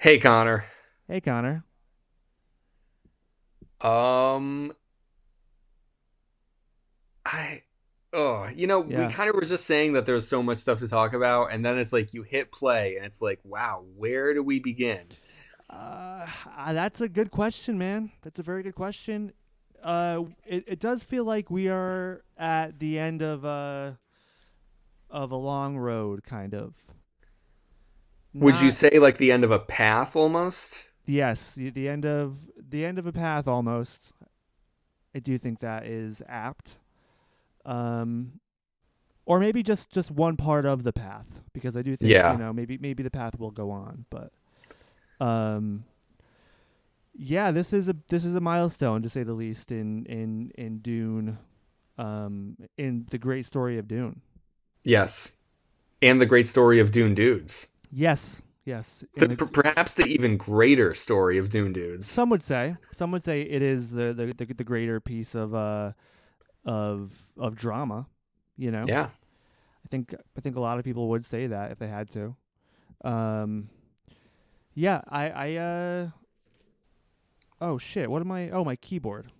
Hey Connor. Hey, Connor. Um I oh, you know, Yeah. we kind of were just saying that there's so much stuff to talk about and then it's like you hit play and it's like, wow, where do we begin? Uh, uh, that's a good question, man. That's a very good question. Uh, it, it does feel like we are at the end of a of a long road, kind of. Would you say like the end of a path almost? Yes, the, the end of the end of a path almost. I do think that is apt. Um or maybe just just one part of the path because I do think Yeah. you know maybe maybe the path will go on, but um yeah, this is a this is a milestone to say the least in in in Dune um in the great story of Dune. Yes. And the great story of Dune Dudes. Yes. Yes. The, per- perhaps the even greater story of Dune Dudes. Some would say. Some would say it is the the, the, the greater piece of uh of of drama. You know. Yeah. I think I think a lot of people would say that if they had to. Um. Yeah. I I uh. Oh shit! What am I? Oh, my keyboard.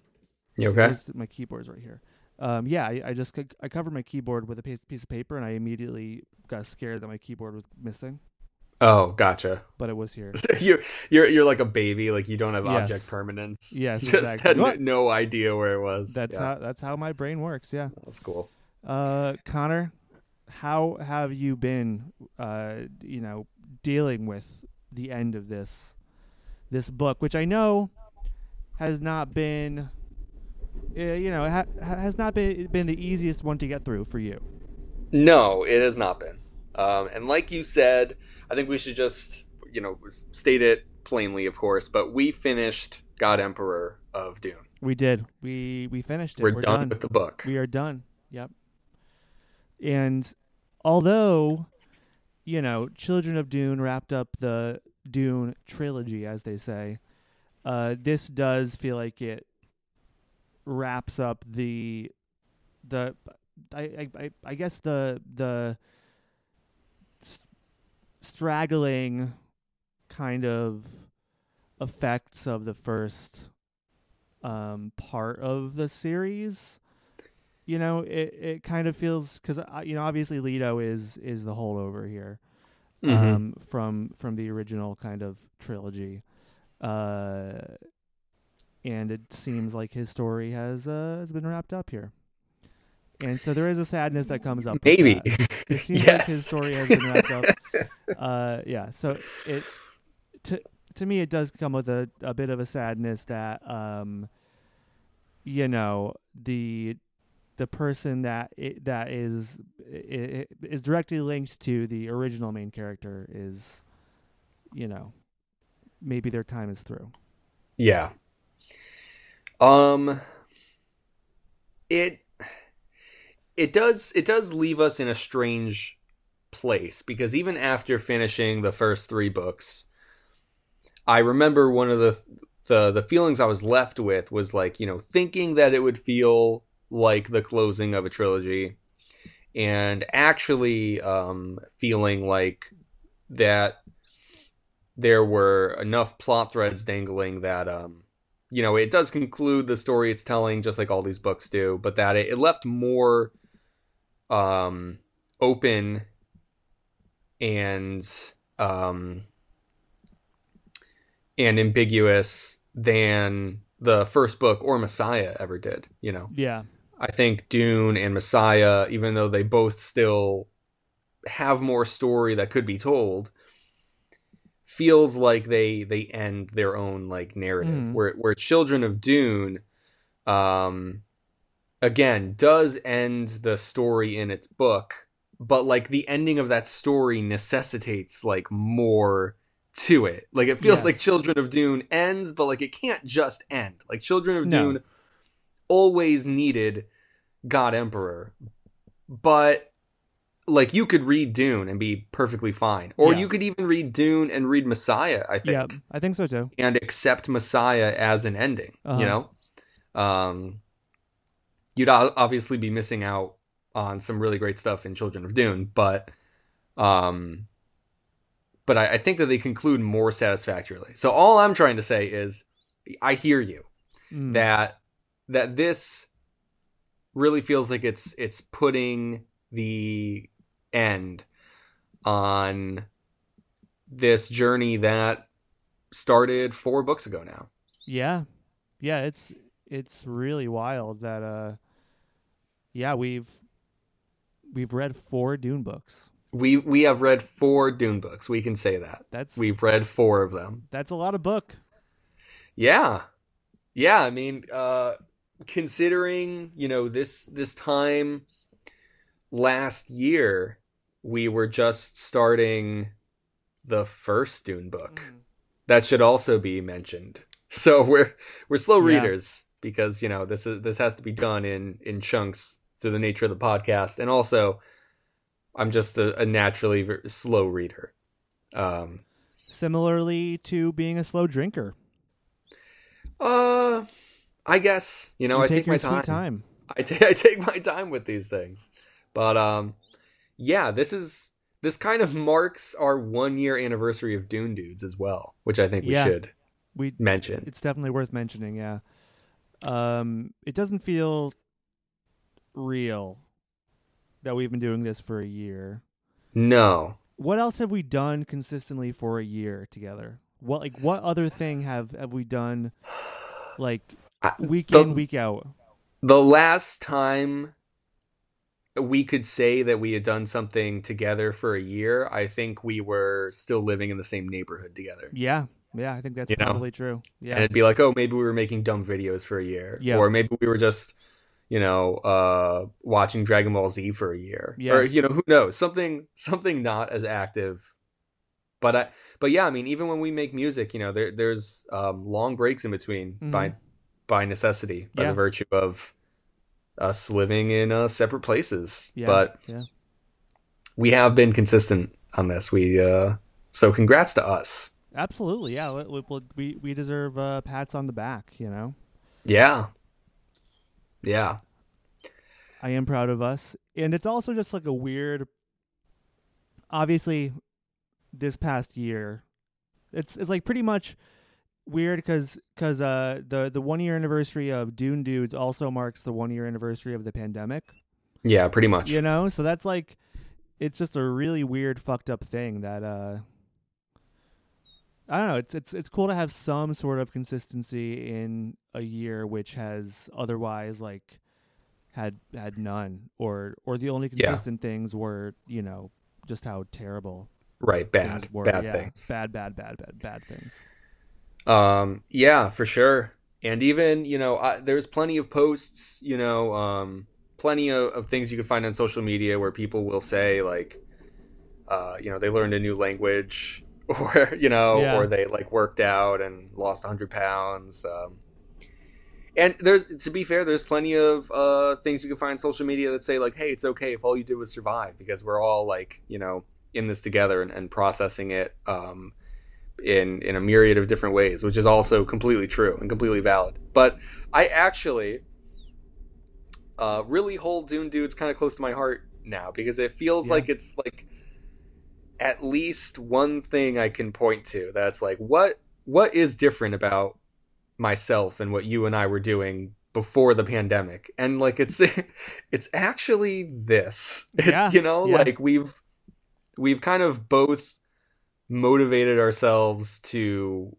You okay? Where's- My keyboard's right here. Um. Yeah. I, I just I covered my keyboard with a piece piece of paper, and I immediately got scared that my keyboard was missing, Oh, gotcha. but it was here. you you're you're like a baby, like you don't have Yes. object permanence. Yes, just exactly. had no idea where it was. That's yeah, how that's how my brain works. Yeah. that's cool. Uh, Connor, how have you been? Uh, you know, dealing with the end of this this book, which I know has not been, uh, you know, ha- has not been been the easiest one to get through for you. No, it has not been. Um, and like you said, I think we should just you know state it plainly, of course. But we finished God Emperor of Dune. We did. We we finished it. We're, We're done, done. with the book. We are done. Yep. And although, you know, Children of Dune wrapped up the Dune trilogy, as they say, uh, this does feel like it wraps up the the I I, I, guess the the straggling kind of effects of the first um part of the series you know it it kind of feels cuz you know obviously Leto is is the holdover here Mhm. um from from the original kind of trilogy uh and it seems like his story has uh has been wrapped up here and so there is a sadness that comes up Maybe. It seems like his story has been wrapped up. Uh, yeah. So it to to me it does come with a, a bit of a sadness that um, you know the the person that it, that is i- i- is directly linked to the original main character is you know maybe their time is through. Yeah. Um it it does it does leave us in a strange place because even after finishing the first 3 books I remember one of the the the feelings I was left with was like, you know, thinking that it would feel like the closing of a trilogy and actually um feeling like that there were enough plot threads dangling that um you know it does conclude the story it's telling just like all these books do but that it, it left more um open and um and ambiguous than the first book or Messiah ever did you know Yeah. I think Dune and Messiah, even though they both still have more story that could be told, feels like they they end their own like narrative. Mhm. Where where Children of Dune, um, again does end the story in its book, but like the ending of that story necessitates like more to it. Like it feels Yes. like Children of Dune ends, but like it can't just end. Like Children of No. Dune always needed God Emperor, but like you could read Dune and be perfectly fine, or Yeah. you could even read Dune and read Messiah. I think, Yeah. I think so too. and accept Messiah as an ending. Uh-huh. You know, um, you'd obviously be missing out on some really great stuff in Children of Dune, but um, but I, I think that they conclude more satisfactorily. So all I'm trying to say is, I hear you Mm. that that this really feels like it's it's putting the end on this journey that started four books ago now. Yeah. Yeah, it's it's really wild that uh yeah, we've we've read four Dune books. We we have read four Dune books. We can say that. That's We've read four of them. that's a lot of book. Yeah. Yeah, I mean, uh considering, you know, this this time last year we were just starting the first Dune book. That should also be mentioned. So we're we're slow Yeah. readers because, you know, this is this has to be done in in chunks through the nature of the podcast and also I'm just a, a naturally ver- slow reader. Um Similarly to being a slow drinker. uh I guess, you know, You I take, take, my time. time. I take my time with these things. But um yeah, this is this kind of marks our 1 year anniversary of Dune Dudes as well, which I think we Yeah. should We mention. it's definitely worth mentioning, yeah. Um it doesn't feel real that we've been doing this for a year. No. What else have we done consistently for a year together? What like what other thing have have we done like week the, in week out? the last time we could say that we had done something together for a year, I think we were still living in the same neighborhood together. Yeah. Yeah, I think that's You know? probably true. And Yeah. it'd be like, oh, maybe we were making dumb videos for a year. Yeah. Or maybe we were just, you know, uh, watching Dragon Ball Z for a year. Yeah. Or, you know, who knows? Something something not as active. But I but yeah, I mean, even when we make music, you know, there there's um, long breaks in between by by necessity, by Mm-hmm. Yeah. the virtue of us living in uh, separate places. Yeah. But yeah. we have been consistent on this. We uh so congrats to us. Absolutely. Yeah, we we we, we deserve uh, pats on the back, you know. Yeah. Yeah. I am proud of us. And it's also just like a weird obviously this past year it's it's like pretty much weird cuz cuz uh the the 1 year anniversary of Dune Dudes also marks the 1 year anniversary of the pandemic, Yeah, pretty much. you know? So that's like it's just a really weird fucked up thing that uh I don't know. It's it's it's cool to have some sort of consistency in a year which has otherwise like had had none or or the only Yeah. consistent things were you know just how terrible Right, bad, things were. bad yeah, things. bad bad bad bad bad things. Um, yeah, for sure. And even you know, I, there's plenty of posts, you know, um, plenty of, of things you can find on social media where people will say like, uh, you know, they learned a new language, or you know, Yeah. or they like worked out and lost hundred pounds. Um, and there's to be fair, there's plenty of uh, things you can find on social media that say like, hey, it's okay if all you did was survive because we're all like, you know, in this together and, and processing it. Um, in in a myriad of different ways, which is also completely true and completely valid. But I actually uh, really hold Dune Dudes kind of close to my heart now because it feels Yeah. like it's like at least one thing I can point to that's like what what is different about myself and what you and I were doing before the pandemic? And like it's it's actually this Yeah, you know? Yeah. like we've we've kind of both motivated ourselves to,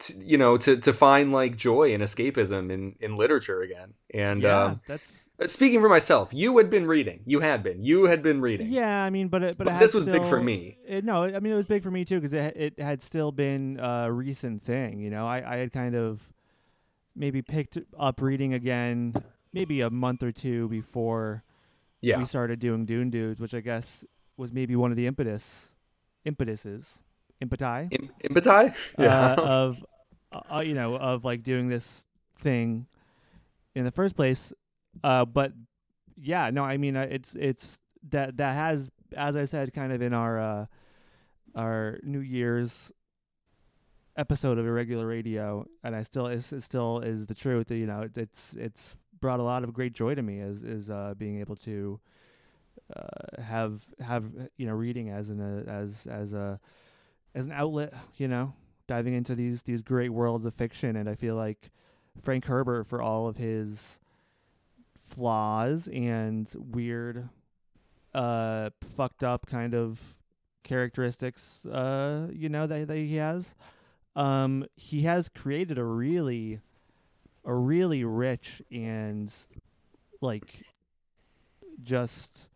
to you know to to find like joy and escapism in in literature again. And yeah, um that's speaking for myself you had been reading you had been you had been reading yeah. I mean, but it, but, But it this was big for me. It, no, I mean it was big for me too because it it had still been a recent thing. You know, I I had kind of maybe picked up reading again maybe a month or two before yeah we started doing Dune Dudes, which I guess was maybe one of the impetus impetuses impeti Im- Impeti? uh, of uh, you know of like doing this thing in the first place uh but yeah no i mean uh, it's it's that that has as i said kind of in our uh our new year's episode of irregular radio and i still it's, it still is the truth you know it, it's it's brought a lot of great joy to me is is uh being able to uh, have have you know reading as an uh, as as a as an outlet. You know, diving into these these great worlds of fiction, and I feel like Frank Herbert for all of his flaws and weird, uh, fucked up kind of characteristics, uh, you know that that he has. Um, he has created a really, a really rich and like just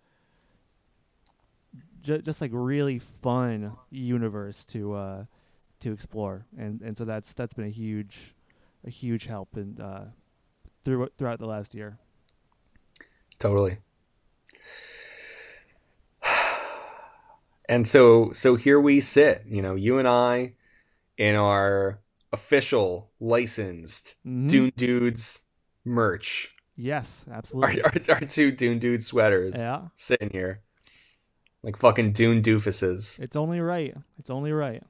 ju- just like really fun universe to uh to explore and and so that's that's been a huge a huge help in uh through throughout the last year Totally. And so so here we sit, you know, you and I in our official licensed Mhm. Dune Dudes merch. yes Our, absolutely our, our two Dune Dude sweaters yeah sitting here. Like fucking Dune doofuses. it's only right it's only right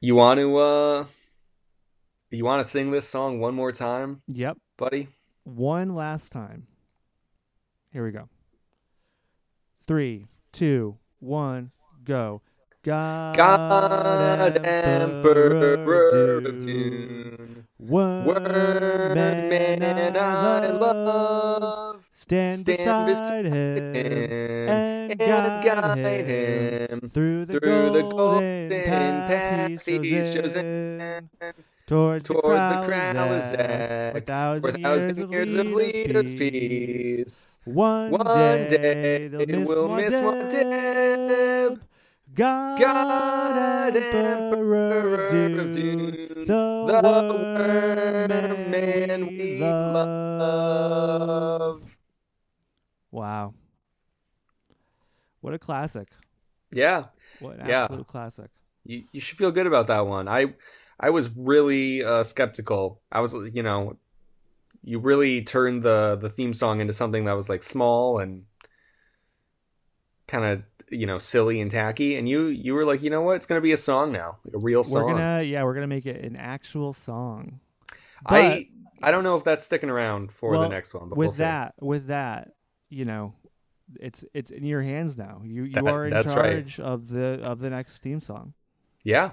You want to uh you want to sing this song one more time, yep buddy? One last time. Here we go. Three two one go. God, God Emperor Emperor of Dune. Word Word man man I I love, stand, Stand beside him and, and guide guide him him through the through the golden, golden path, he's chosen, towards, towards the Kralizec, Kralizec, for a thousand, years, years of of leaders' leaders' peace. peace. One, One day, day miss we'll miss Muad'Dib. Muad'Dib. God, God, Emperor of Dune, Dune, the, the worm man we love. Wow. What a classic. Yeah, What an Yeah. absolute classic. you, you should feel good about that one. I I was really uh, skeptical. I was, you know, you really turned the the theme song into something that was like small and kind of you know silly and tacky, and you you were like, you know what, it's gonna be a song now, like a real song. We're gonna yeah, we're gonna make it an actual song. I I don't know if that's sticking around for Well, the next one, but with we'll see. that, with that, you know, it's it's in your hands now. You you That- are in that's right. charge of the of the next theme song. Yeah.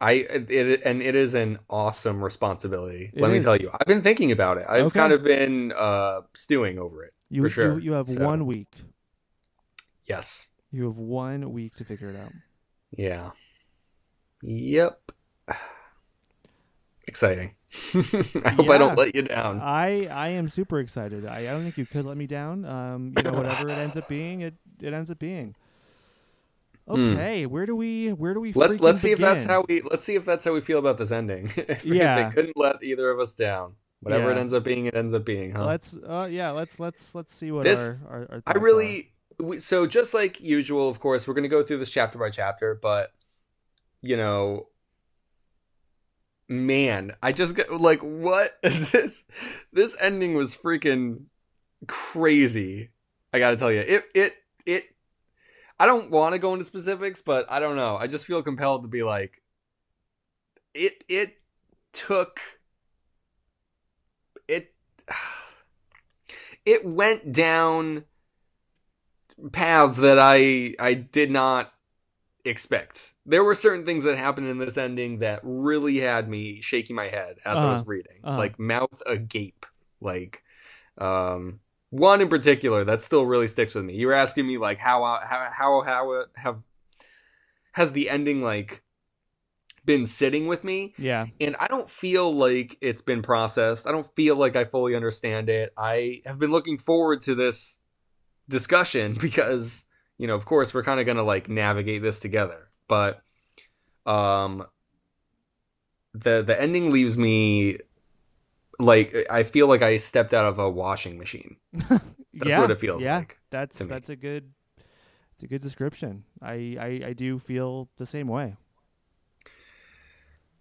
I it and it is an awesome responsibility. It Let me tell you. I've been thinking about it. I've Okay. kind of been uh stewing over it. You For sure. you, you have So- one week. Yes. You have one week to figure it out. Yeah. Yep. Exciting. I hope I don't let you down. I I am super excited. I, I don't think you could let me down. Um, you know, whatever it ends up being, it it ends up being. Okay, where do we where do we Hmm. Let, let's see if that's how we let's see if that's how we feel about this ending. if, Yeah. if they couldn't let either of us down. Whatever it ends up being, it ends up being, huh? Let's uh yeah, let's let's let's see what This- our, our, our I really we, so just like usual, of course, we're going to go through this chapter by chapter, but you know, man, I just got like, what is this? This ending was freaking crazy. I got to tell you, it it it. I don't want to go into specifics, but I don't know. I just feel compelled to be like, it it took it it went down paths that I I did not expect. There were certain things that happened in this ending that really had me shaking my head as I Uh-huh. was reading, Uh-huh. like mouth agape. Like, um, one in particular that still really sticks with me. You were asking me like how how how how have has the ending like been sitting with me Yeah. and I don't feel like it's been processed. I don't feel like I fully understand it. I have been looking forward to this discussion because, you know, of course, we're kind of going to like navigate this together. But um the the ending leaves me like I feel like I stepped out of a washing machine. That's yeah, what it feels yeah, like That's that's a good it's a good description. I, I I do feel the same way.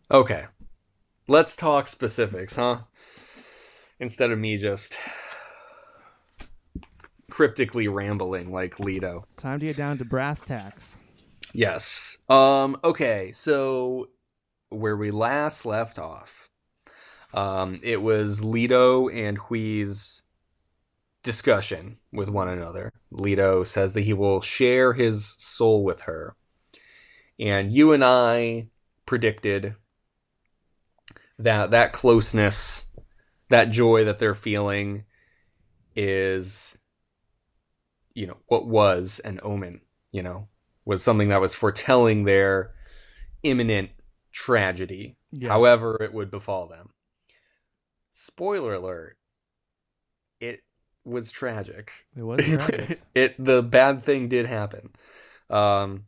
Okay. Let's talk specifics, huh? Instead of me just cryptically rambling like Leto. Time to get down to brass tacks. Yes. Um okay, so where we last left off. Um it was Leto and Hwi's discussion with one another. Leto says that he will share his soul with her. And you and I predicted that that closeness, that joy that they're feeling is you know, what was an omen, you know, was something that was foretelling their imminent tragedy, Yes. however it would befall them. Spoiler alert. It was tragic. it was tragic. it the bad thing did happen. Um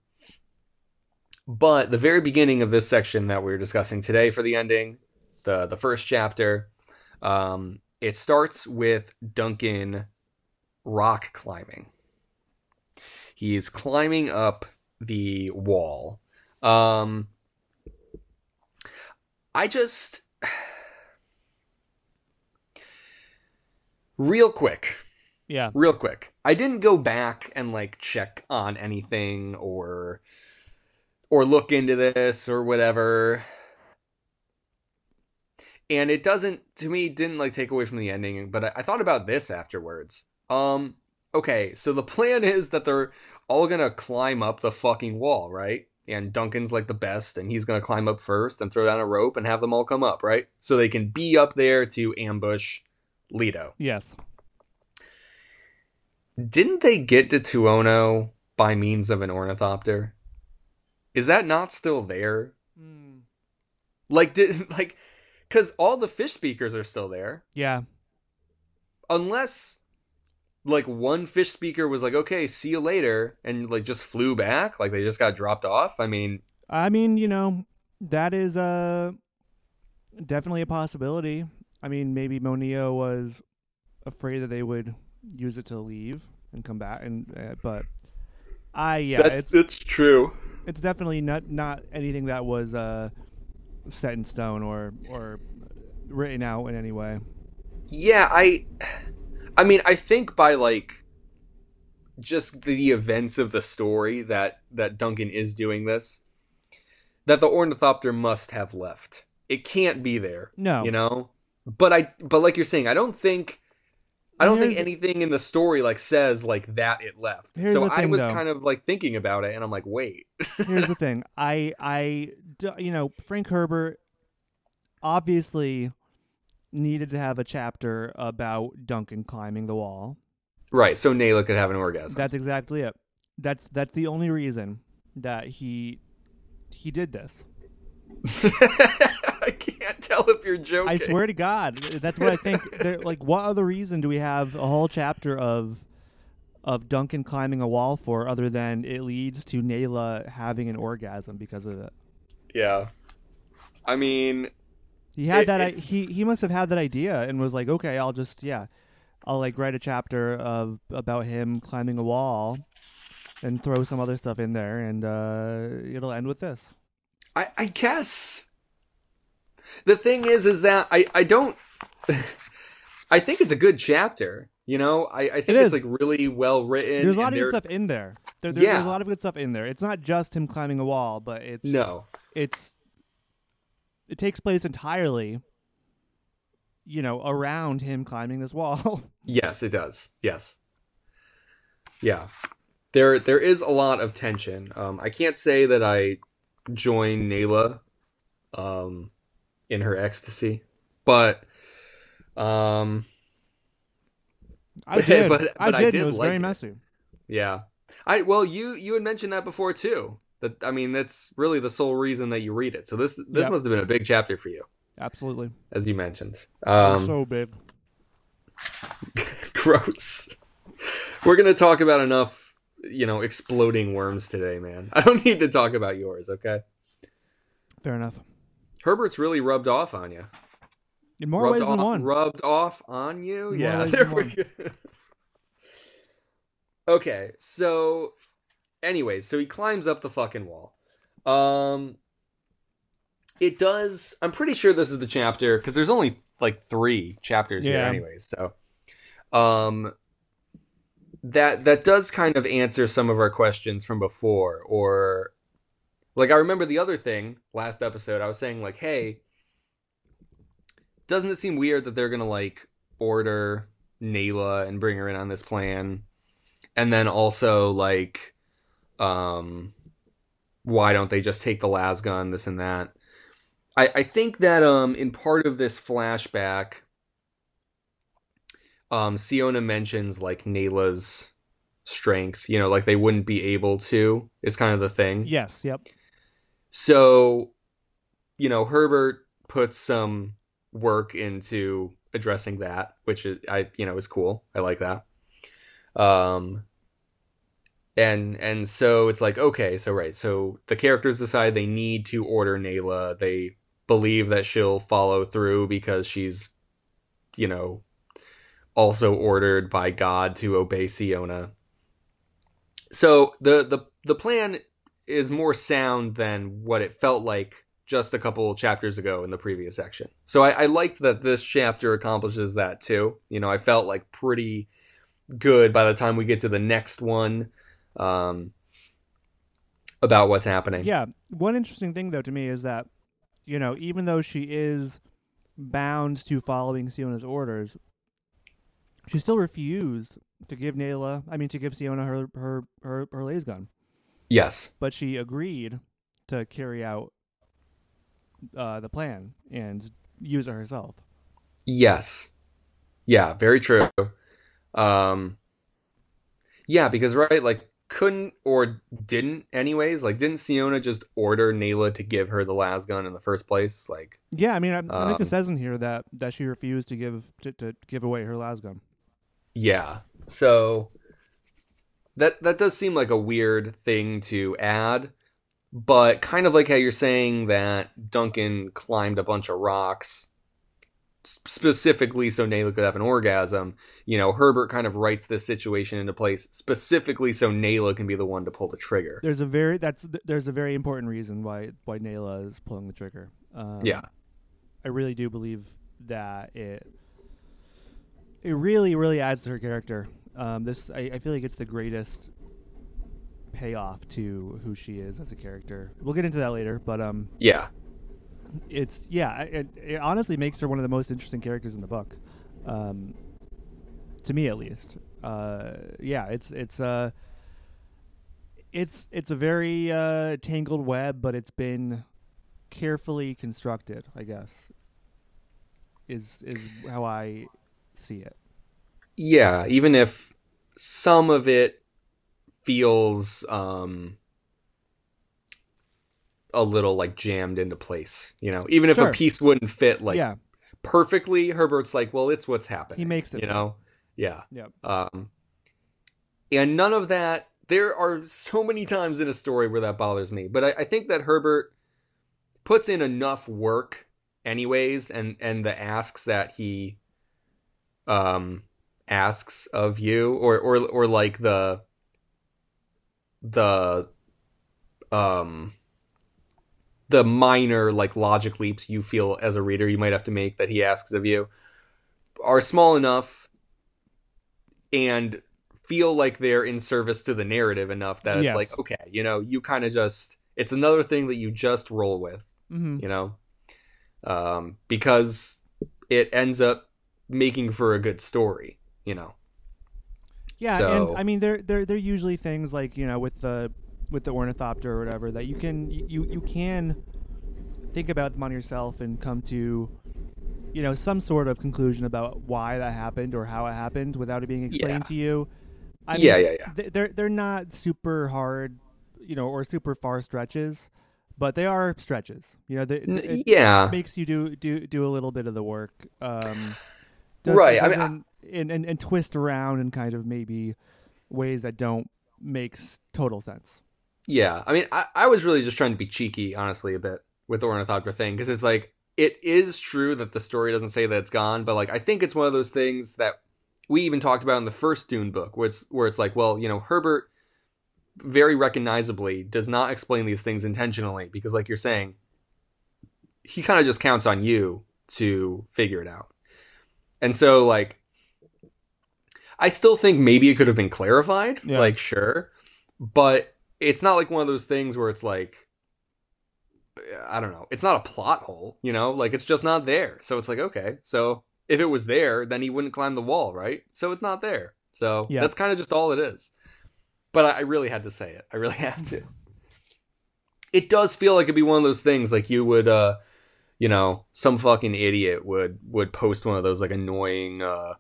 but the very beginning of this section that we are discussing today for the ending, the the first chapter, um, it starts with Duncan rock climbing. He's climbing up the wall. Um, I just real quick. Yeah. real quick. I didn't go back and like check on anything or or look into this or whatever. And it doesn't to me didn't like take away from the ending but I, I thought about this afterwards. Um okay so the plan is that they're all gonna climb up the fucking wall right? And duncan's like the best and he's gonna climb up first and throw down a rope and have them all come up right? So they can be up there to ambush leto Yes. didn't they get to Tuono by means of an ornithopter? Is that not still there? Like did like cuz all the fish speakers are still there Yeah. unless like one fish speaker was like okay, see you later and like just flew back like they just got dropped off. I mean, I mean, you know, that is uh definitely a possibility. I mean, maybe Moneo was afraid that they would use it to leave and come back, and uh, but I yeah, it's it's true. it's definitely not not anything that was uh set in stone or or written out in any way. Yeah, I I mean, I think by like just the events of the story that that Duncan is doing this that the ornithopter must have left. It can't be there, No, you know? But I but like you're saying, I don't think I don't think anything in the story like says like that it left. So the I was though. kind of like thinking about it and I'm like, "Wait." here's the thing. I I you know Frank Herbert obviously needed to have a chapter about Duncan climbing the wall. right, so Nayla could have an orgasm. That's exactly it. That's that's the only reason that he he did this. I can't tell if you're joking. I swear to God, that's what I think. There, like, what other reason do we have a whole chapter of of Duncan climbing a wall for, other than it leads to Nayla having an orgasm because of it? Yeah. I mean, He had It- that. I, he he must have had that idea and was like, okay, I'll just yeah, I'll like write a chapter of about him climbing a wall, and throw some other stuff in there, and uh, it'll end with this. I, I guess the thing is, is that I, I don't. I think it's a good chapter. You know, I, I think It it's like really well written. There's a lot of good stuff in there. there, there Yeah. There's a lot of good stuff in there. It's not just him climbing a wall, but it's No, it's it takes place entirely you know around him climbing this wall yes, it does. Yes, yeah. There, there is a lot of tension. Um, I can't say that I join Nayla, um, in her ecstasy, but, um, i But- did but- i but I did, did it was like very it. messy Yeah. I well you you had mentioned that before too. That I mean that's really the sole reason that you read it. So this this Yep. must have been a big chapter for you, absolutely as you mentioned. Um so big gross. We're gonna talk about enough, you know, exploding worms today, man. I don't need to talk about yours, okay? fair enough Herbert's really rubbed off on you. in more rubbed ways off, than one Rubbed off on you? In yeah. There we go. okay, so anyways, so he climbs up the fucking wall. Um it does I'm pretty sure this is the chapter because there's only like 3 chapters here anyways. So um that that does kind of answer some of our questions from before or like I remember the other thing last episode I was saying like hey doesn't it seem weird that they're gonna like order Nayla and bring her in on this plan. And then also like um why don't they just take the las gun, this and that. I, I think that um in part of this flashback um Siona mentions like Nayla's strength, you know, like they wouldn't be able to is kind of the thing. Yes, yep. So, you know, Herbert puts some work into addressing that, which is I you know is cool. I like that. Um and and so it's like okay, so right. So the characters decide they need to order Nayla. They believe that she'll follow through because she's you know also ordered by God to obey Siona. So the the the plan is more sound than what it felt like just a couple chapters ago in the previous section. So I, I liked that this chapter accomplishes that too. You know, I felt like pretty good by the time we get to the next one um, about what's happening. Yeah. One interesting thing though to me is that, you know, even though she is bound to following Siona's orders, she still refused to give Nayla I mean to give Siona her her her, her laser gun. Yes. But she agreed to carry out uh, the plan and use it herself. Yes. Yeah, very true. Um Yeah, because right, like couldn't or didn't anyways, like didn't Siona just order Nayla to give her the las gun in the first place? Like Yeah, I mean I, I think Um, it says in here that that she refused to give to, to give away her las gun. Yeah. So that that does seem like a weird thing to add, but kind of like how you're saying that Duncan climbed a bunch of rocks specifically so Nayla could have an orgasm. You know, Herbert kind of writes this situation into place specifically so Nayla can be the one to pull the trigger. There's a very that's there's a very important reason why why Nayla is pulling the trigger. Um, Yeah. I really do believe that it it really really adds to her character. Um, this I, I feel like it's the greatest payoff to who she is as a character. We'll get into that later, but um, Yeah. it's yeah, it, it honestly makes her one of the most interesting characters in the book, um, to me at least. Uh, yeah, it's it's uh, it's it's a very uh, tangled web, but it's been carefully constructed. I guess is is how I see it. Yeah, even if some of it feels um a little like jammed into place, you know. Even if Sure. a piece wouldn't fit like yeah, perfectly, Herbert's like, "Well, it's what's happening." he makes it. you fit. know. Yeah. Yep. Um and none of that there are so many times in a story where that bothers me, but I, I think that Herbert puts in enough work anyways and and the asks that he um asks of you or or or like the the um the minor like logic leaps you feel as a reader you might have to make that he asks of you are small enough and feel like they're in service to the narrative enough that it's Yes. like okay you know you kind of just it's another thing that you just roll with hmm you know? Um because it ends up making for a good story you know Yeah, So- and I mean they're they're they're usually things like you know with the with the ornithopter or whatever that you can you you can think about them on yourself and come to you know some sort of conclusion about why that happened or how it happened without it being explained Yeah. to you. I yeah mean, yeah yeah th- They're they're not super hard, you know, or super far stretches, but they are stretches. You know, they, it yeah makes you do do do a little bit of the work. Um, does- Right, I mean, and, and and twist around in kind of maybe ways that don't make total sense. Yeah, I mean, I, I was really just trying to be cheeky, honestly, a bit with the ornithopter thing because it's like it is true that the story doesn't say that it's gone, but like I think it's one of those things that we even talked about in the first Dune book, where it's where it's like, well, you know, Herbert very recognizably does not explain these things intentionally because, like you're saying, he kind of just counts on you to figure it out, and so like. I still think maybe it could have been clarified, Yeah. like sure, but it's not like one of those things where it's like I don't know. It's not a plot hole, you know? Like it's just not there. So it's like, okay. So if it was there, then he wouldn't climb the wall, right? So it's not there. So Yeah. that's kind of just all it is. But I, I really had to say it. I really had to. It does feel like it'd be one of those things like you would uh you know, some fucking idiot would would post one of those like annoying uh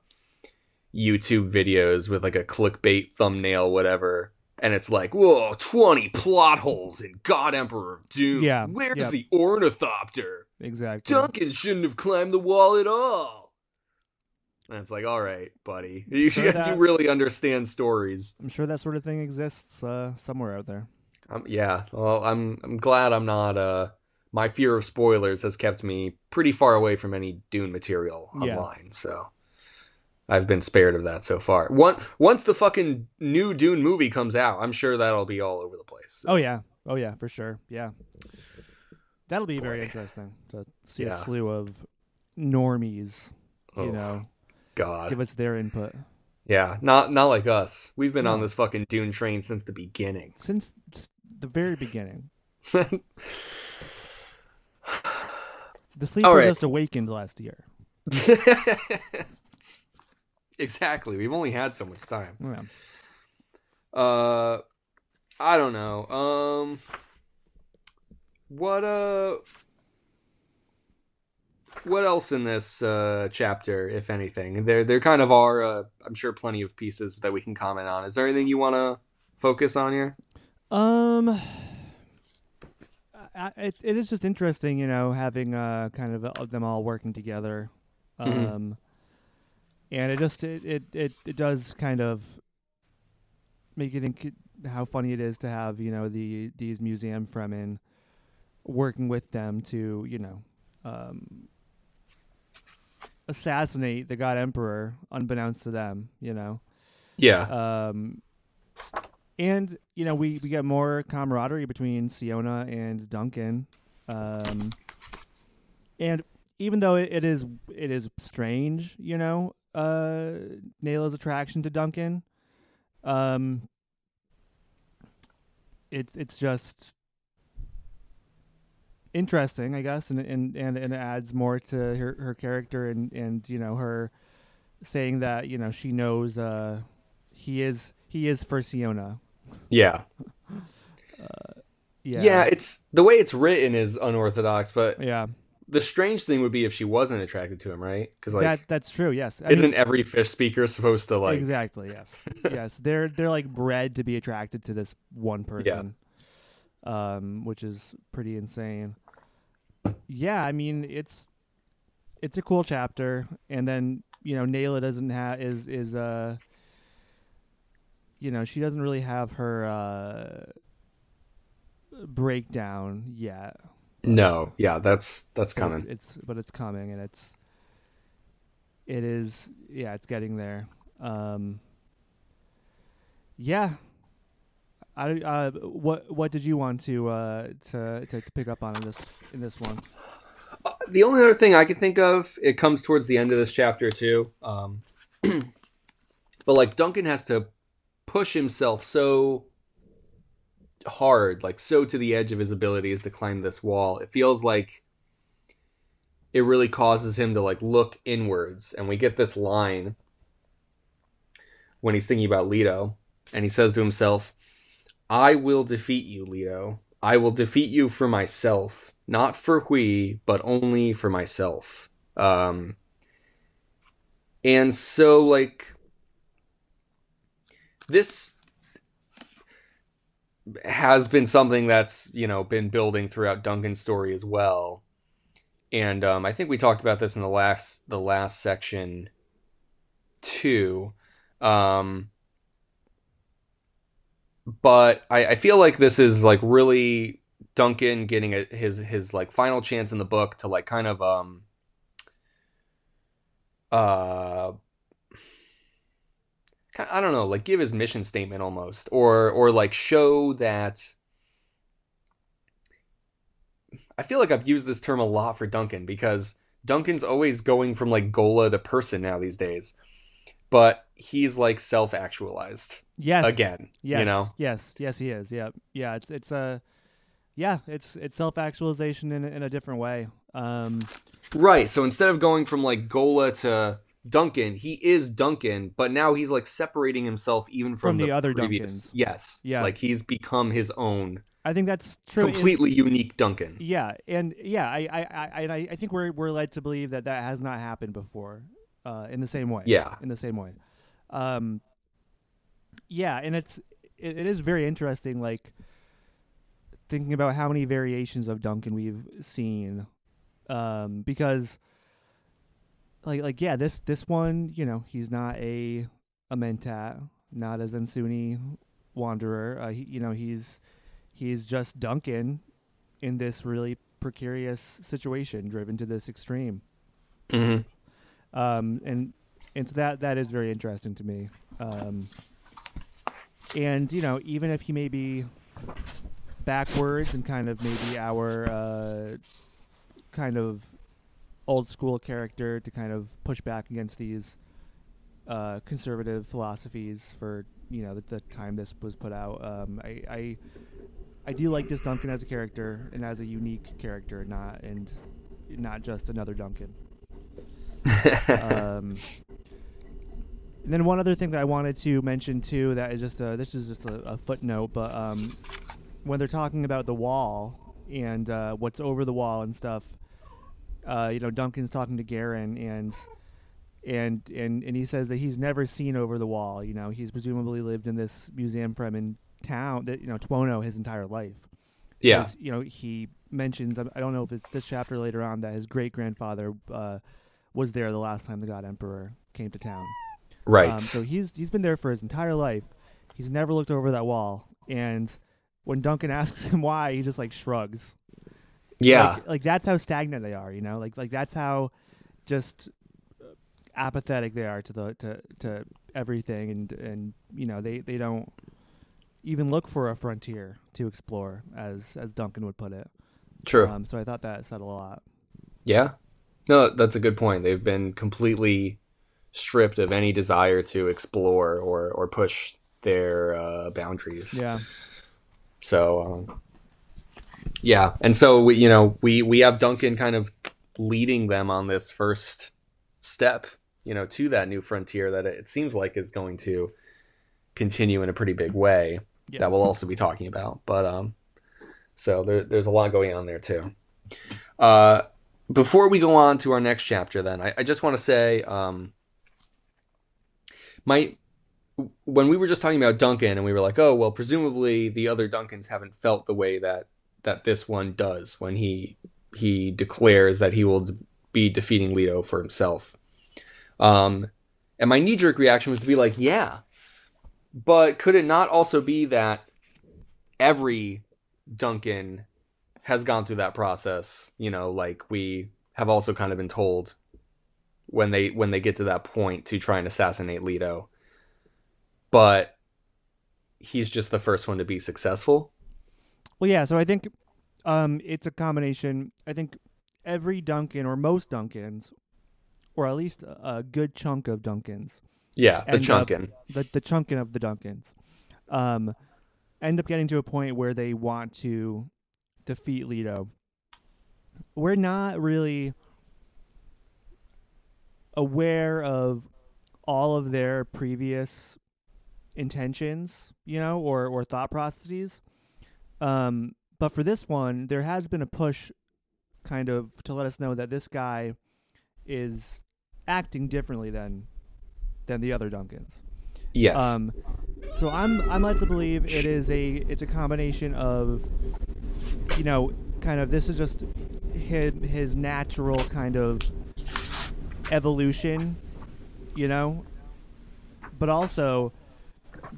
YouTube videos with like a clickbait thumbnail, whatever. And it's like, whoa, 20 plot holes in God Emperor of Doom. Yeah, Where's yeah. the ornithopter? Exactly. Duncan shouldn't have climbed the wall at all. And it's like, all right, buddy. You, Sure that- you really understand stories. I'm sure that sort of thing exists uh, somewhere out there. Um, yeah, well, I'm I'm glad I'm not. Uh, my fear of spoilers has kept me pretty far away from any Dune material Yeah. online, so I've been spared of that so far. One, once the fucking new Dune movie comes out, I'm sure that'll be all over the place. Oh yeah. Oh yeah, for sure. Yeah. That'll be very interesting to see a slew of normies, Oh, you know, God, give us their input. yeah, not not like us. We've been on this fucking Dune train since the beginning. Since the very beginning. The sleeper right. just awakened last year. exactly. We've only had so much time. Yeah. Uh, I don't know. Um, what uh, what else in this uh chapter, if anything? There, there kind of are. Uh, I'm sure plenty of pieces that we can comment on. Is there anything you want to focus on here? Um, I, it it is just interesting, you know, having uh kind of uh, them all working together, um, Mhm. And it just it, it it it does kind of make you think how funny it is to have you know the these museum Fremen working with them to you know um assassinate the god emperor unbeknownst to them you know Yeah. um, and you know we we get more camaraderie between Siona and Duncan, um, and even though it, it is it is strange, you know, uh, Nayla's attraction to Duncan, um, it's it's just interesting, I guess, and and and, and it adds more to her her character and and you know her saying that you know she knows uh he is he is for Siona. yeah. Yeah. Yeah. It's the way it's written is unorthodox, but yeah. The strange thing would be if she wasn't attracted to him, right? Because like, that that's true. Yes. I isn't every fish speaker supposed to like? exactly. Yes. yes. They're they're like bred to be attracted to this one person. Um, which is pretty insane. Yeah, I mean it's it's a cool chapter, and then you know Nayla doesn't have is is uh you know she doesn't really have her uh breakdown yet. No. Yeah. That's that's coming. It's, it's but it's coming, and it's it is yeah, it's getting there. Um, yeah. I uh, what what did you want to uh to, to to pick up on in this in this one? the only other thing I can think of, it comes towards the end of this chapter too. Um, but like Duncan has to push himself so hard, like so to the edge of his abilities to climb this wall. It feels like it really causes him to like look inwards, and we get this line when he's thinking about Leto, and he says to himself, "I will defeat you, Leto. I will defeat you for myself." not for Hwi, but only for myself. Um, and so, like, this has been something that's you know been building throughout Duncan's story as well. And um, I think we talked about this in the last the last section too. Um, but I, I feel like this is like really Duncan getting a, his his like final chance in the book to like kind of um uh I don't know like give his mission statement almost or or like show that I feel like I've used this term a lot for Duncan because Duncan's always going from like ghola to person now these days but he's like self-actualized Yes. again Yes. you know Yes. Yes, he is. Yeah. Yeah. It's it's a yeah. It's it's self actualization in in a different way. Um, Right. So instead of going from like ghola to Duncan, he is Duncan, but now he's like separating himself even from, From the other previous. Duncans. Yes. Yeah. Like he's become his own I think that's true. completely unique Duncan. Yeah, and yeah, I I, I, I I think we're we're led to believe that that has not happened before, uh, in the same way. Yeah. in the same way. Um, yeah, and it's it, it is very interesting, like thinking about how many variations of Duncan we've seen, um, because like like yeah, this this one, you know, he's not a a Mentat, not a Zensunni wanderer. Uh, he, you know, he's he's just Duncan in this really precarious situation, driven to this extreme. hmm Um, and and so that that is very interesting to me. Um, and you know, even if he may be backwards and kind of maybe our uh, kind of old school character to kind of push back against these uh, conservative philosophies for you know the, the time this was put out. Um, I, I I do like this Duncan as a character and as a unique character, not and not just another Duncan. um, and then one other thing that I wanted to mention too that is just a, this is just a, a footnote, but um, when they're talking about the wall and uh, what's over the wall and stuff, uh, you know, Duncan's talking to Garen and and and and he says that he's never seen over the wall. You know, he's presumably lived in this museum from in town that you know Tuono his entire life. yeah. You know, he mentions, I I don't know if it's this chapter later on, that his great grandfather uh, was there the last time the God Emperor came to town. Right. Um, so he's he's been there for his entire life. He's never looked over that wall. And when Duncan asks him why, he just like shrugs. Yeah. Like, like that's how stagnant they are, you know? Like like that's how just apathetic they are to the to to everything and and you know, they they don't even look for a frontier to explore as as Duncan would put it. True. Um, so I thought that said a lot. Yeah. No, that's a good point. They've been completely stripped of any desire to explore or, or push their uh, boundaries. Yeah. So, um, yeah. And so, we, you know, we, we have Duncan kind of leading them on this first step, you know, to that new frontier that it seems like is going to continue in a pretty big way Yes. that we'll also be talking about. But um, so there, there's a lot going on there too. Uh, before we go on to our next chapter, then I, I just want to say, um, my when we were just talking about Duncan, and we were like, oh well, presumably the other Duncans haven't felt the way that that this one does when he he declares that he will be defeating Leto for himself. Um, and my knee jerk reaction was to be like, yeah, but could it not also be that every Duncan has gone through that process? You know, like we have also kind of been told when they when they get to that point to try and assassinate Leto. But he's just the first one to be successful. Well, yeah. So I think um, it's a combination. I think every Duncan or most Duncans, or at least a, a good chunk of Duncans, Yeah, the Chunkin. the the chunkin of the Duncans, um, end up getting to a point where they want to defeat Leto. We're not really aware of all of their previous intentions, you know, or or thought processes. Um, but for this one, there has been a push, kind of, to let us know that this guy is acting differently than than the other Duncans. Yes. Um, so I'm I'm led to believe it is a it's a combination of, you know, kind of this is just his his natural kind of evolution, you know, but also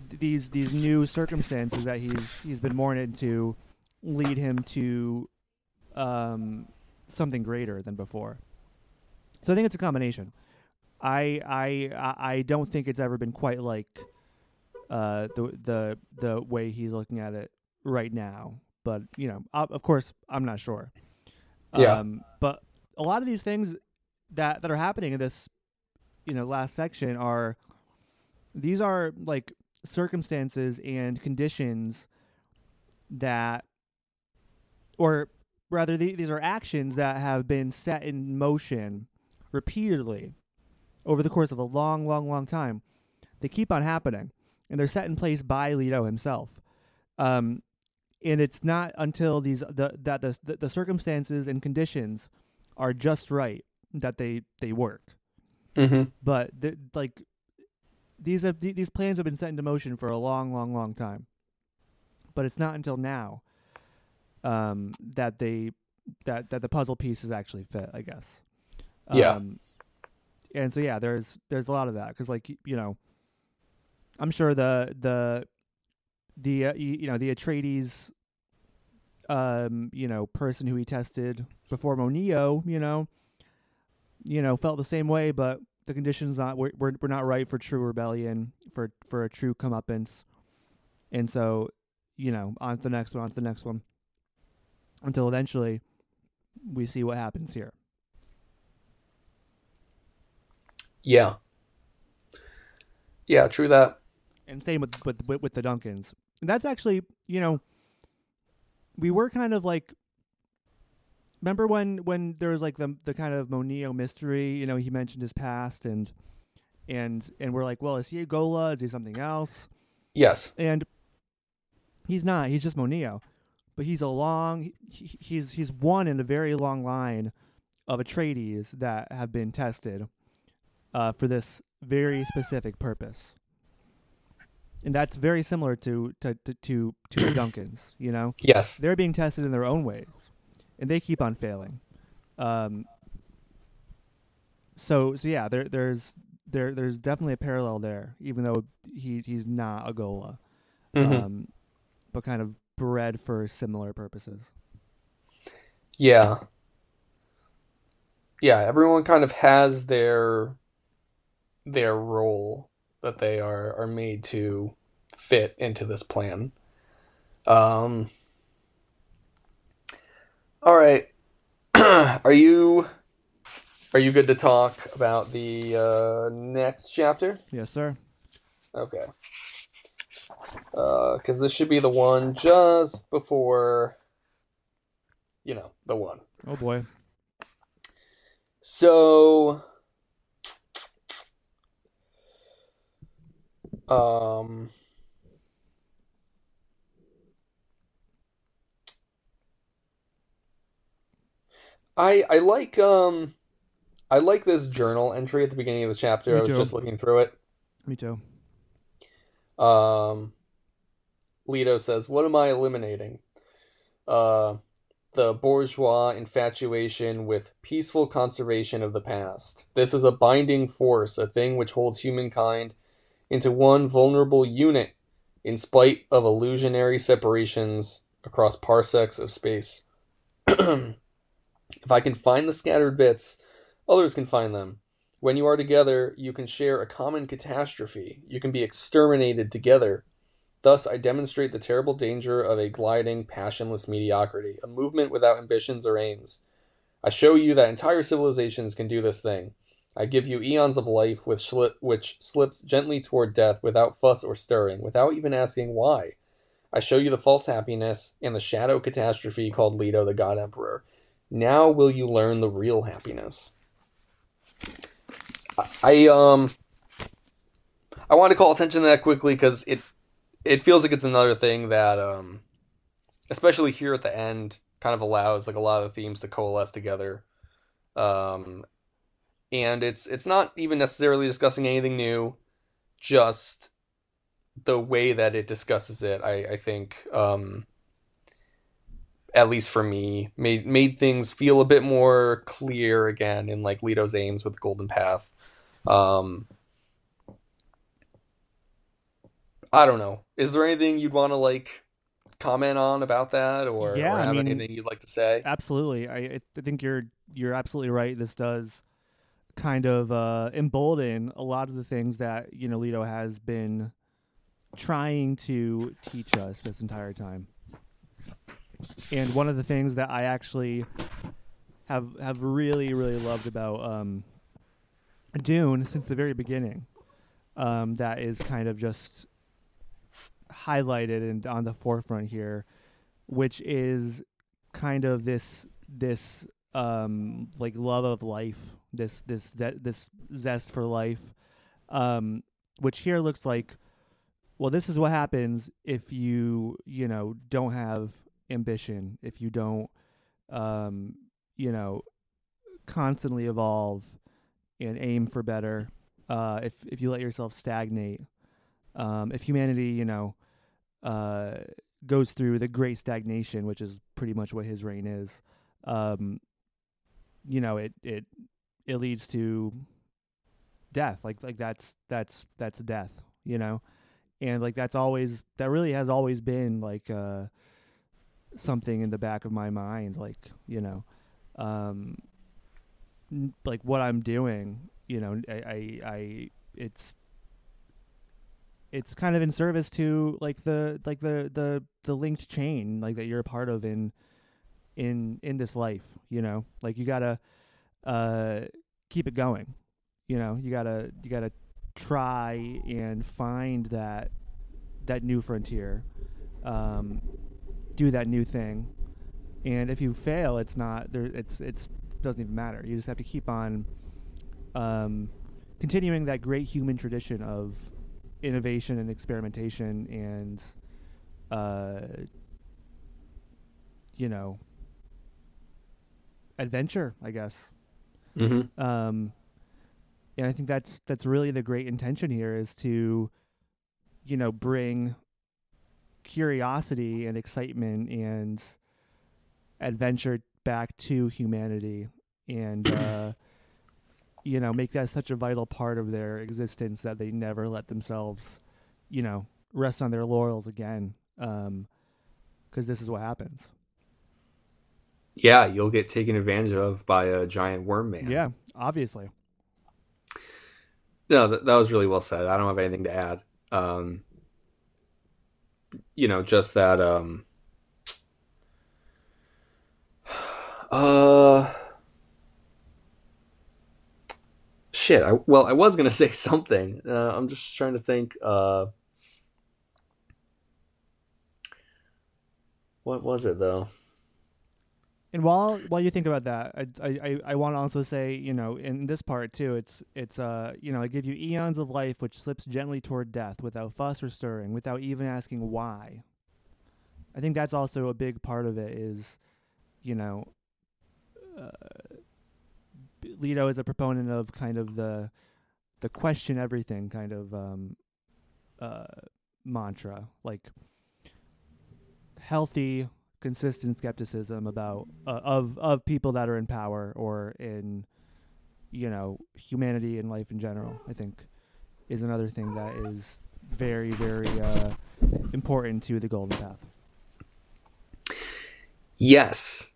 these these new circumstances that he's he's been born into lead him to um, something greater than before. So I think it's a combination. I I I don't think it's ever been quite like uh, the the the way he's looking at it right now. But you know, o- of course, I'm not sure. Yeah. Um, but a lot of these things that that are happening in this, you know, last section are these are like circumstances and conditions that or rather the, these are actions that have been set in motion repeatedly over the course of a long, long, long time. They keep on happening, and they're set in place by Leto himself. Um, and it's not until these the that the the circumstances and conditions are just right that they they work. Mm-hmm. But the, like these have these plans have been set into motion for a long, long, long time. But it's not until now um, that they that that the puzzle pieces actually fit. I guess. Yeah. Um, and so yeah, there's there's a lot of that because like you know, I'm sure the the the uh, you, you know the Atreides um you know person who he tested before Moneo you know you know felt the same way but the conditions not we're, we're, we're not right for true rebellion for for a true comeuppance and so you know on to the next one on to the next one until eventually we see what happens here Yeah. Yeah, true that. and same with with with, with the Duncans. And that's actually, you know, we were kind of like remember when when there was like the the kind of Moneo mystery, you know, he mentioned his past and and and we're like, well, is he a ghola? Is he something else? Yes. And he's not. He's just Moneo, But he's a long he, he's he's one in a very long line of Atreides that have been tested uh, for this very specific purpose. And that's very similar to to to to, to Duncans, you know? Yes. They're being tested in their own ways. And they keep on failing. Um so so yeah, there there's there there's definitely a parallel there, even though he he's not a ghola. Mhm. Um but kind of bred for similar purposes. Yeah. Yeah, everyone kind of has their their role that they are are made to fit into this plan. Um All right. are you are you good to talk about the uh next chapter? Yes, sir. Okay. Uh cuz this should be the one just before you know, the one. Oh boy. So, um, I I like um I like this journal entry at the beginning of the chapter. Me I was too. just looking through it. Me too. Um, Leto says, "What am I eliminating? Uh, the bourgeois infatuation with peaceful conservation of the past. This is a binding force, a thing which holds humankind into one vulnerable unit, in spite of illusionary separations across parsecs of space. if I can find the scattered bits, others can find them." When you are together, you can share a common catastrophe. You can be exterminated together. Thus, I demonstrate the terrible danger of a gliding, passionless mediocrity, a movement without ambitions or aims. I show you that entire civilizations can do this thing. I give you eons of life which, which slips gently toward death without fuss or stirring, without even asking why. I show you the false happiness and the shadow catastrophe called Leto the God Emperor. Now will you learn the real happiness? I um I want to call attention to that quickly because it it feels like it's another thing that um especially here at the end kind of allows like a lot of the themes to coalesce together. Um and it's it's not even necessarily discussing anything new, just the way that it discusses it, I, I think um at least for me, made made things feel a bit more clear again in like Leto's aims with the Golden Path. Um, I don't know. Is there anything you'd want to like comment on about that, or, Yeah, or I have mean- anything you'd like to say? Absolutely. I I think you're you're absolutely right. This does kind of uh, embolden a lot of the things that you know Leto has been trying to teach us this entire time. And one of the things that I actually have have really really loved about um, Dune since the very beginning, um, that is kind of just highlighted and on the forefront here, which is kind of this this um like love of life, this this this zest for life, um, which here looks like, well, this is what happens if you you know don't have ambition, if you don't, um, you know, constantly evolve and aim for better. Uh, if if you let yourself stagnate, um, if humanity, you know, uh, goes through the great stagnation, which is pretty much what his reign is, um, you know, it it it leads to death. Like like that's that's that's death, you know, and like that's always that really has always been like uh, something in the back of my mind, like you know, um, n- like what I'm doing, you know, I I, I it's it's kind of in service to like the like the the the linked chain like that you're a part of in in in this life you know? Like you gotta uh keep it going you know? You gotta you gotta try and find that that new frontier um do that new thing. And if you fail it's not there it's it's doesn't even matter. You just have to keep on um continuing that great human tradition of innovation and experimentation and uh you know adventure i guess. Mm-hmm. um and i think that's that's really the great intention here is to you know bring curiosity and excitement and adventure back to humanity and uh you know make that such a vital part of their existence that they never let themselves you know rest on their laurels again um because this is what happens Yeah, you'll get taken advantage of by a giant worm man. yeah obviously No, that, that was really well said. I don't have anything to add. Um, you know, just that. Um, uh, shit. I, well, I was gonna say something. Uh, I'm just trying to think. Uh, what was it though? And while while you think about that, I I, I want to also say, you know, in this part too, it's it's uh you know, I give you eons of life which slips gently toward death without fuss or stirring, without even asking why. I think that's also a big part of it is, you know, uh, is a proponent of kind of the the question everything kind of um uh mantra, like healthy consistent skepticism about uh, of of people that are in power or in you know humanity and life in general i think is another thing that is very very uh, important to the golden path Yes.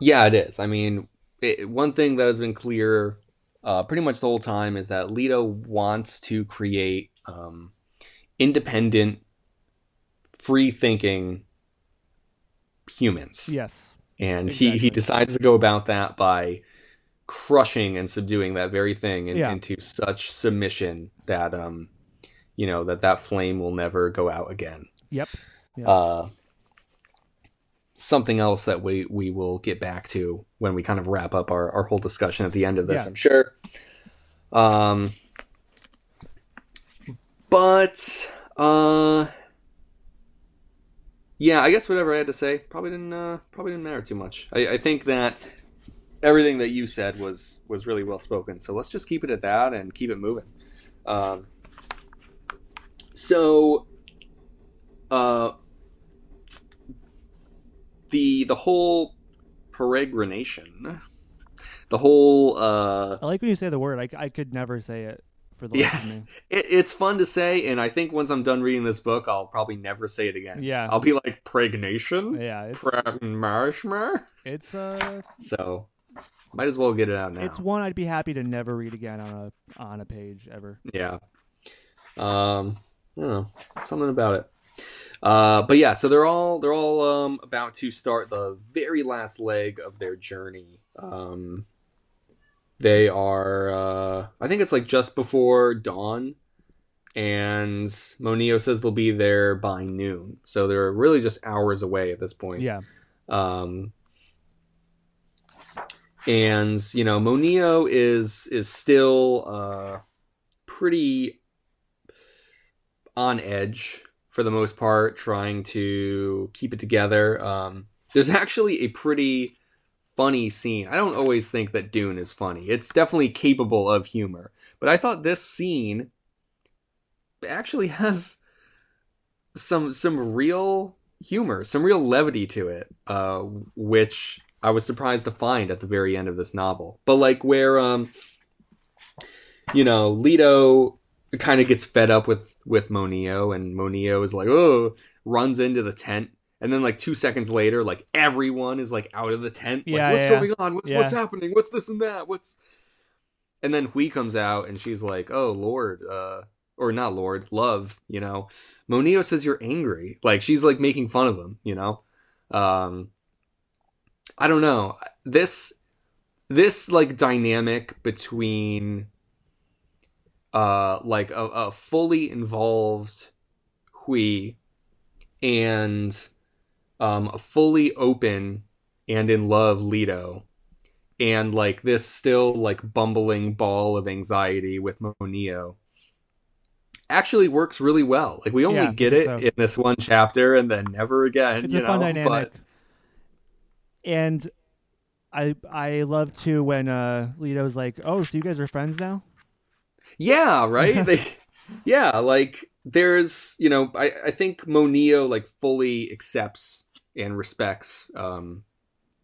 Yeah, it is. I mean, it, one thing that has been clear uh, pretty much the whole time is that Leto wants to create um, independent, free thinking humans. yes And he, exactly. he decides to go about that by crushing and subduing that very thing in, Yeah. into such submission that, um, you know, that that flame will never go out again. yep Yeah. Uh, something else that we we will get back to when we kind of wrap up our, our whole discussion at the end of this, Yeah. I'm sure. Um, but uh, yeah, I guess whatever I had to say probably didn't uh, probably didn't matter too much. I, I think that everything that you said was was really well spoken. So let's just keep it at that and keep it moving. Um, so uh the the whole peregrination the whole uh i like when you say the word I, I could never say it for the Yeah. it, it's fun to say and i think once i'm done reading this book i'll probably never say it again Yeah. i'll be like pregnation yeah it's Pragmarshmer? it's uh so might as well get it out now it's one i'd be happy to never read again on a on a page ever Yeah. Um, I don't know, something about it. Uh, but yeah, so they're all they're all um about to start the very last leg of their journey. Um, they are, uh, I think it's like just before dawn, and Moneo says they'll be there by noon. So they're really just hours away at this point. yeah Um, and you know, Moneo is is still uh, pretty on edge for the most part, trying to keep it together. Um, there's actually a pretty funny scene. I don't always think that Dune is funny. It's definitely capable of humor, but I thought this scene actually has some some real humor, some real levity to it, uh, which I was surprised to find at the very end of this novel. But like where um you know, Leto kind of gets fed up with with Moneo and Moneo is like, "Oh," runs into the tent and then like 2 seconds later like everyone is like out of the tent like Yeah, what's yeah. going on? What's Yeah. what's happening? What's this and that? What's And then Hwi comes out and she's like, "Oh, Lord, uh or not Lord, love, you know. Moneo says you're angry. Like she's like making fun of him, you know. Um I don't know. This this like dynamic between uh like a, a fully involved Hwi and um a fully open and in love Leto and like this still like bumbling ball of anxiety with Moneo actually works really well. Like we only Yeah, get it so. in this one chapter and then never again. It's you a fun know? dynamic. But And I I love too when uh Leto's like, "Oh, so you guys are friends now?" yeah, right? they yeah, like there's you know, I, I think Moneo like fully accepts and respects um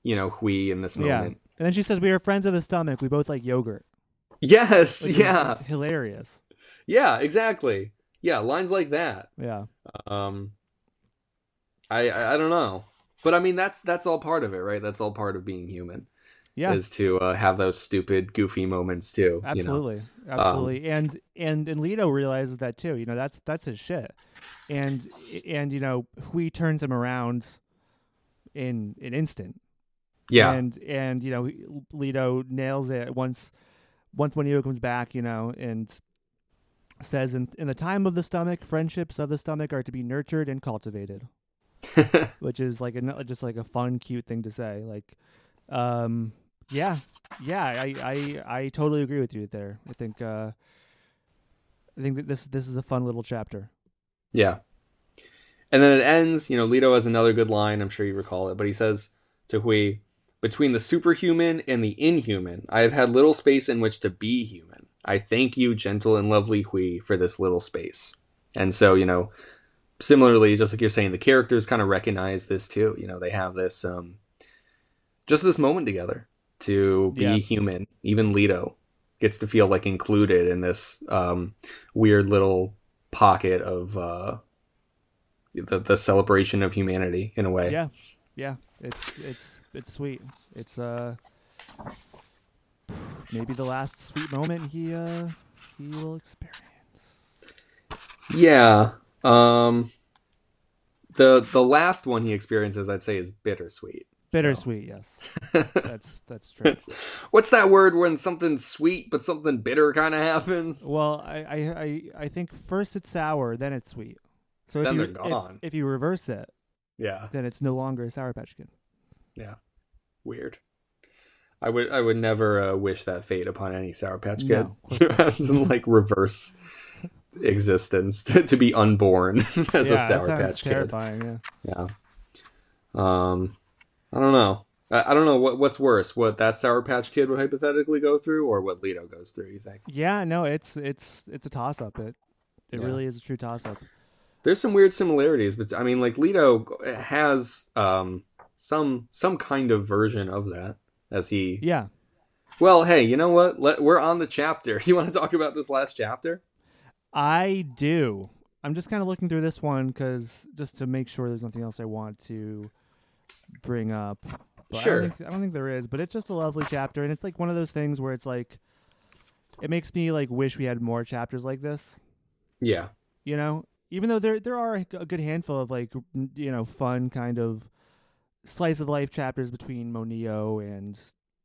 you know, Hwi in this moment. Yeah. And then she says, "We are friends of the stomach. We both like yogurt." Yes, yeah. hilarious. Yeah, exactly. Yeah, lines like that. Yeah, Um I, I I don't know. But I mean that's that's all part of it, right? That's all part of being human. yeah, Is to uh, have those stupid, goofy moments too. You know? absolutely, Um, absolutely. and and and Leto realizes that too. You know, that's that's his shit. And and you know, Hwi turns him around in an instant. Yeah. and and you know Leto nails it once once Moneo comes back, you know, and says in in the time of the stomach, friendships of the stomach are to be nurtured and cultivated, which is like a just like a fun, cute thing to say. Like, um, yeah, yeah, I I I totally agree with you there. I think uh, I think that this this is a fun little chapter. Yeah. And then it ends, you know, Leto has another good line, I'm sure you recall it, but he says to Hwi, Between the superhuman and the inhuman, I have had little space in which to be human. I thank you, gentle and lovely Hwi, for this little space. And so, you know, similarly, just like you're saying, the characters kind of recognize this too. You know, they have this um just this moment together to be Yeah. human. Even Leto gets to feel like included in this um weird little pocket of uh the, the celebration of humanity in a way. Yeah, yeah, it's it's it's sweet. It's uh maybe the last sweet moment he uh he will experience. Yeah. Um the the last one he experiences I'd say is bittersweet. So- Bittersweet, yes. That's that's true. It's- what's that word when something's sweet but something bitter kind of happens? Well, I, I I I think first it's sour, then it's sweet. So if Then you they're gone. If, you reverse it, yeah, then it's no longer a sour patch kid. Yeah, weird. I would I would never uh, wish that fate upon any Sour Patch Kid. No, like reverse existence to, to be unborn as yeah, a Sour Patch Kid. terrifying. Yeah. Yeah. Um, I don't know. I, I don't know what what's worse, what that Sour Patch Kid would hypothetically go through, or what Leto goes through. You think? Yeah, no, it's it's it's a toss up. It it Yeah. really is a true toss up. There's some weird similarities, but I mean, like Leto has um some some kind of version of that as he. Yeah. Well, hey, you know what? Let, we're on the chapter. You want to talk about this last chapter? I do. I'm just kind of looking through this one because just to make sure there's nothing else I want to bring up. But Sure. I don't, think, I don't think there is, but it's just a lovely chapter, and it's like one of those things where it's like, it makes me like wish we had more chapters like this. Yeah. You know, even though there there are a good handful of like you know fun kind of slice of life chapters between Moneo and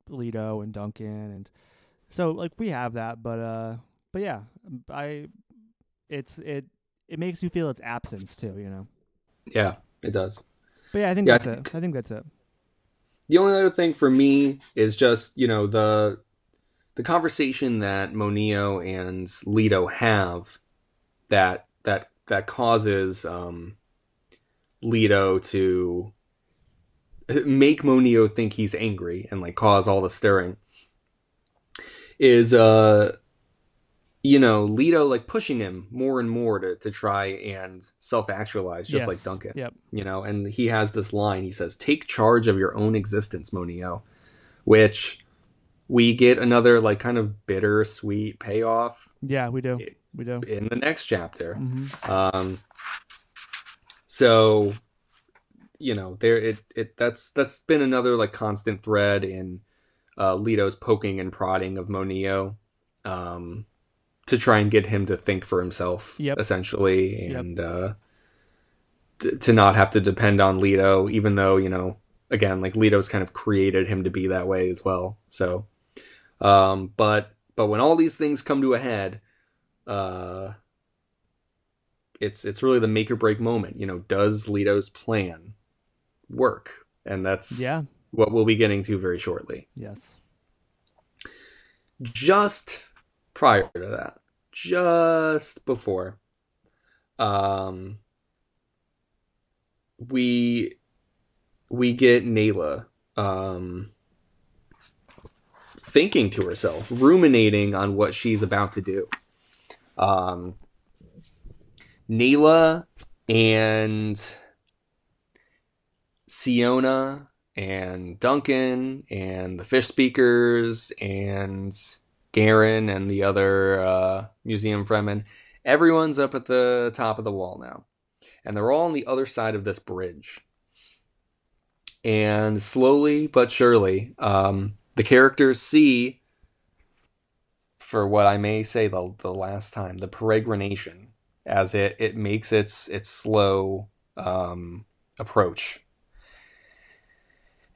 Leto and Duncan, and so like we have that, but uh, but yeah, I it's it it makes you feel its absence too, you know. Yeah, it does. But yeah, I think Yeah, I that's it. I think that's it. the only other thing for me is just you know the the conversation that Moneo and Leto have that that that causes um, Leto to make Moneo think he's angry and like cause all the stirring is uh you know Leto like pushing him more and more to to try and self actualize just Yes. like Duncan Yep. you know and he has this line he says take charge of your own existence Moneo which we get another like kind of bittersweet payoff Yeah, we do. It- We do. in the next chapter hmm um so you know there it it that's that's been another like constant thread in uh Leto's poking and prodding of Moneo um to try and get him to think for himself Yep. essentially Yep. and uh t- to not have to depend on Leto even though you know again like Leto's kind of created him to be that way as well so um but but when all these things come to a head uh it's it's really the make or break moment. You know, does Leto's plan work? And that's Yeah. what we'll be getting to very shortly. Yes. Just prior to that, just before, um, we we get Nayla um thinking to herself, ruminating on what she's about to do. Um, and Siona and Duncan and the fish speakers and Garen and the other uh, museum fremen. Everyone's up at the top of the wall now. And they're all on the other side of this bridge. And slowly but surely, um, the characters see, for what I may say the, the last time, the peregrination as it, it makes its its slow um, approach.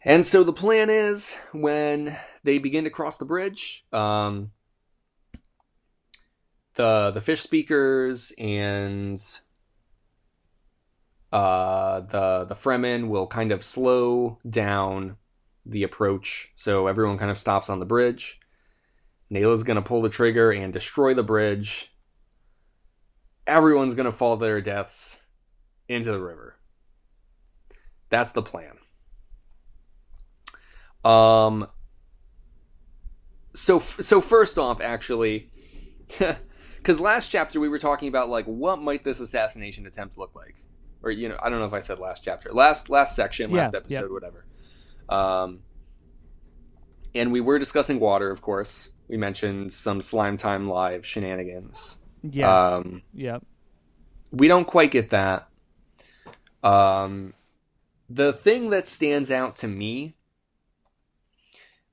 And so the plan is when they begin to cross the bridge, um, the the fish speakers and uh, the the Fremen will kind of slow down the approach, so everyone kind of stops on the bridge. Nayla's gonna pull the trigger and destroy the bridge. Everyone's gonna fall to their deaths into the river. That's the plan. Um. So so first off, actually, because last chapter we were talking about like what might this assassination attempt look like, or you know I don't know if I said last chapter, last last section, last Yeah, episode, yeah. whatever. Um. And we were discussing water, of course. We mentioned some slime time live shenanigans. Yes. Um, yep. we don't quite get that. Um, the thing that stands out to me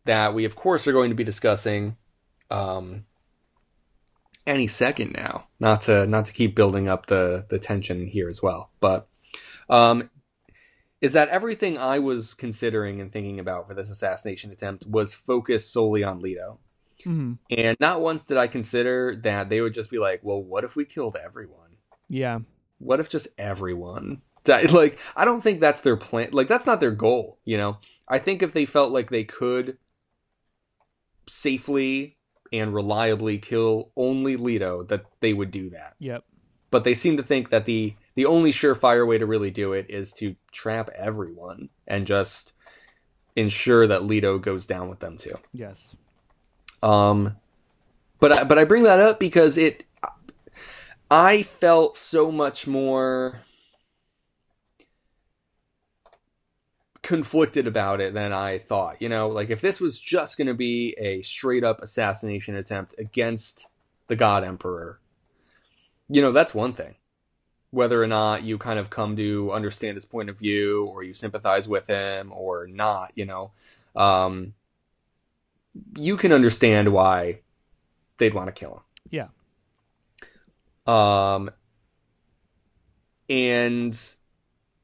that we, of course, are going to be discussing um, any second now. Not to not to keep building up the the tension here as well, but um, is that everything I was considering and thinking about for this assassination attempt was focused solely on Leto. Hmm And not once did I consider that they would just be like, well, what if we killed everyone? Yeah. what if just everyone died? like i don't think that's their plan like that's not their goal you know i think if they felt like they could safely and reliably kill only leto that they would do that Yep. but they seem to think that the the only surefire way to really do it is to trap everyone and just ensure that leto goes down with them too Yes. Um, but I, but I bring that up because it, I felt so much more conflicted about it than I thought. You know, like if this was just going to be a straight up assassination attempt against the God Emperor, you know, that's one thing. Whether or not you kind of come to understand his point of view or you sympathize with him or not, you know, um, you can understand why they'd want to kill him. Yeah. Um, and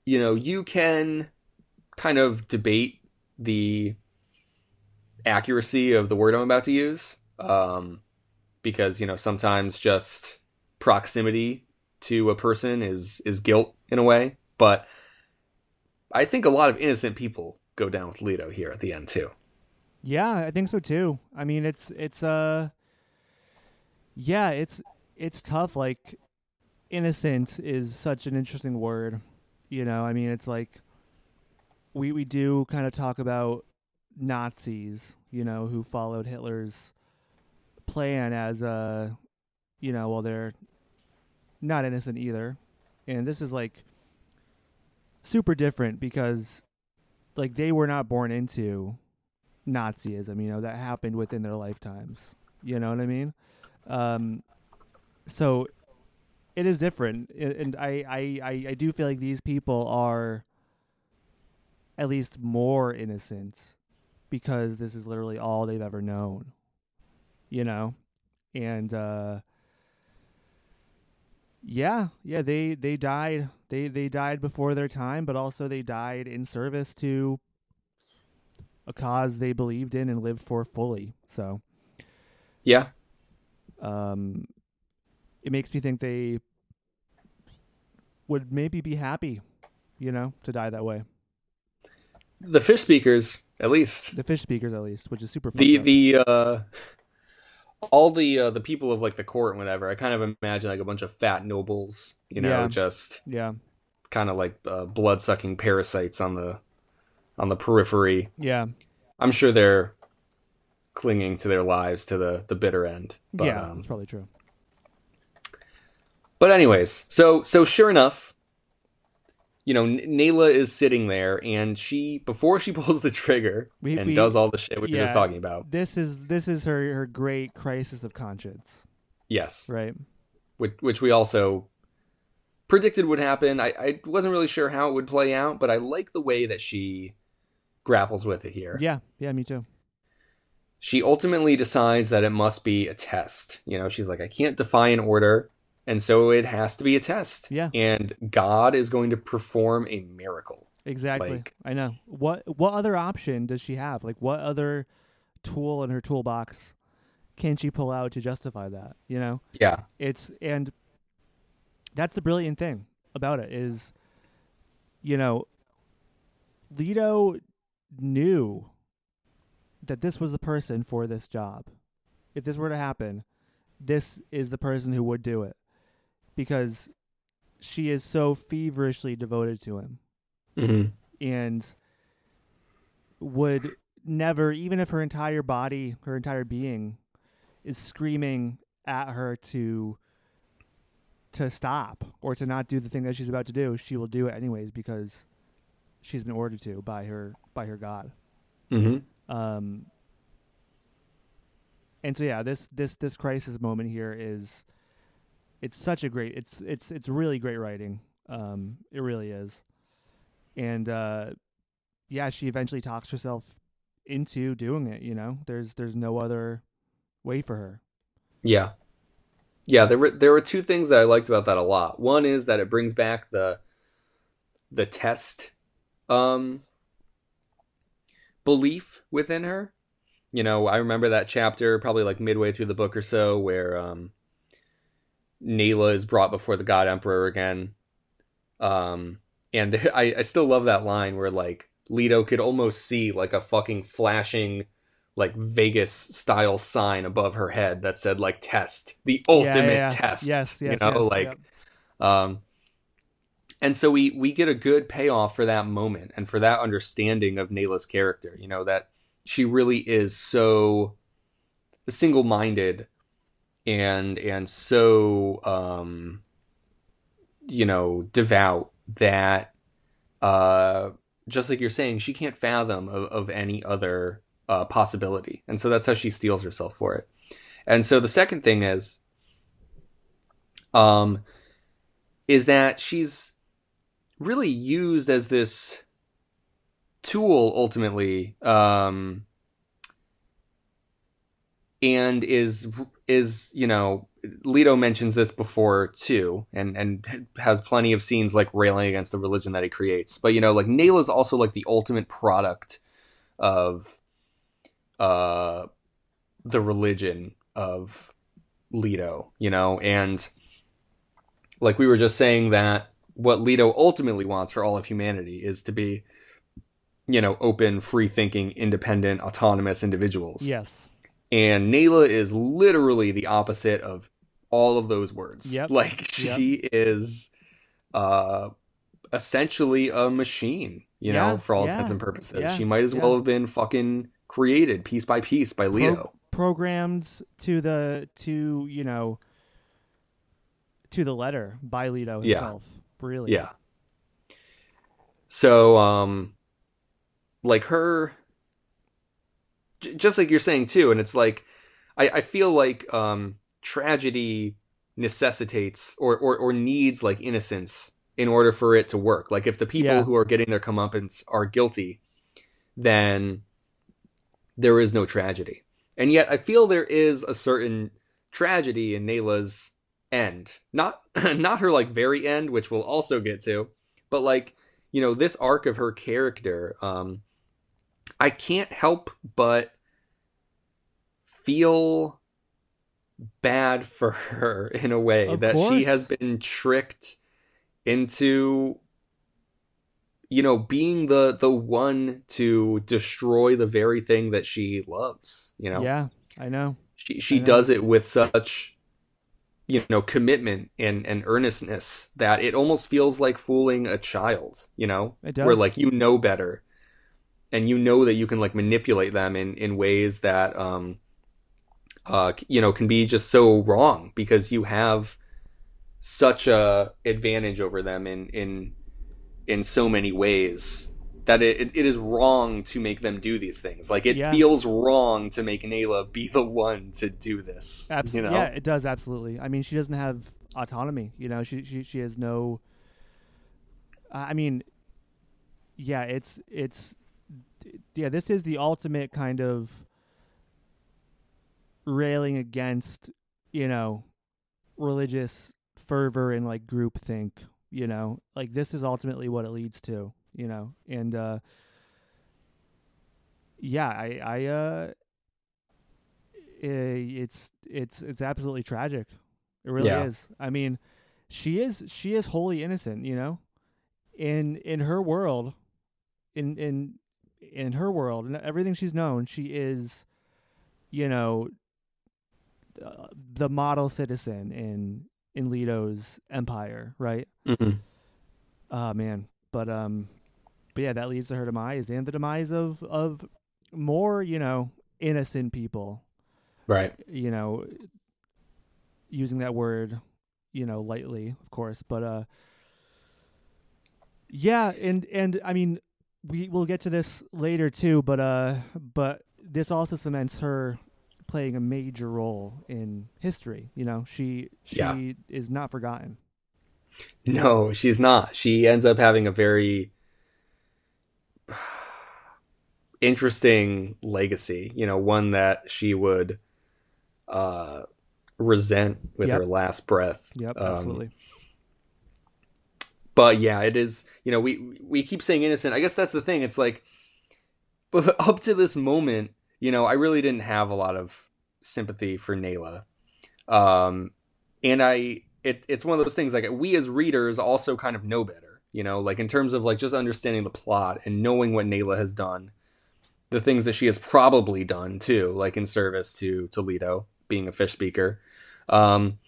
you know, you can kind of debate the accuracy of the word I'm about to use, um, because you know sometimes just proximity to a person is is guilt in a way, but I think a lot of innocent people go down with Leto here at the end too. Yeah, I think so too. I mean, it's it's uh yeah, it's it's tough like innocent is such an interesting word. You know, I mean, it's like we we do kind of talk about Nazis, you know, who followed Hitler's plan as a you know, well they're not innocent either. And this is like super different because like they were not born into Nazism, you know, that happened within their lifetimes. You know what I mean? Um, so it is different, and I, I, I, I do feel like these people are at least more innocent because this is literally all they've ever known. You know, and uh, yeah, yeah, they they died. They they died before their time, but also they died in service to a cause they believed in and lived for fully. So, yeah, um, it makes me think they would maybe be happy, you know, to die that way. The fish speakers, at least. The fish speakers, at least, which is super. The the uh, all the uh, the people of like the court and whatever. I kind of imagine like a bunch of fat nobles, you know, Yeah. just yeah, kind of like uh, blood sucking parasites on the on the periphery. yeah, I'm sure they're clinging to their lives to the the bitter end. But, yeah. um, that's probably true. But anyways, so so sure enough, you know, N- Nayla is sitting there, and she before she pulls the trigger We- and we- does all the shit we were just talking about. This is this is her her great crisis of conscience, Yes, right? which which we also predicted would happen. I I wasn't really sure how it would play out, but I like the way that she grapples with it here. Yeah, yeah, me too. She ultimately decides that it must be a test. You know, she's like, I can't defy an order, and so it has to be a test. Yeah. and God is going to perform a miracle. Exactly. Like- I know. What what other option does she have? Like what other tool in her toolbox can she pull out to justify that? You know? Yeah. It's and that's the brilliant thing about it is you know Leto knew that this was the person for this job. If this were to happen, this is the person who would do it because she is so feverishly devoted to him Mm-hmm. and would never even if her entire body her entire being is screaming at her to to stop or to not do the thing that she's about to do she will do it anyways because she's been ordered to by her by her god Mm-hmm. um and so yeah this this this crisis moment here is it's such a great it's it's it's really great writing um it really is and uh yeah she eventually talks herself into doing it you know there's there's no other way for her Yeah. Yeah, there were there were two things that I liked about that a lot. One is that it brings back the the test um belief within her. You know, I remember that chapter probably like midway through the book or so where um Nayla is brought before the God Emperor again. Um and there, I I still love that line where like Leto could almost see like a fucking flashing like Vegas style sign above her head that said like test, the ultimate yeah. test. yes yes you know, yes, like yep. um and so we we get a good payoff for that moment and for that understanding of Nayla's character, you know, that she really is so single-minded and and so um you know, devout that uh just like you're saying, she can't fathom of, of any other uh, possibility. And so that's how she steals herself for it. And so the second thing is um is that she's really used as this tool ultimately um and is is you know Leto mentions this before too and and has plenty of scenes like railing against the religion that he creates. But you know like Nayla's also like the ultimate product of uh the religion of Leto you know? And like we were just saying that what Leto ultimately wants for all of humanity is to be you know, open, free thinking, independent, autonomous individuals. Yes. And Nayla is literally the opposite of all of those words. Yep. Like she Yep. is uh essentially a machine, you know, for all yeah, intents and purposes. yeah, she might as well have been fucking created piece by piece by Leto. Programmed to the to you know to the letter by Leto Yeah. himself. Really. Yeah. So, um, like her, j- just like you're saying too, and it's like, I, I feel like um, tragedy necessitates or, or or needs like innocence in order for it to work. Like if the people Yeah. who are getting their comeuppance are guilty, then there is no tragedy. And yet, I feel there is a certain tragedy in Nayla's end. Not not her like very end, which we'll also get to, but like you know this arc of her character. Um, I can't help but feel bad for her in a way Of that she has been tricked into you know being the the one to destroy the very thing that she loves you know Yeah, I know. she she know. does it with such you know commitment and and earnestness that it almost feels like fooling a child you know It does. where like you know better and you know that you can like manipulate them in in ways that um uh you know can be just so wrong because you have such a advantage over them in in in so many ways that it, it is wrong to make them do these things like it Yeah. feels wrong to make Nayla be the one to do this Abs- you know Yeah, it does absolutely. I mean, she doesn't have autonomy. You know, she she she has no. I mean, yeah, it's it's yeah. This is the ultimate kind of railing against you know religious fervor and like groupthink. You know, like this is ultimately what it leads to. You know, and uh yeah, I I uh eh, it's it's it's absolutely tragic. It really Yeah. is. I mean, she is she is wholly innocent, you know. In in her world, in in in her world and everything she's known, she is you know uh, the model citizen in in Leto's empire, right? Mhm. Oh man, but um, but yeah, that leads to her demise and the demise of of more, you know, innocent people. right You know, using that word, you know, lightly, of course, but uh, yeah, and and I mean, we will get to this later too, but uh, but this also cements her playing a major role in history. You know, she she Yeah. is not forgotten. No, she's not. She ends up having a very interesting legacy, you know, one that she would uh resent with Yep. her last breath. Yep, Um, absolutely. But yeah, it is, you know, we we keep saying innocent. I guess that's the thing. It's like but up to this moment, you know, I really didn't have a lot of sympathy for Nayla. Um and I it, it's one of those things like we as readers also kind of know better, you know, like in terms of like just understanding the plot and knowing what Nayla has done, the things that she has probably done too, like in service to Toledo, being a fish speaker. Um,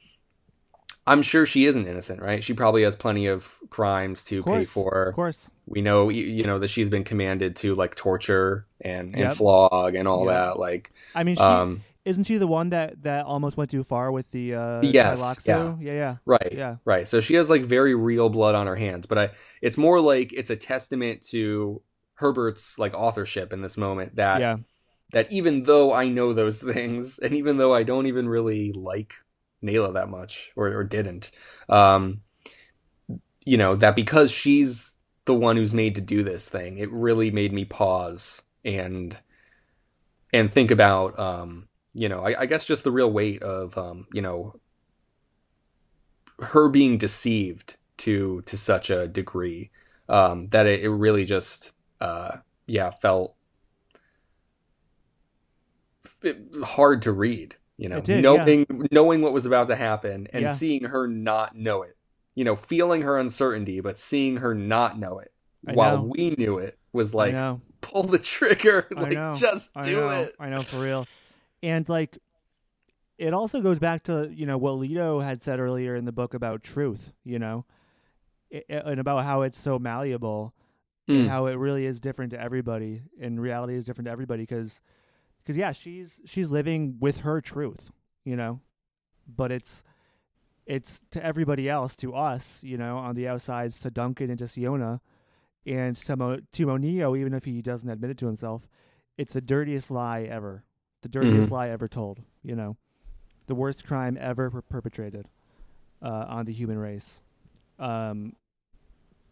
I'm sure she isn't innocent, right? She probably has plenty of crimes to Of pay for. of course. We know, you know, that she's been commanded to like torture and, and Yep. flog and all Yep. that. Like, I mean, she um, isn't she the one that that almost went too far with the uh Yes, Tleilaxu? yeah, yeah, right. yeah. Right. So she has like very real blood on her hands, but I it's more like it's a testament to Herbert's like authorship in this moment that yeah. that even though I know those things and even though I don't even really like Nayla that much or or didn't um you know that because she's the one who's made to do this thing it really made me pause and and think about um you know I, I guess just the real weight of um you know her being deceived to to such a degree um that it, it really just uh yeah felt f- hard to read you know did, knowing knowing what was about to happen and Yeah. seeing her not know it you know feeling her uncertainty but seeing her not know it I while know. we knew it was like pull the trigger. Like, just do know, it. I know for real. And like it also goes back to, you know, what Leto had said earlier in the book about truth, you know, I- I- and about how it's so malleable and Mm. how it really is different to everybody and reality is different to everybody cuz cuz yeah, she's she's living with her truth, you know. But it's it's to everybody else, to us, you know, on the outsides, to Duncan and to Siona, and to, Mo- to Moneo, even if he doesn't admit it to himself, it's the dirtiest lie ever. The dirtiest Mhm. lie ever told, you know. The worst crime ever per- perpetrated uh, on the human race. Um,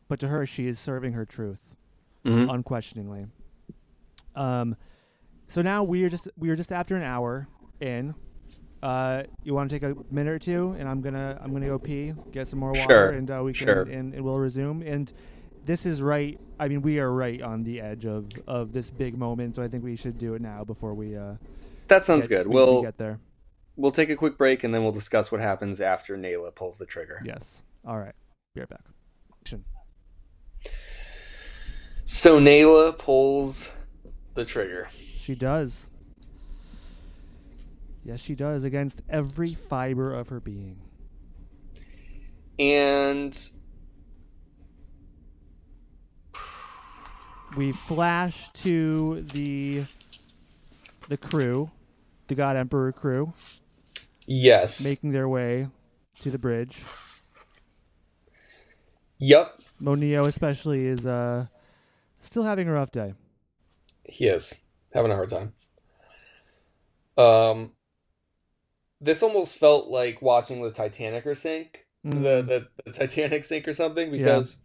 but to her, she is serving her truth Mhm. unquestioningly. Um, so now we are just we are just after an hour in. Uh, you want to take a minute or two, and I'm gonna I'm gonna go pee, get some more water, Sure, and uh, we can sure. and, and we'll resume. And this is right. I mean, we are right on the edge of of this big moment, so I think we should do it now before we uh. That sounds get, good. we- we We'll get there. we'll take a quick break and then we'll discuss what happens after Nayla pulls the trigger. Yes. All right. Be right back. Action. So Nayla pulls the trigger. She does. Yes, she does against every fiber of her being. And we flash to the the crew, the God Emperor crew, yes. making their way to the bridge. Yep, Moneo especially is uh still having a rough day. he is having a hard time. Um this almost felt like watching the Titanic or sink. the, Mm. the the Titanic sink or something because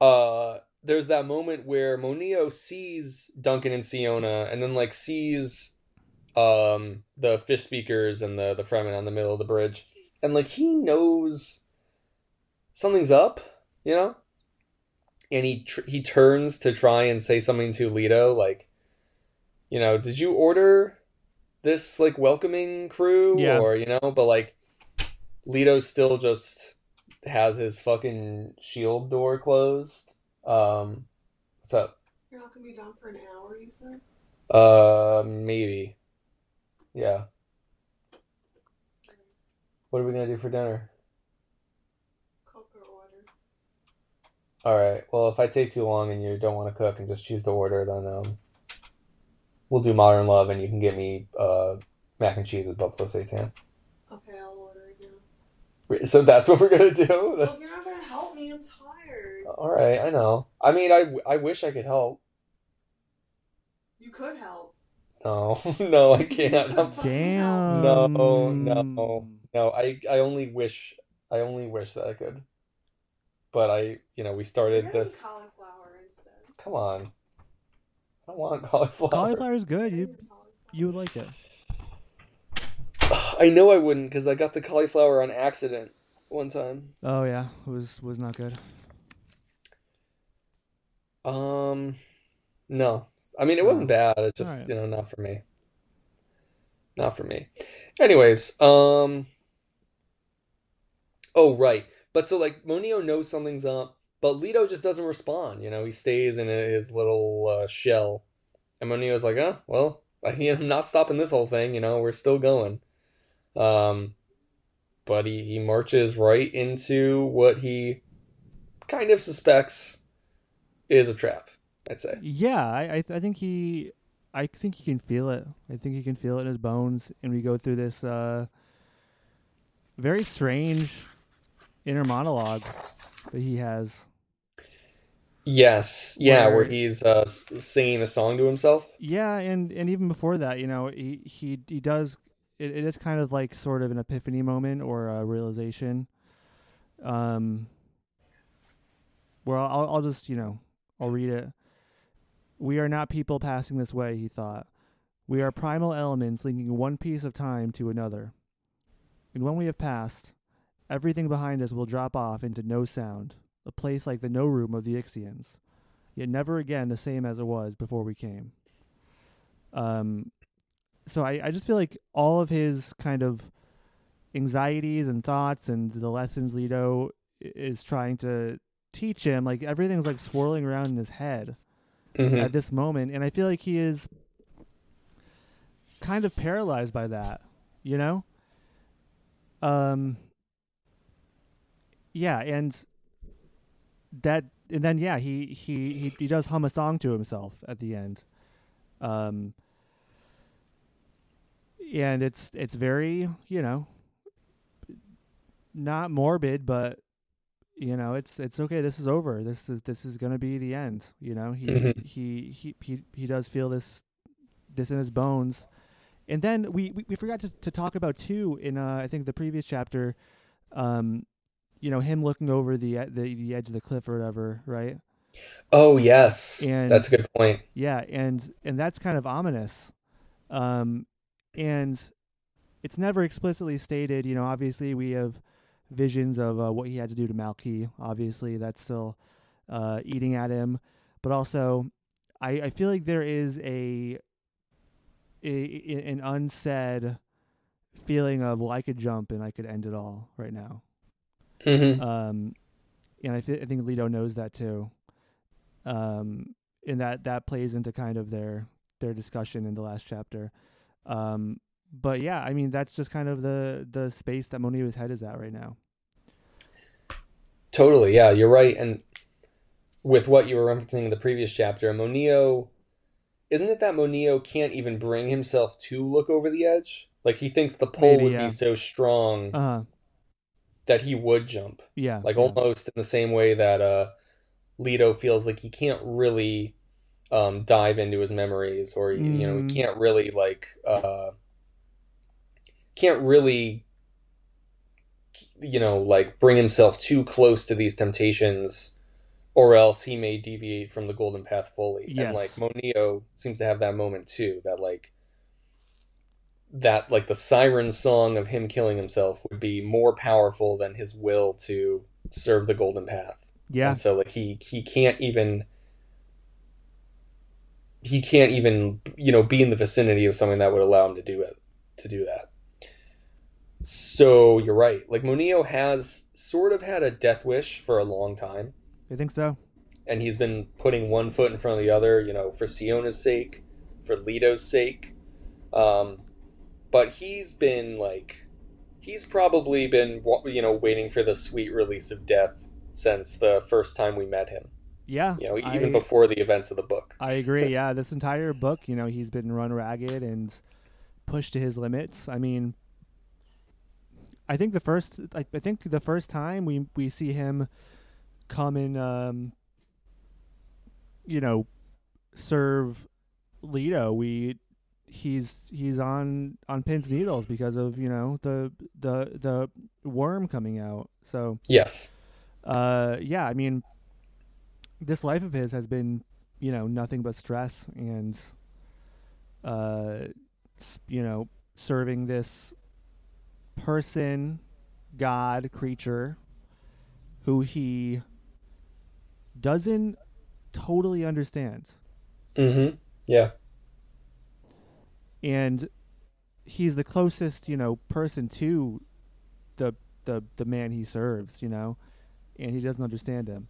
uh there's that moment where Moneo sees Duncan and Siona and then like sees um the fish speakers and the the Fremen on the middle of the bridge and like he knows something's up, you know? And he tr- he turns to try and say something to Leto like you know, did you order this like welcoming crew Yeah. or you know, but like Leto still just has his fucking shield door closed. Um, what's up? You're not gonna be done for an hour, you said? Uh, maybe. Yeah. What are we gonna do for dinner? Cook or order. All right. Well, if I take too long and you don't want to cook and just choose to order, then um, we'll do modern love, and you can get me uh mac and cheese with buffalo seitan. Okay, I'll order it now. Wait, So that's what we're gonna do. Well, you're not gonna help me. I'm tired. All right. I know. I mean, I I wish I could help. You could help. No, no, I can't. Damn. No, no. No, I I only wish I only wish that I could. But I, you know, we You're started getting this. cauliflower instead. Come on. I don't want cauliflower. Cauliflower is good. You you would like it. I know I wouldn't because I got the cauliflower on accident one time. Oh yeah, it was was not good. Um, no. I mean, it wasn't bad. It's just, Alright. you know, not for me. Not for me. Anyways, um Oh, right. But so like Moneo knows something's up, but Leto just doesn't respond, you know. He stays in his little uh, shell. And Moneo's like, "Uh, well, I am not stopping this whole thing, you know. We're still going." Um but he he marches right into what he kind of suspects is a trap, I'd say. Yeah, I I, I think he I think he can feel it. I think he can feel it in his bones, and we go through this uh, very strange inner monologue that he has. Yes, yeah, where Where- he's uh, singing a song to himself. Yeah, and and even before that, you know, he he he does. It, it is kind of like sort of an epiphany moment or a realization. Um, where I'll I'll just you know I'll read it. We are not people passing this way, he thought. We are primal elements linking one piece of time to another. And when we have passed, everything behind us will drop off into no sound, a place like the no room of the Ixians, yet never again the same as it was before we came. Um, so I, I just feel like all of his kind of anxieties and thoughts and the lessons Leto is trying to teach him, like everything's like swirling around in his head Mhm. at this moment, and I feel like he is kind of paralyzed by that. You know. Um. Yeah, and that, and then yeah, he he he he does hum a song to himself at the end. Um. And it's it's very you know not morbid, but you know, it's it's okay. This is over. This is this is gonna be the end. You know, he Mhm. he, he he he does feel this this in his bones. And then we we, we forgot to, to talk about too in uh, I think the previous chapter, um, you know, him looking over the the the edge of the cliff or whatever, right? Oh yes, And- that's a good point. Yeah, and and that's kind of ominous. Um and it's never explicitly stated, you know, obviously we have visions of uh, what he had to do to Malky. Obviously that's still uh eating at him, but also I I feel like there is a, a an unsaid feeling of well I could jump and I could end it all right now. hmm Um, and I, th- I think Leto knows that too. Um, and that that plays into kind of their their discussion in the last chapter. Um, but yeah, I mean that's just kind of the the space that Moneo's head is at right now. Totally, yeah, you're right. And with what you were referencing in the previous chapter, Moneo, isn't it that Moneo can't even bring himself to look over the edge? Like he thinks the pull Maybe, would yeah. be so strong Uh huh. that he would jump. Yeah. Like yeah. almost in the same way that uh Leto feels like he can't really um dive into his memories or you know, Mm. he can't really like uh can't really you know, like bring himself too close to these temptations or else he may deviate from the golden path fully. And like Moneo seems to have that moment too, that like that like the siren song of him killing himself would be more powerful than his will to serve the golden path. Yeah. And so like he he can't even he can't even you know be in the vicinity of something that would allow him to do it to do that. So you're right. Like Moneo has sort of had a death wish for a long time, You think so. and he's been putting one foot in front of the other, you know, for Siona's sake, for Leto's sake. Um, but he's been like, he's probably been, you know, waiting for the sweet release of death since the first time we met him. Yeah. You know, even I- before the events of the book. I agree. Yeah, this entire book, you know, he's been run ragged and pushed to his limits. I mean, I think the first, I, I think the first time we we see him come and, um, you know, serve Leto, we he's he's on on pins and needles because of you know the the the worm coming out. So Yes. uh yeah i mean this life of his has been you know nothing but stress and uh you know serving this person god creature who he doesn't totally understand Mm-hmm. Yeah. and he's the closest you know person to the the the man he serves you know and he doesn't understand him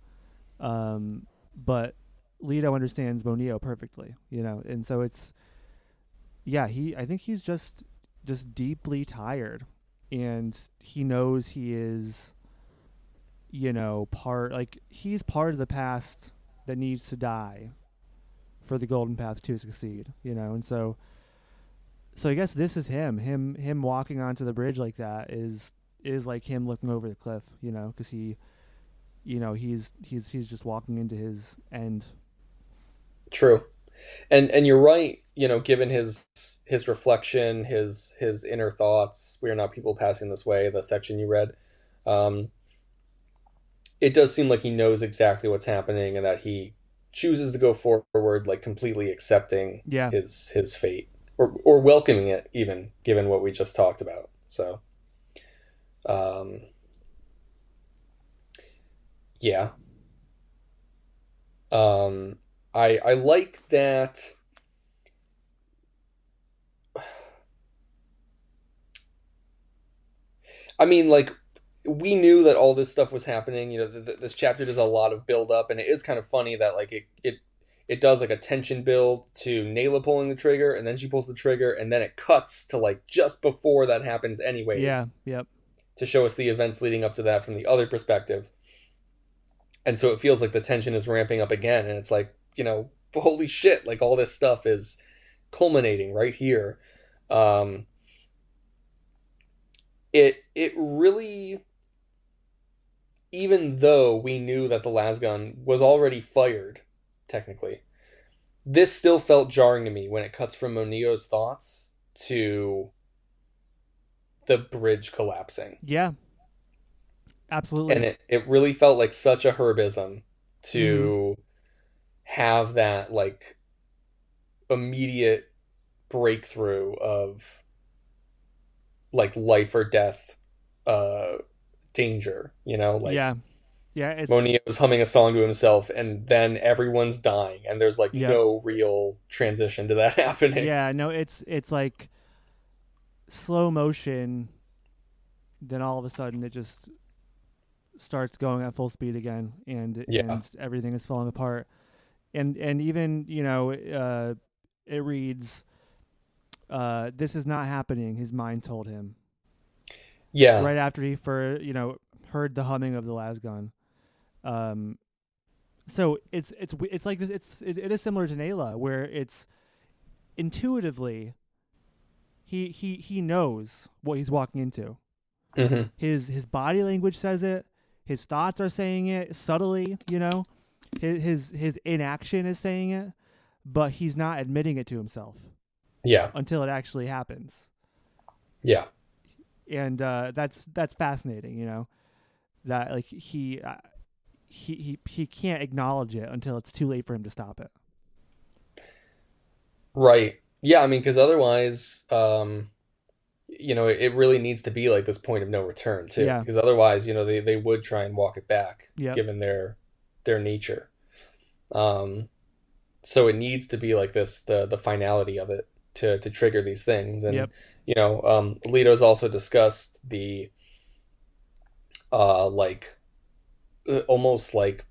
um but Leto understands Moneo perfectly you know and so it's yeah he I think he's just just deeply tired and he knows he is you know part like he's part of the past that needs to die for the golden path to succeed you know and so so I guess this is him. Him him walking onto the bridge like that is is like him looking over the cliff, you know, because he, you know, he's he's he's just walking into his end. True. And and you're right, you know, given his his reflection, his his inner thoughts, we are not people passing this way, the section you read. Um it does seem like he knows exactly what's happening and that he chooses to go forward like completely accepting Yeah, his his fate or or welcoming it even given what we just talked about. So um yeah. Um I I like that I mean like we knew that all this stuff was happening, you know, th th this chapter does a lot of build up and it is kind of funny that like it it it does like a tension build to Nayla pulling the trigger, and then she pulls the trigger, and then it cuts to like just before that happens, anyways. Yeah. Yep. To show us the events leading up to that from the other perspective. And so it feels like the tension is ramping up again, and it's like, you know, holy shit, like all this stuff is culminating right here. Um, it it really even though we knew that the lasgun was already fired technically this still felt jarring to me when it cuts from Moneo's thoughts to the bridge collapsing Yeah. Absolutely. and it, it really felt like such a herbism to have that like immediate breakthrough of like life or death uh danger you know like yeah. Yeah. It's Moneo is humming a song to himself and then everyone's dying and there's like Yeah. no real transition to that happening yeah. No. It's it's like slow motion. Then all of a sudden it just starts going at full speed again, and Yeah. and everything is falling apart. And and even you know uh, it reads. Uh, this is not happening. His mind told him. yeah right after he for you know heard the humming of the lasgun. Um, so it's it's it's like this. It's it, it is similar to Nayla, where it's intuitively he he he knows what he's walking into. hmm His his body language says it. His thoughts are saying it subtly. You know, his his his inaction is saying it, but he's not admitting it to himself yeah until it actually happens. yeah and uh, that's that's fascinating. You know, that like he uh, he he he can't acknowledge it until it's too late for him to stop it. Right. Yeah, I mean, because otherwise, um, you know, it, really needs to be like this point of no return too. Yeah. Because otherwise, you know, they, they would try and walk it back, Yep. given their their nature. Um, so it needs to be like this, the the finality of it to to trigger these things. And Yep. you know, um, Leto's also discussed the uh like uh, almost like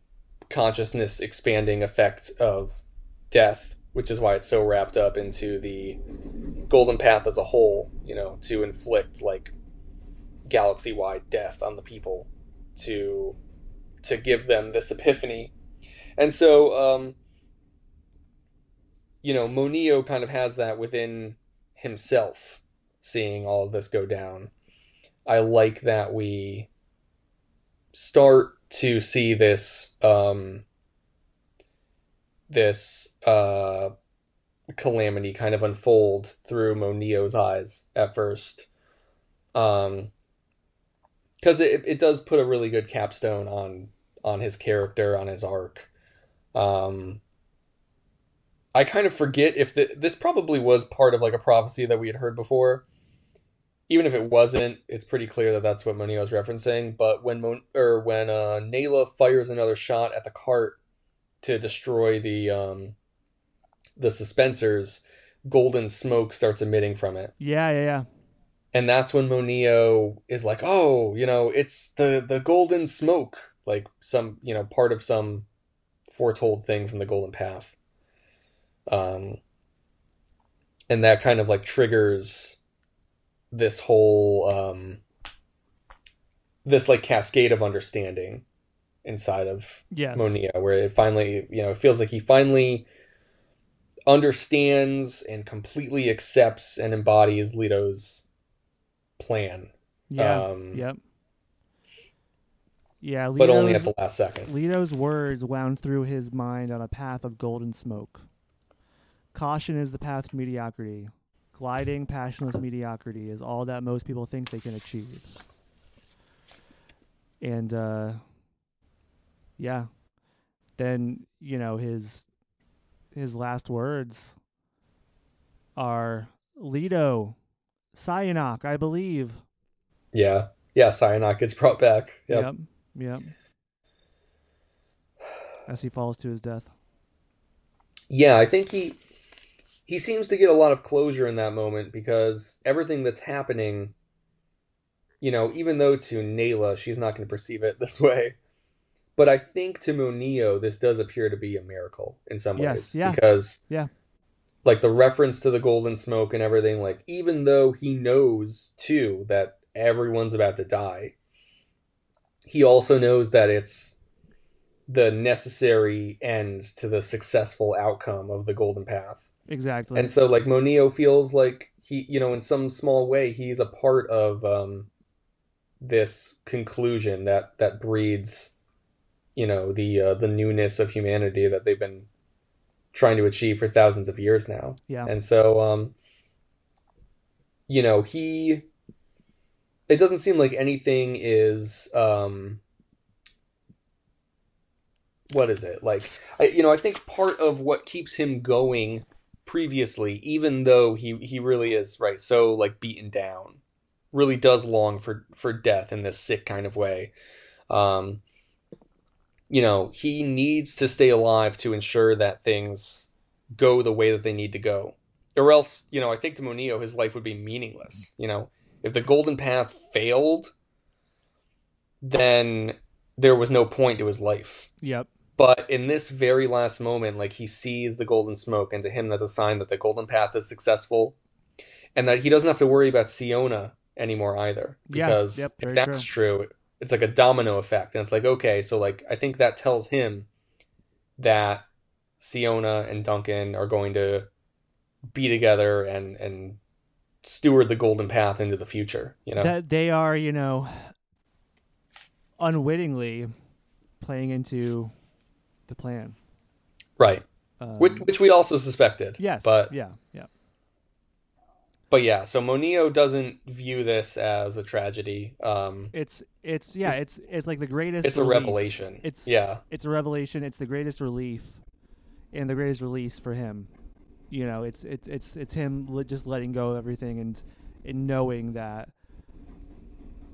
consciousness expanding effect of death, which is why it's so wrapped up into the golden path as a whole, you know, to inflict like galaxy wide death on the people to to give them this epiphany. And so um you know, Moneo kind of has that within himself, seeing all of this go down. I like that we start to see this um this uh calamity kind of unfold through Moneo's eyes at first. Um because it it does put a really good capstone on on his character, on his arc. Um I kind of forget if the, this probably was part of like a prophecy that we had heard before. Even if it wasn't, it's pretty clear that that's what Moneo is referencing. But when Mon- or when uh, Nayla fires another shot at the cart to destroy the um, the suspensors, golden smoke starts emitting from it, Yeah, yeah, yeah. and that's when Moneo is like, "Oh, you know, it's the the golden smoke, like some you know part of some foretold thing from the Golden Path." Um, and that kind of like triggers this whole um, this like cascade of understanding inside of Yes. Moneo, where it finally, you know, it feels like he finally understands and completely accepts and embodies Leto's plan, Yeah. um, yep. Yeah, but only at the last second. Leto's words wound through his mind on a path of golden smoke. Caution is the path to mediocrity. Gliding, passionless mediocrity is all that most people think they can achieve. And uh yeah. Then, you know, his his last words are Leto, Siaynoq, I believe. Yeah, yeah. Siaynoq gets brought back. Yep. Yep. Yep. As he falls to his death. Yeah, I think he he seems to get a lot of closure in that moment because everything that's happening, you know, even though to Nayla she's not going to perceive it this way, but I think to Moneo this does appear to be a miracle in some Yes, ways yeah. because Yeah. like the reference to the golden smoke and everything like even though he knows too that everyone's about to die he also knows that it's the necessary end to the successful outcome of the golden path Exactly. and so like Moneo feels like he you know in some small way he's a part of um this conclusion that that breeds you know the uh, the newness of humanity that they've been trying to achieve for thousands of years now yeah. and so um you know he it doesn't seem like anything is um what is it? Like I, you know i think part of what keeps him going previously even though he he really is right so like beaten down really does long for for death in this sick kind of way. Um you know he needs to stay alive to ensure that things go the way that they need to go or else you know i think to moneo his life would be meaningless you know if the golden path failed then there was no point to his life Yep. but in this very last moment, like he sees the golden smoke, and to him, that's a sign that the golden path is successful, and that he doesn't have to worry about Siona anymore either. Yeah, Because yep, if that's true. it's like a domino effect, and it's like okay, so like I think that tells him that Siona and Duncan are going to be together and and steward the golden path into the future. You know, That they are, you know, unwittingly playing into the plan. right? Um, Which which we also suspected. yes. but yeah. Yeah. But yeah, so Moneo doesn't view this as a tragedy. Um, It's it's yeah. It's it's like the greatest. it's a release. revelation. It's yeah, it's a revelation. It's the greatest relief, and the greatest release for him. You know, it's it's it's it's him li- just letting go of everything and and knowing that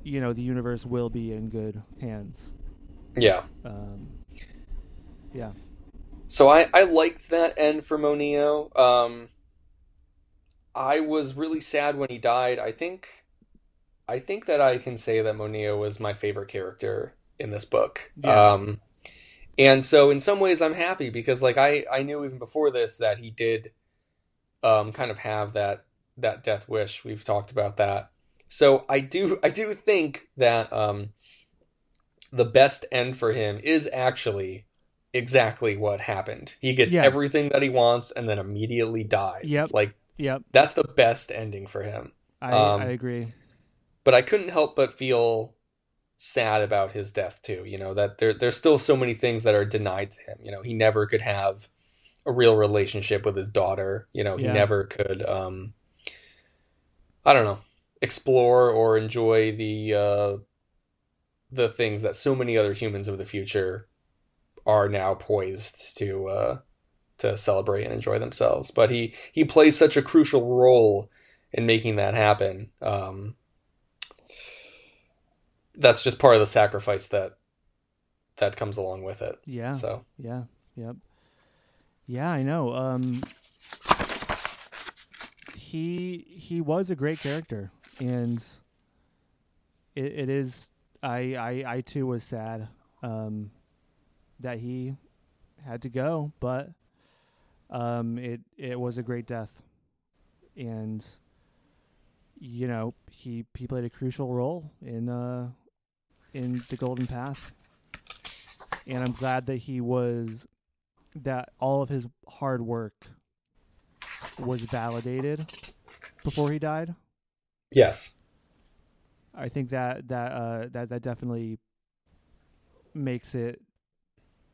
you know the universe will be in good hands. yeah. Um, yeah. So I I liked that end for Moneo. Um, I was really sad when he died. I think, I think that I can say that Moneo was my favorite character in this book. Yeah. Um, and so in some ways I'm happy because like I I knew even before this that he did, um, kind of have that that death wish. We've talked about that. So I do I do think that um, the best end for him is actually exactly what happened. He gets Yeah. everything that he wants and then immediately dies. Yep. Like Yep. that's the best ending for him. I Um, I agree. But I couldn't help but feel sad about his death too. You know that there there's still so many things that are denied to him. You know he never could have a real relationship with his daughter. You know he Yeah. never could. Um, I don't know explore or enjoy the uh, the things that so many other humans of the future are now poised to uh, to celebrate and enjoy themselves. But he he plays such a crucial role in making that happen. Um, that's just part of the sacrifice that that comes along with it. Yeah. So Yeah. Yep. Yeah, I know. Um he he was a great character and it, it is I, I I too was sad um that he had to go, but um it it was a great death. And you know, he he played a crucial role in uh in the Golden Path and I'm glad that he was that all of his hard work was validated before he died. yes, I think that that uh, that that definitely makes it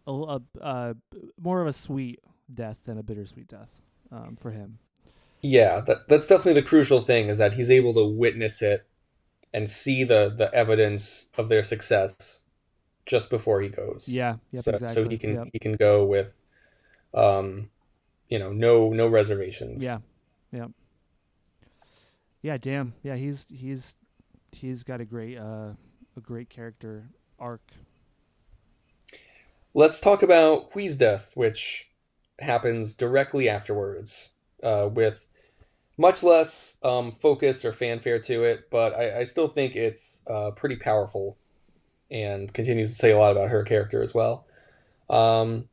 a, a, uh more of a sweet death than a bittersweet death um, for him. yeah, that that's definitely the crucial thing is that he's able to witness it and see the the evidence of their success just before he goes. Yeah, yep, so, exactly. so he can Yep. he can go with um you know no no reservations Yeah, yeah, yeah. Damn, yeah. He's he's he's got a great uh a great character arc. let's talk about Hwi's death which happens directly afterwards uh with much less um focus or fanfare to it but i, I still think it's uh pretty powerful and continues to say a lot about her character as well. Um,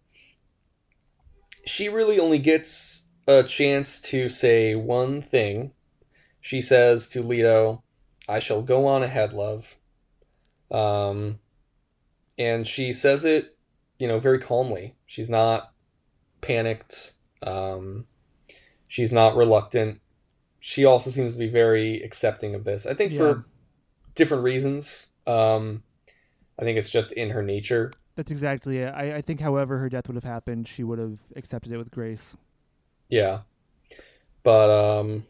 she really only gets a chance to say one thing. She says to Leto, I shall go on ahead, love. Um, and she says it, you know, very calmly. She's not panicked. Um, she's not reluctant. She also seems to be very accepting of this. I think Yeah. for different reasons. Um, I think it's just in her nature. That's exactly it. I, I think, however, her death would have happened, she would have accepted it with grace. Yeah. But um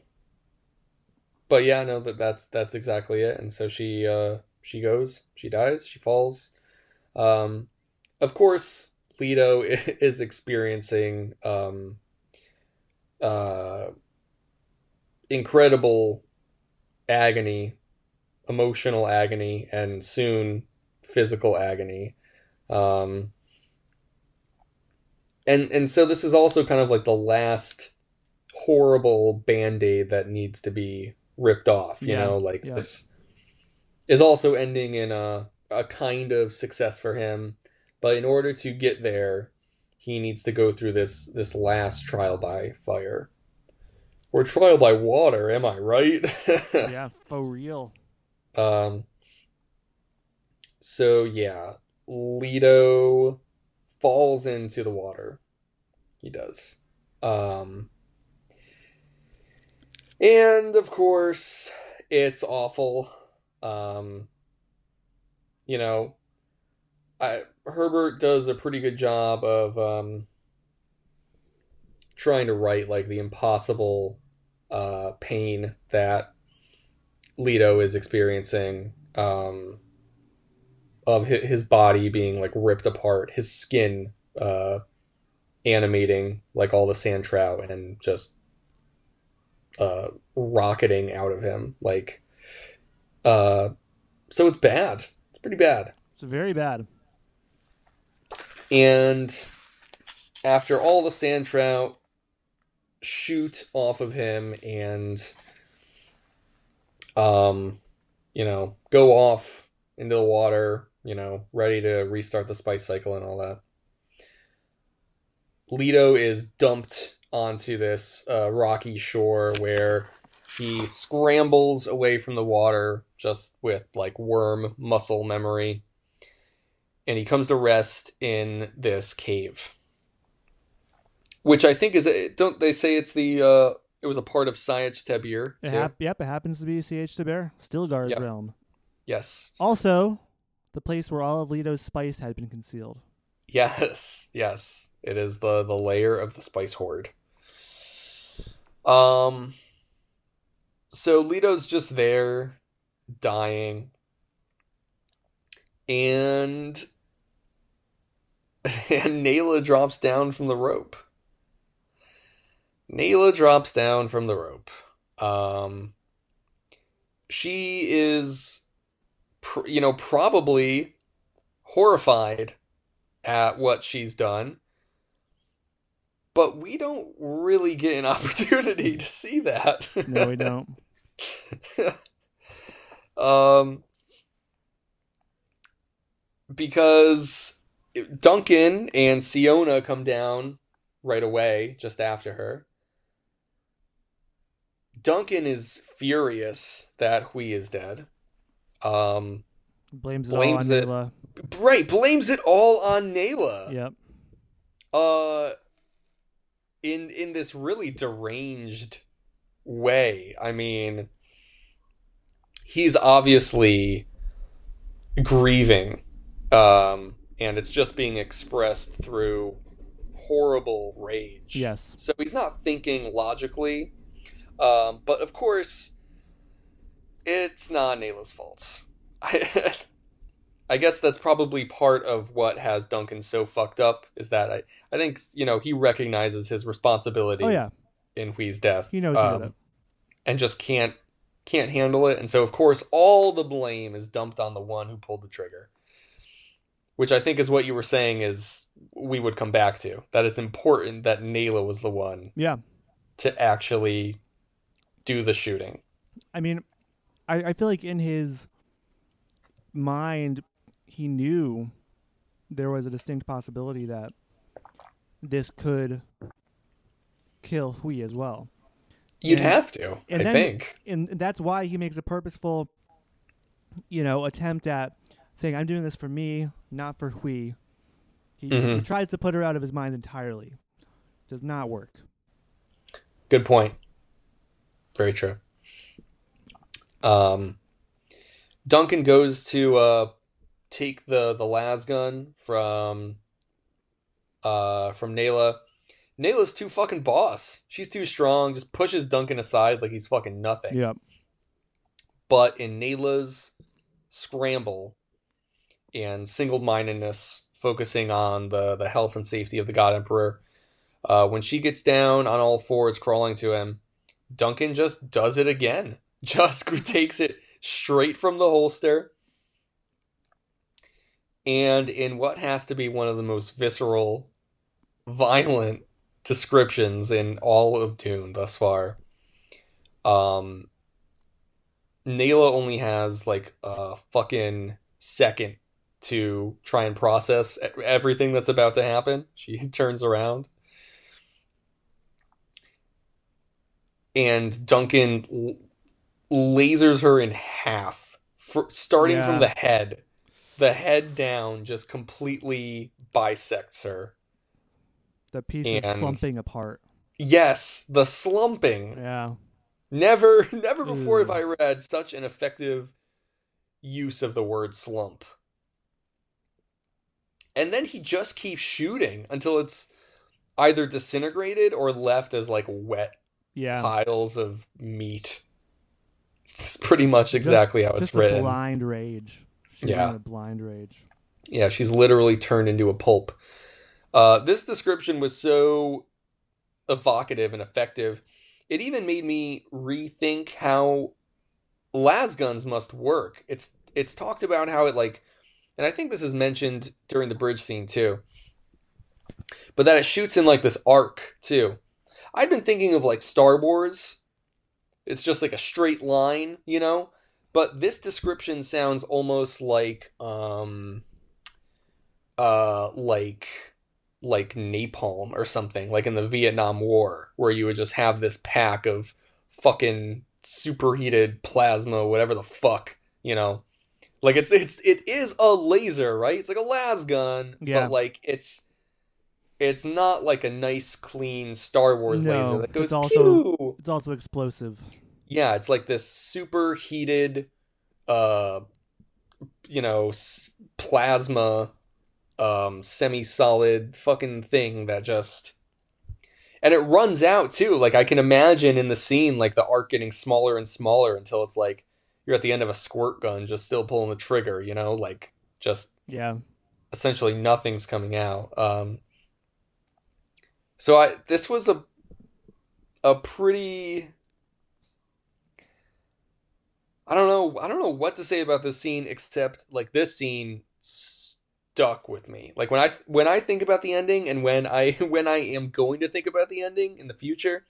but yeah, no that that's that's exactly it. And so she uh she goes, she dies, she falls. Um of course, Leto is experiencing um uh incredible agony, emotional agony and soon physical agony. Um and and so this is also kind of like the last horrible band-aid that needs to be ripped off you Yeah, know like yeah. this is also ending in a a kind of success for him but in order to get there he needs to go through this this last trial by fire or trial by water am i right yeah, for real. um so yeah Leto falls into the water. He does. Um and of course it's awful. Um you know I Herbert does a pretty good job of um trying to write like the impossible uh pain that Leto is experiencing. Um of his body being like ripped apart, his skin uh animating like all the sand trout and just uh rocketing out of him like uh so it's bad. It's pretty bad. It's very bad. And after all the sand trout shoot off of him and um you know go off into the water, you know, ready to restart the spice cycle and all that. Leto is dumped onto this uh, rocky shore where he scrambles away from the water just with like worm muscle memory and he comes to rest in this cave which i think is don't they say it's the uh it was a part of It too? hap- yep, it happens to be Sietch Tabr, Stilgar's Yep. realm. yes Also, the place where all of Leto's spice had been concealed. Yes, yes. It is the the layer of the spice hoard. Um so Leto's just there dying and and Nayla drops down from the rope. Nayla drops down from the rope. Um she is pr- you know probably horrified at what she's done. But we don't really get an opportunity to see that. No, we don't. um because Duncan and Siona come down right away just after her. Duncan is furious that Hwi is dead. Um Blames it Blames all it. on right, blames it all on Nayla. Nayla. Yep. uh in in this really deranged way i mean he's obviously grieving um and it's just being expressed through horrible rage Yes. so he's not thinking logically um but of course it's not Nayla's fault. I, I guess that's probably part of what has Duncan so fucked up is that I, I think you know he recognizes his responsibility Oh yeah, in Hwi's death he knows um, did and just can't can't handle it. And so of course all the blame is dumped on the one who pulled the trigger which I think is what you were saying is we would come back to that it's important that Nayla was the one Yeah. to actually do the shooting. I mean, I, I feel like in his mind, he knew there was a distinct possibility that this could kill Hwi as well. You'd And- have to, and I then- think. and that's why he makes a purposeful, you know, attempt at saying, "I'm doing this for me, not for Hwi." He, he Mhm. tries to put her out of his mind entirely. Does not work. Good point. Very true. Um, Duncan goes to uh, take the the las gun from uh from Nayla. Nayla's too fucking boss. She's too strong. Just pushes Duncan aside like he's fucking nothing. Yep. But in Nayla's scramble and single-mindedness, focusing on the the health and safety of the God Emperor, uh, when she gets down on all fours, crawling to him, Duncan just does it again. Just takes it straight from the holster. And in what has to be one of the most visceral, violent descriptions in all of Dune thus far, um, Nayla only has like a fucking second to try and process everything that's about to happen. She turns around. And Duncan lasers her in half, fr starting Yeah. from the head. The head down just completely bisects her. The piece is And- slumping apart. Yes, the slumping. Yeah. Never, never before have I read such an effective use of the word slump. And then he just keeps shooting until it's either disintegrated or left as like wet Yeah. piles of meat. It's pretty much exactly just, how it's written. a blind rage. Shooting Yeah. blind rage. Yeah, she's literally turned into a pulp. Uh, this description was so evocative and effective. It even made me rethink how las guns must work. It's it's talked about how it like, and I think this is mentioned during the bridge scene too. But that it shoots in like this arc too. I'd been thinking of like Star Wars. It's just like a straight line, you know. But this description sounds almost like um uh like like napalm or something like in the Vietnam War where you would just have this pack of fucking superheated plasma whatever the fuck you know like it's it's it is a laser right it's like a las gun Yeah. but like it's it's not like a nice clean Star Wars No, laser that it's goes also- pew It's also explosive. yeah, it's like this super heated, uh, you know, s- plasma, um, semi-solid fucking thing that just, and it runs out too. Like I can imagine in the scene, like the arc getting smaller and smaller until it's like you're at the end of a squirt gun, just still pulling the trigger. You know, like just Yeah. essentially nothing's coming out. Um, so I this was a a pretty I don't know I don't know what to say about this scene except like this scene stuck with me. Like when I when I think about the ending and when I when I am going to think about the ending in the future,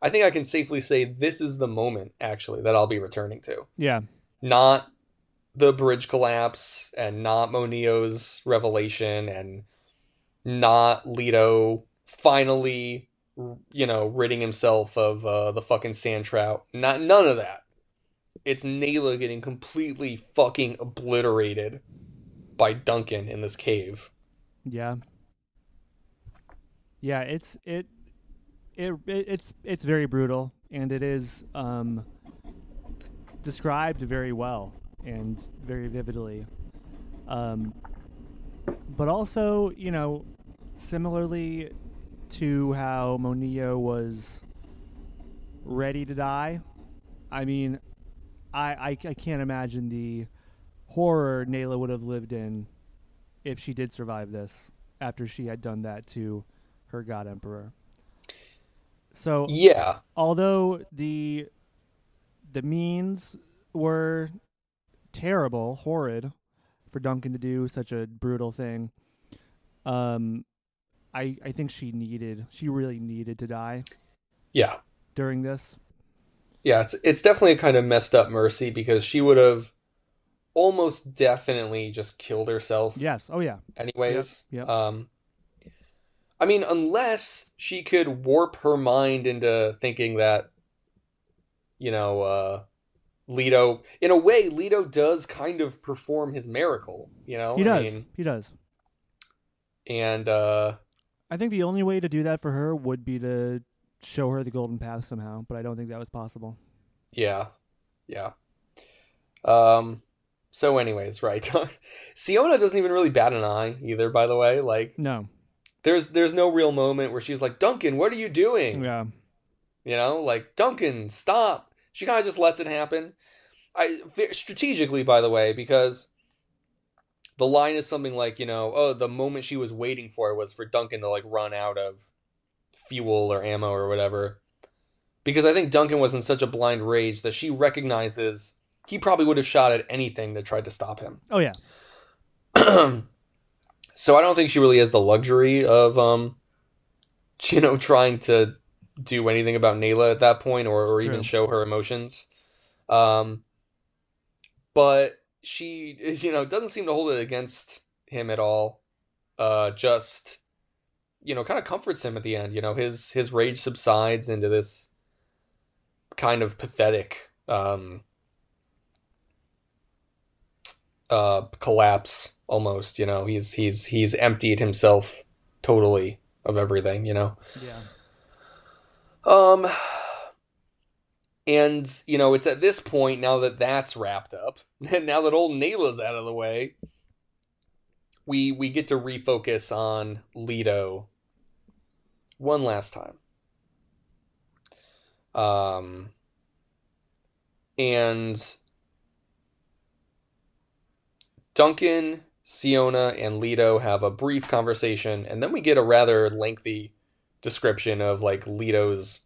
I think I can safely say this is the moment actually that I'll be returning to Yeah. not the bridge collapse and not Moneo's revelation and not Leto finally you know ridding himself of uh, the fucking sand trout not none of that it's Nayla getting completely fucking obliterated by Duncan in this cave Yeah. Yeah, it's it, it it it's it's very brutal and it is um described very well and very vividly. Um but also, you know, similarly to how Moneo was ready to die. I mean, I, I I can't imagine the horror Nayla would have lived in if she did survive this after she had done that to her god emperor. So yeah although the the means were terrible, horrid for Duncan to do such a brutal thing, um I I think she needed she really needed to die yeah during this. Yeah, it's it's definitely a kind of messed up mercy because she would have almost definitely just killed herself Yes. Oh yeah. anyways. Yep, yep. Um I mean unless she could warp her mind into thinking that you know, uh Leto in a way Leto does kind of perform his miracle, you know? He I does. mean, He does. and uh I think the only way to do that for her would be to show her the golden path somehow, but I don't think that was possible. yeah. Yeah. Um so anyways, right. Siona doesn't even really bat an eye either, by the way. Like No. there's there's no real moment where she's like, Duncan, what are you doing? Yeah. You know, like Duncan, stop. She kind of just lets it happen. I strategically, by the way, because the line is something like, you know, oh, the moment she was waiting for was for Duncan to like run out of fuel or ammo or whatever. Because I think Duncan was in such a blind rage that she recognizes he probably would have shot at anything that tried to stop him. Oh yeah. so I don't think she really has the luxury of um you know trying to do anything about Nayla at that point or, or even show her emotions. Um but she you know doesn't seem to hold it against him at all. Uh just you know kind of comforts him at the end, you know, his his rage subsides into this kind of pathetic um uh collapse almost you know he's he's he's emptied himself totally of everything you know Yeah. um and you know it's at this point now that that's wrapped up and now that old Nayla's out of the way we we get to refocus on Leto one last time. Um and Duncan, Siona, and Leto have a brief conversation, and then we get a rather lengthy description of like Leto's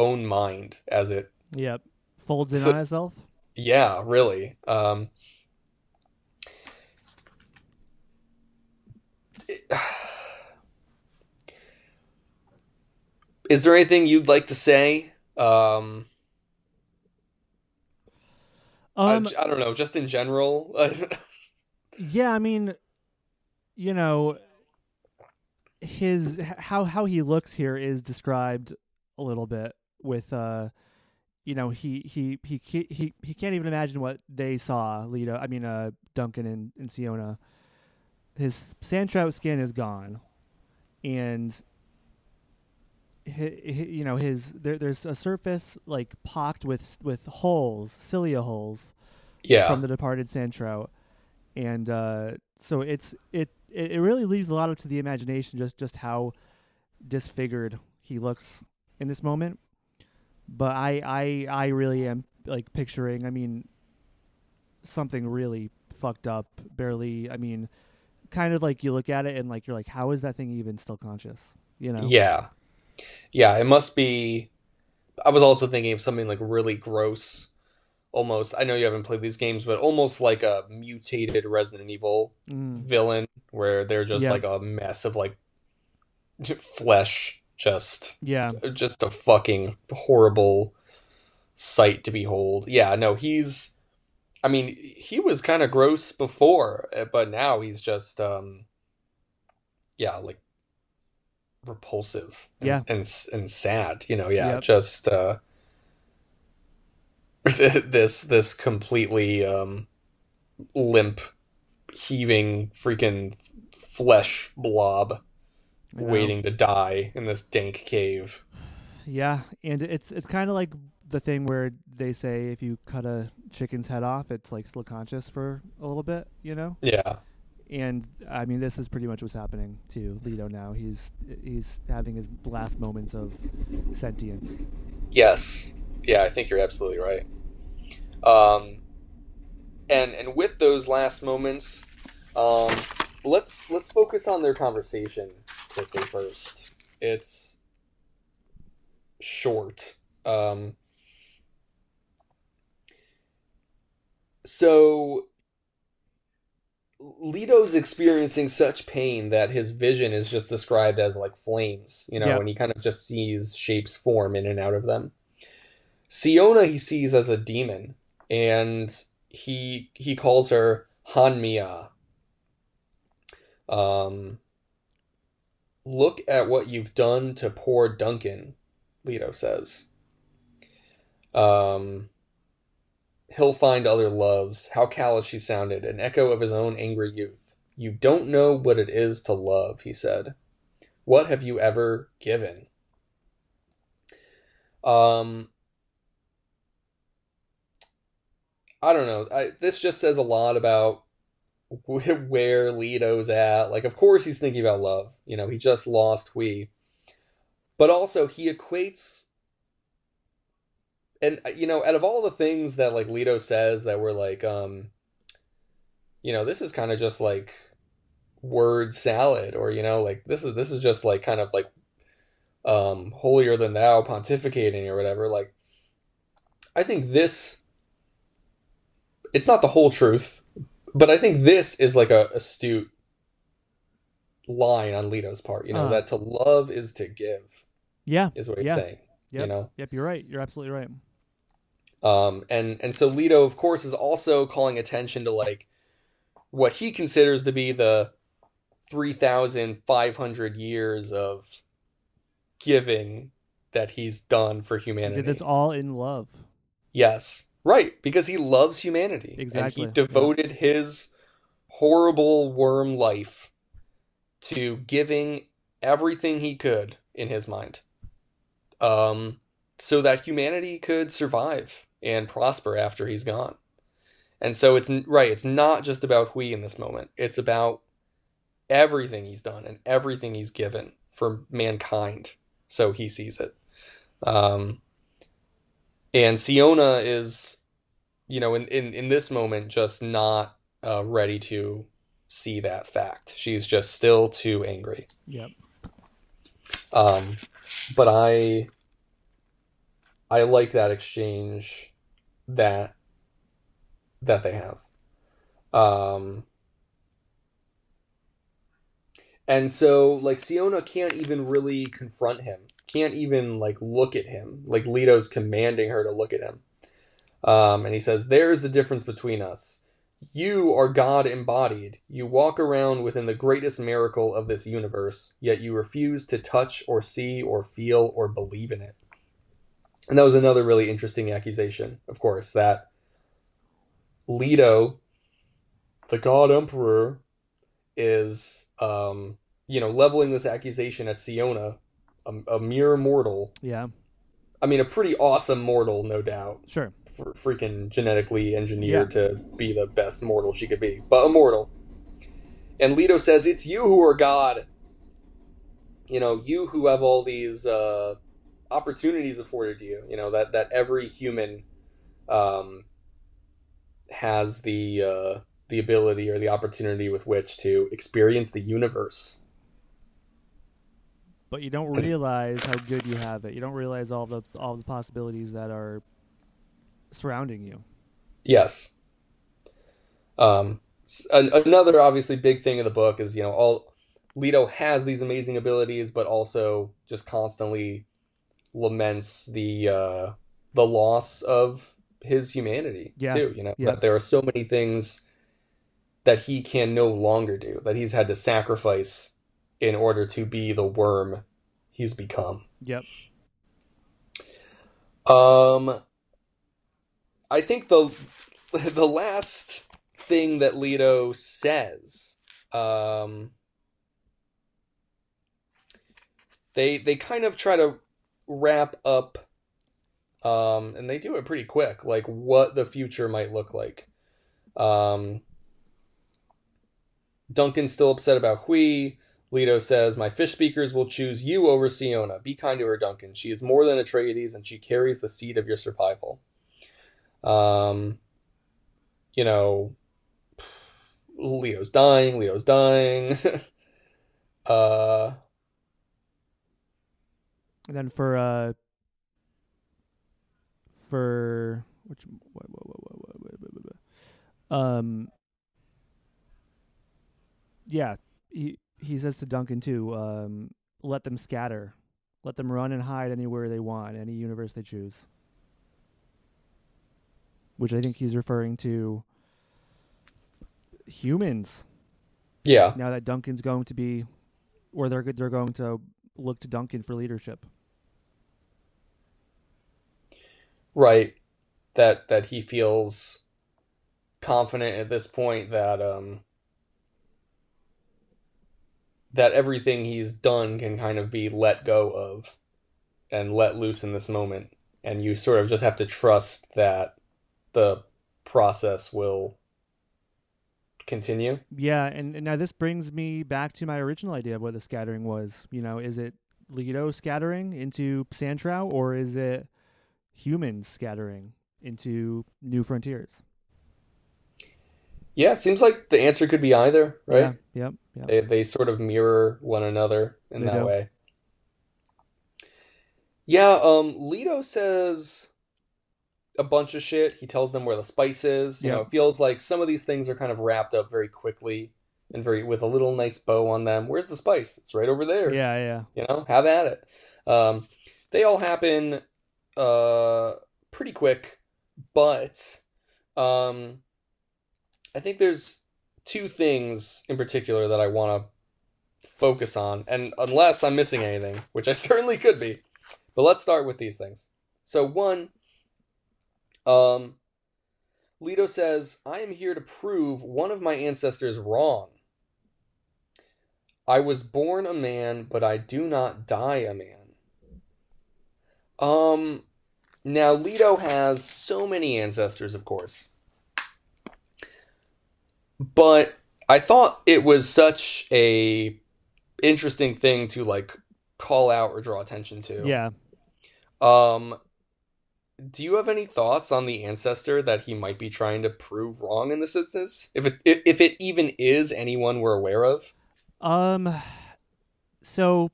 own mind as it Yep. Folds in So- on itself. yeah, really. Um Is there anything you'd like to say? Um, I- Um. I, don't know, just in general. Yeah, I mean, you know, his how how he looks here is described a little bit with uh you know, he he he he he can't even imagine what they saw, Leto. I mean, uh Duncan and, and Siona. His sand trout skin is gone. And hi, hi, you know, his there there's a surface like pocked with with holes, cilia holes yeah. from the departed sand trout, and uh, so it's it it it really leaves a lot up to the imagination just just how disfigured he looks in this moment. But I I I really am like picturing. I mean, something really fucked up. Barely. I mean, kind of like you look at it and like you're like, how is that thing even still conscious? You know? Yeah. Yeah, it must be I was also thinking of something like really gross. Almost I know you haven't played these games, but almost like a mutated Resident Evil Mm. villain where they're just Yeah. like a mess of like flesh just Yeah. just a fucking horrible sight to behold. Yeah, no, he's I mean, he was kind of gross before, eh, but now he's just um yeah, like repulsive and, Yeah. and and sad, you know, yeah, Yep. just uh this this completely um limp heaving freaking flesh blob. Waiting to die in this dank cave. Yeah, and it's it's kind of like the thing where they say if you cut a chicken's head off, it's like still conscious for a little bit, you know. Yeah. And I mean, this is pretty much what's happening to Leto now. He's he's having his last moments of sentience. Yes. Yeah, I think you're absolutely right. Um, and and with those last moments, um, let's let's focus on their conversation quickly first. It's short. Um, so Leto's experiencing such pain that his vision is just described as like flames, you know, Yep. and he kind of just sees shapes form in and out of them. Siona he sees as a demon, and he he calls her Hanmia. Um, look at what you've done to poor Duncan, Leto says. Um, he'll find other loves. How callous she sounded, an echo of his own angry youth. You don't know what it is to love, he said. What have you ever given? Um, I don't know. I, this just says a lot about where Leto's at. Like, of course, he's thinking about love. You know, he just lost Hwi, but also he equates. And you know, out of all the things that like Leto says that were like, um, you know, this is kind of just like word salad, or you know, like this is this is just like kind of like um holier than thou pontificating or whatever. Like, I think this it's not the whole truth, but I think this is like a astute line on Leto's part. You know Uh. that to love is to give Yeah. is what he's Yeah. saying. Yep. You know, Yep. You're right. You're absolutely right. um, and and so Leto, of course, is also calling attention to like what he considers to be the three thousand five hundred years of giving that he's done for humanity. That's all in love. Yes. Right, because he loves humanity. Exactly, And he devoted his horrible worm life to giving everything he could in his mind. Um so that humanity could survive and prosper after he's gone. And so it's right, it's not just about Hwi in this moment. It's about everything he's done and everything he's given for mankind. So he sees it. Um and Siona is, you know, in, in, in this moment, just not uh, ready to see that fact. She's just still too angry. Yep. Um, but I, I like that exchange that that they have. Um, and so like Siona can't even really confront him. Can't even like look at him. Like Leto's commanding her to look at him. Um, and he says, "There's the difference between us. You are God embodied. You walk around within the greatest miracle of this universe, yet you refuse to touch or see or feel or believe in it." And that was another really interesting accusation, of course, that Leto, the God Emperor, is, um, you know, leveling this accusation at Siona, a, a mere mortal. Yeah. I mean, a pretty awesome mortal, no doubt. Sure. Freaking genetically engineered to be the best mortal she could be, but immortal. And Leto says, "It's you who are God. You know, you who have all these uh, opportunities afforded you. You know that that every human um, has the uh, the ability or the opportunity with which to experience the universe." But you don't realize how good you have it. You don't realize all the all the possibilities that are surrounding you. Yes. Um, another obviously big thing in the book is you know all Leto has these amazing abilities, but also just constantly laments the uh, the loss of his humanity Yeah. too. You know Yeah. that there are so many things that he can no longer do that he's had to sacrifice in order to be the worm he's become. Yep. Um, I think the the last thing that Leto says, um, they they kind of try to wrap up, um, and they do it pretty quick, like what the future might look like. Um, Duncan's still upset about Hwi. Leto says, My fish speakers will choose you over Siona. Be kind to her, Duncan. She is more than Atreides, and she carries the seed of your survival. Um, you know, Leo's dying, Leo's dying. uh, and then for uh, for which um, yeah, he he says to Duncan too. Um, let them scatter, let them run and hide anywhere they want, any universe they choose which I think he's referring to humans. Yeah. Now that Duncan's going to be, or they're they're going to look to Duncan for leadership. Right. That that he feels confident at this point that um that everything he's done can kind of be let go of and let loose in this moment and you sort of just have to trust that the process will continue. Yeah, and, and now this brings me back to my original idea of what the scattering was. You know, is it Leto scattering into sandtrout, or is it humans scattering into New Frontiers? Yeah, it seems like the answer could be either, right? Yeah, yep, yep. They they sort of mirror one another in They that do. way. Yeah, um, Leto says a bunch of shit. He tells them where the spice is. You know, it feels like some of these things are kind of wrapped up very quickly and very with a little nice bow on them. Where's the spice? It's right over there. Yeah, yeah. You know, have at it. Um, they all happen uh pretty quick, but um I think there's two things in particular that I want to focus on, and unless I'm missing anything, which I certainly could be. But let's start with these things. So one um Leto says, I am here to prove one of my ancestors wrong. I was born a man, but I do not die a man. Um, now Leto has so many ancestors, of course. But I thought it was such a interesting thing to like call out or draw attention to. Yeah. Um, do you have any thoughts on the ancestor that he might be trying to prove wrong in this instance? If it if, it even is anyone we're aware of? Um so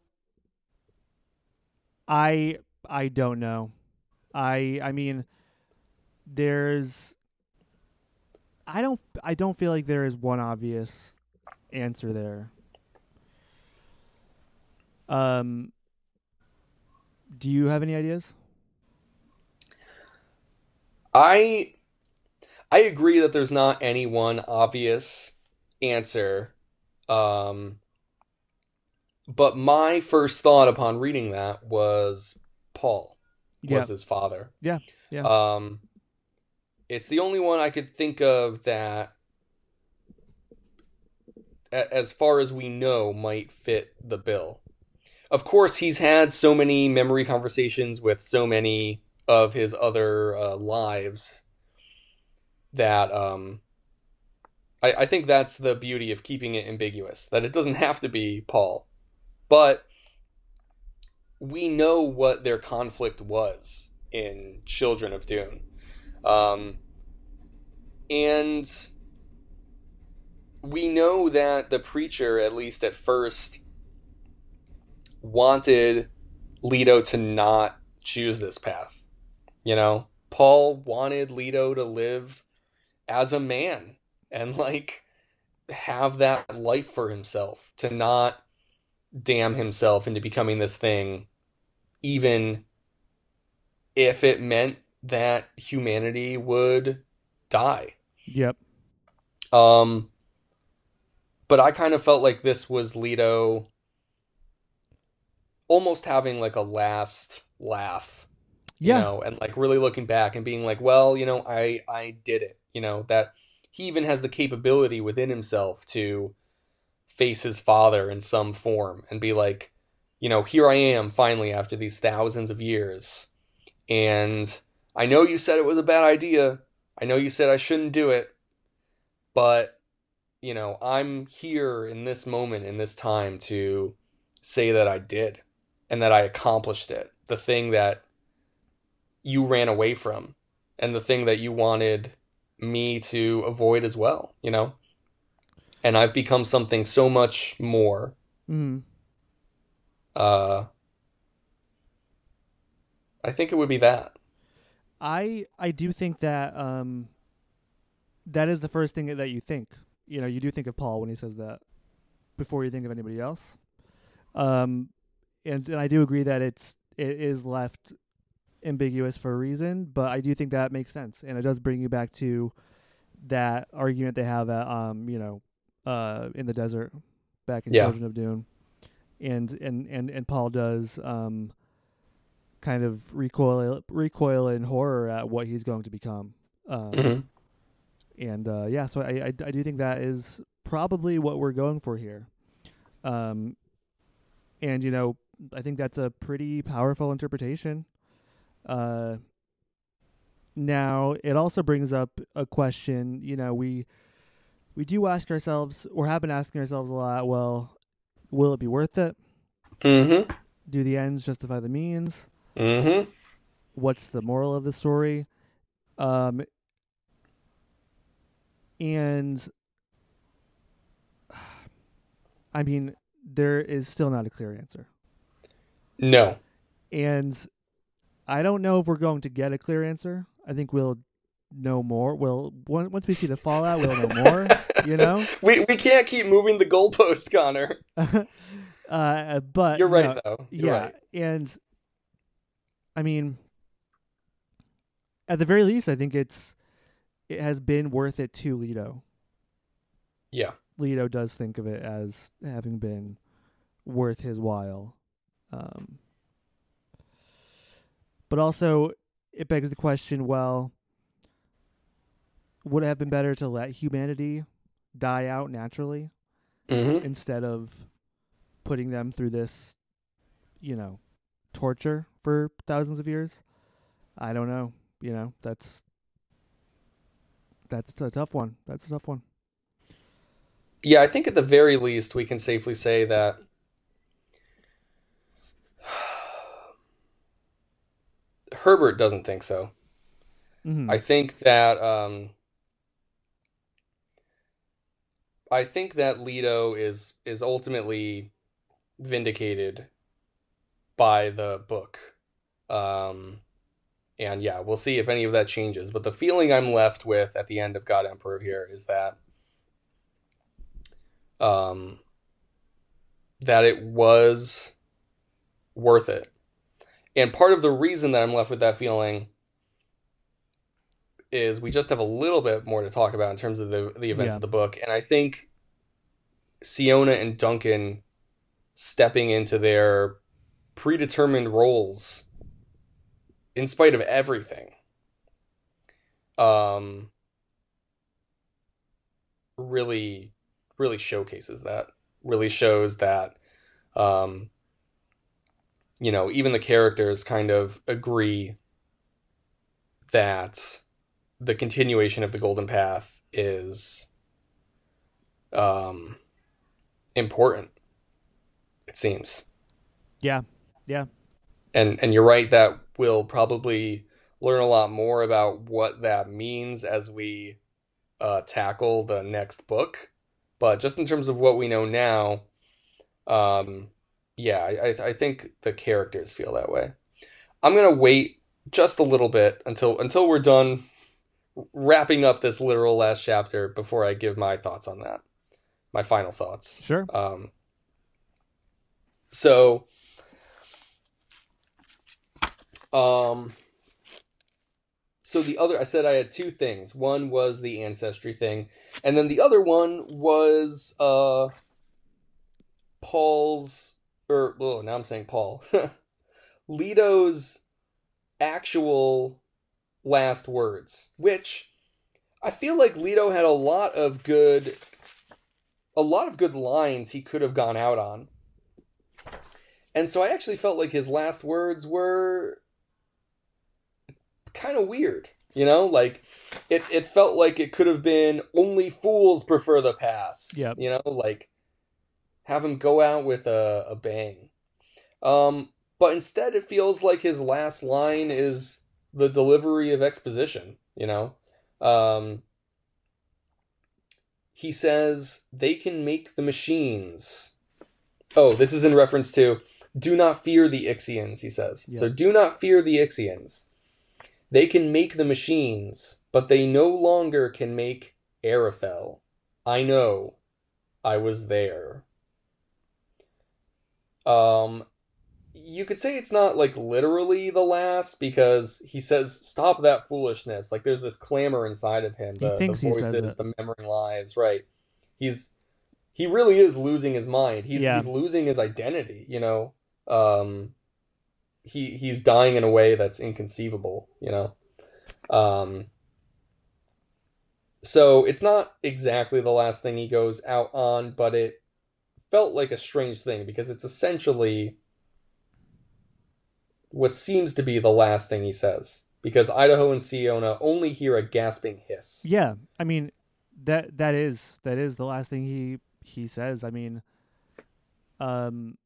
I I don't know. I I mean there's I don't I don't feel like there is one obvious answer there. Um do you have any ideas? I I agree that there's not any one obvious answer. Um, but my first thought upon reading that was Paul Yeah. was his father. Yeah, yeah. Um, it's the only one I could think of that, as far as we know, might fit the bill. Of course, he's had so many memory conversations with so many of his other uh, lives that um, I, I think that's the beauty of keeping it ambiguous. That it doesn't have to be Paul, but we know what their conflict was in Children of Dune, um, and we know that the preacher, at least at first, wanted Leto to not choose this path. You know, Paul wanted Leto to live as a man and like have that life for himself, to not damn himself into becoming this thing, even if it meant that humanity would die. Yep. Um, but I kind of felt like this was Leto almost having like a last laugh, you Yeah. know, and like really looking back and being like, well, you know, I I did it, you know, that he even has the capability within himself to face his father in some form and be like, you know, here I am finally after these thousands of years. And I know you said it was a bad idea. I know you said I shouldn't do it. But, you know, I'm here in this moment, in this time, to say that I did and that I accomplished it. The thing that you ran away from and the thing that you wanted me to avoid as well, you know? And I've become something so much more. Mhm. Uh, I think it would be that. I I do think that um that is the first thing that you think. You know, you do think of Paul when he says that before you think of anybody else. Um and, and I do agree that it's it is left ambiguous for a reason, but I do think that makes sense, and it does bring you back to that argument they have at um you know uh in the desert back in Yeah. Children of Dune, and and and and Paul does um kind of recoil recoil in horror at what he's going to become. Um, Mhm. and uh, yeah, so I, I I do think that is probably what we're going for here. Um, and you know, I think that's a pretty powerful interpretation. Uh, now it also brings up a question. You know, we we do ask ourselves, or have been asking ourselves a lot. Well, will it be worth it? Mm-hmm. Do the ends justify the means? Mm-hmm. what's the moral of the story um and i mean there is still not a clear answer No. and i don't know if we're going to get a clear answer i think we'll know more we'll once we see the fallout we'll know more you know We we can't keep moving the goalpost, Connor. uh but You're right no, though. You're yeah right. and i mean at the very least i think it's it has been worth it to Leto. Yeah. Leto does think of it as having been worth his while um but also it begs the question well would it have been better to let humanity die out naturally Mm-hmm. instead of putting them through this, you know, torture for thousands of years. I don't know. You know, that's that's a tough one. That's a tough one. Yeah, I think at the very least we can safely say that Herbert doesn't think so. hmm I think that um I think that Leto is is ultimately vindicated by the book. Um and yeah, we'll see if any of that changes, but the feeling I'm left with at the end of God Emperor here is that um that it was worth it. And part of the reason that I'm left with that feeling is we just have a little bit more to talk about in terms of the the events Yeah. of the book, and I think Siona and Duncan stepping into their predetermined roles in spite of everything. Um really really showcases that. Really shows that um you know, even the characters kind of agree that the continuation of the Golden Path is um important. It seems. Yeah. Yeah. And and you're right that we'll probably learn a lot more about what that means as we uh, tackle the next book. But just in terms of what we know now, um, yeah, I, I think the characters feel that way. I'm gonna wait just a little bit until until we're done wrapping up this literal last chapter before I give my thoughts on that, my final thoughts. Sure. Um, so, um, so the other, I said I had two things. One was the ancestry thing, and then the other one was uh, Paul's, or oh, now I'm saying Paul, Leto's actual last words, which I feel like Leto had a lot of good, a lot of good lines he could have gone out on. And so I actually felt like his last words were kind of weird, you know? Like it it felt like it could have been only fools prefer the past. Yeah. You know, like have him go out with a, a bang. Um but instead it feels like his last line is the delivery of exposition, you know? Um he says they can make the machines. Oh, this is in reference to do not fear the Ixians, he says. Yeah. So do not fear the Ixians. They can make the machines, but they no longer can make Arafel. I know. I was there. Um you could say it's not like literally the last because he says stop that foolishness. Like there's this clamor inside of him. He the, thinks the he voices says it. the memory lives right. He's he really is losing his mind. He's Yeah. he's losing his identity you know. Um he he's dying in a way that's inconceivable you know. Um so it's not exactly the last thing he goes out on but it felt like a strange thing because it's essentially what seems to be the last thing he says because Idaho and Siona only hear a gasping hiss. Yeah, I mean that that is that is the last thing he he says. I mean, um,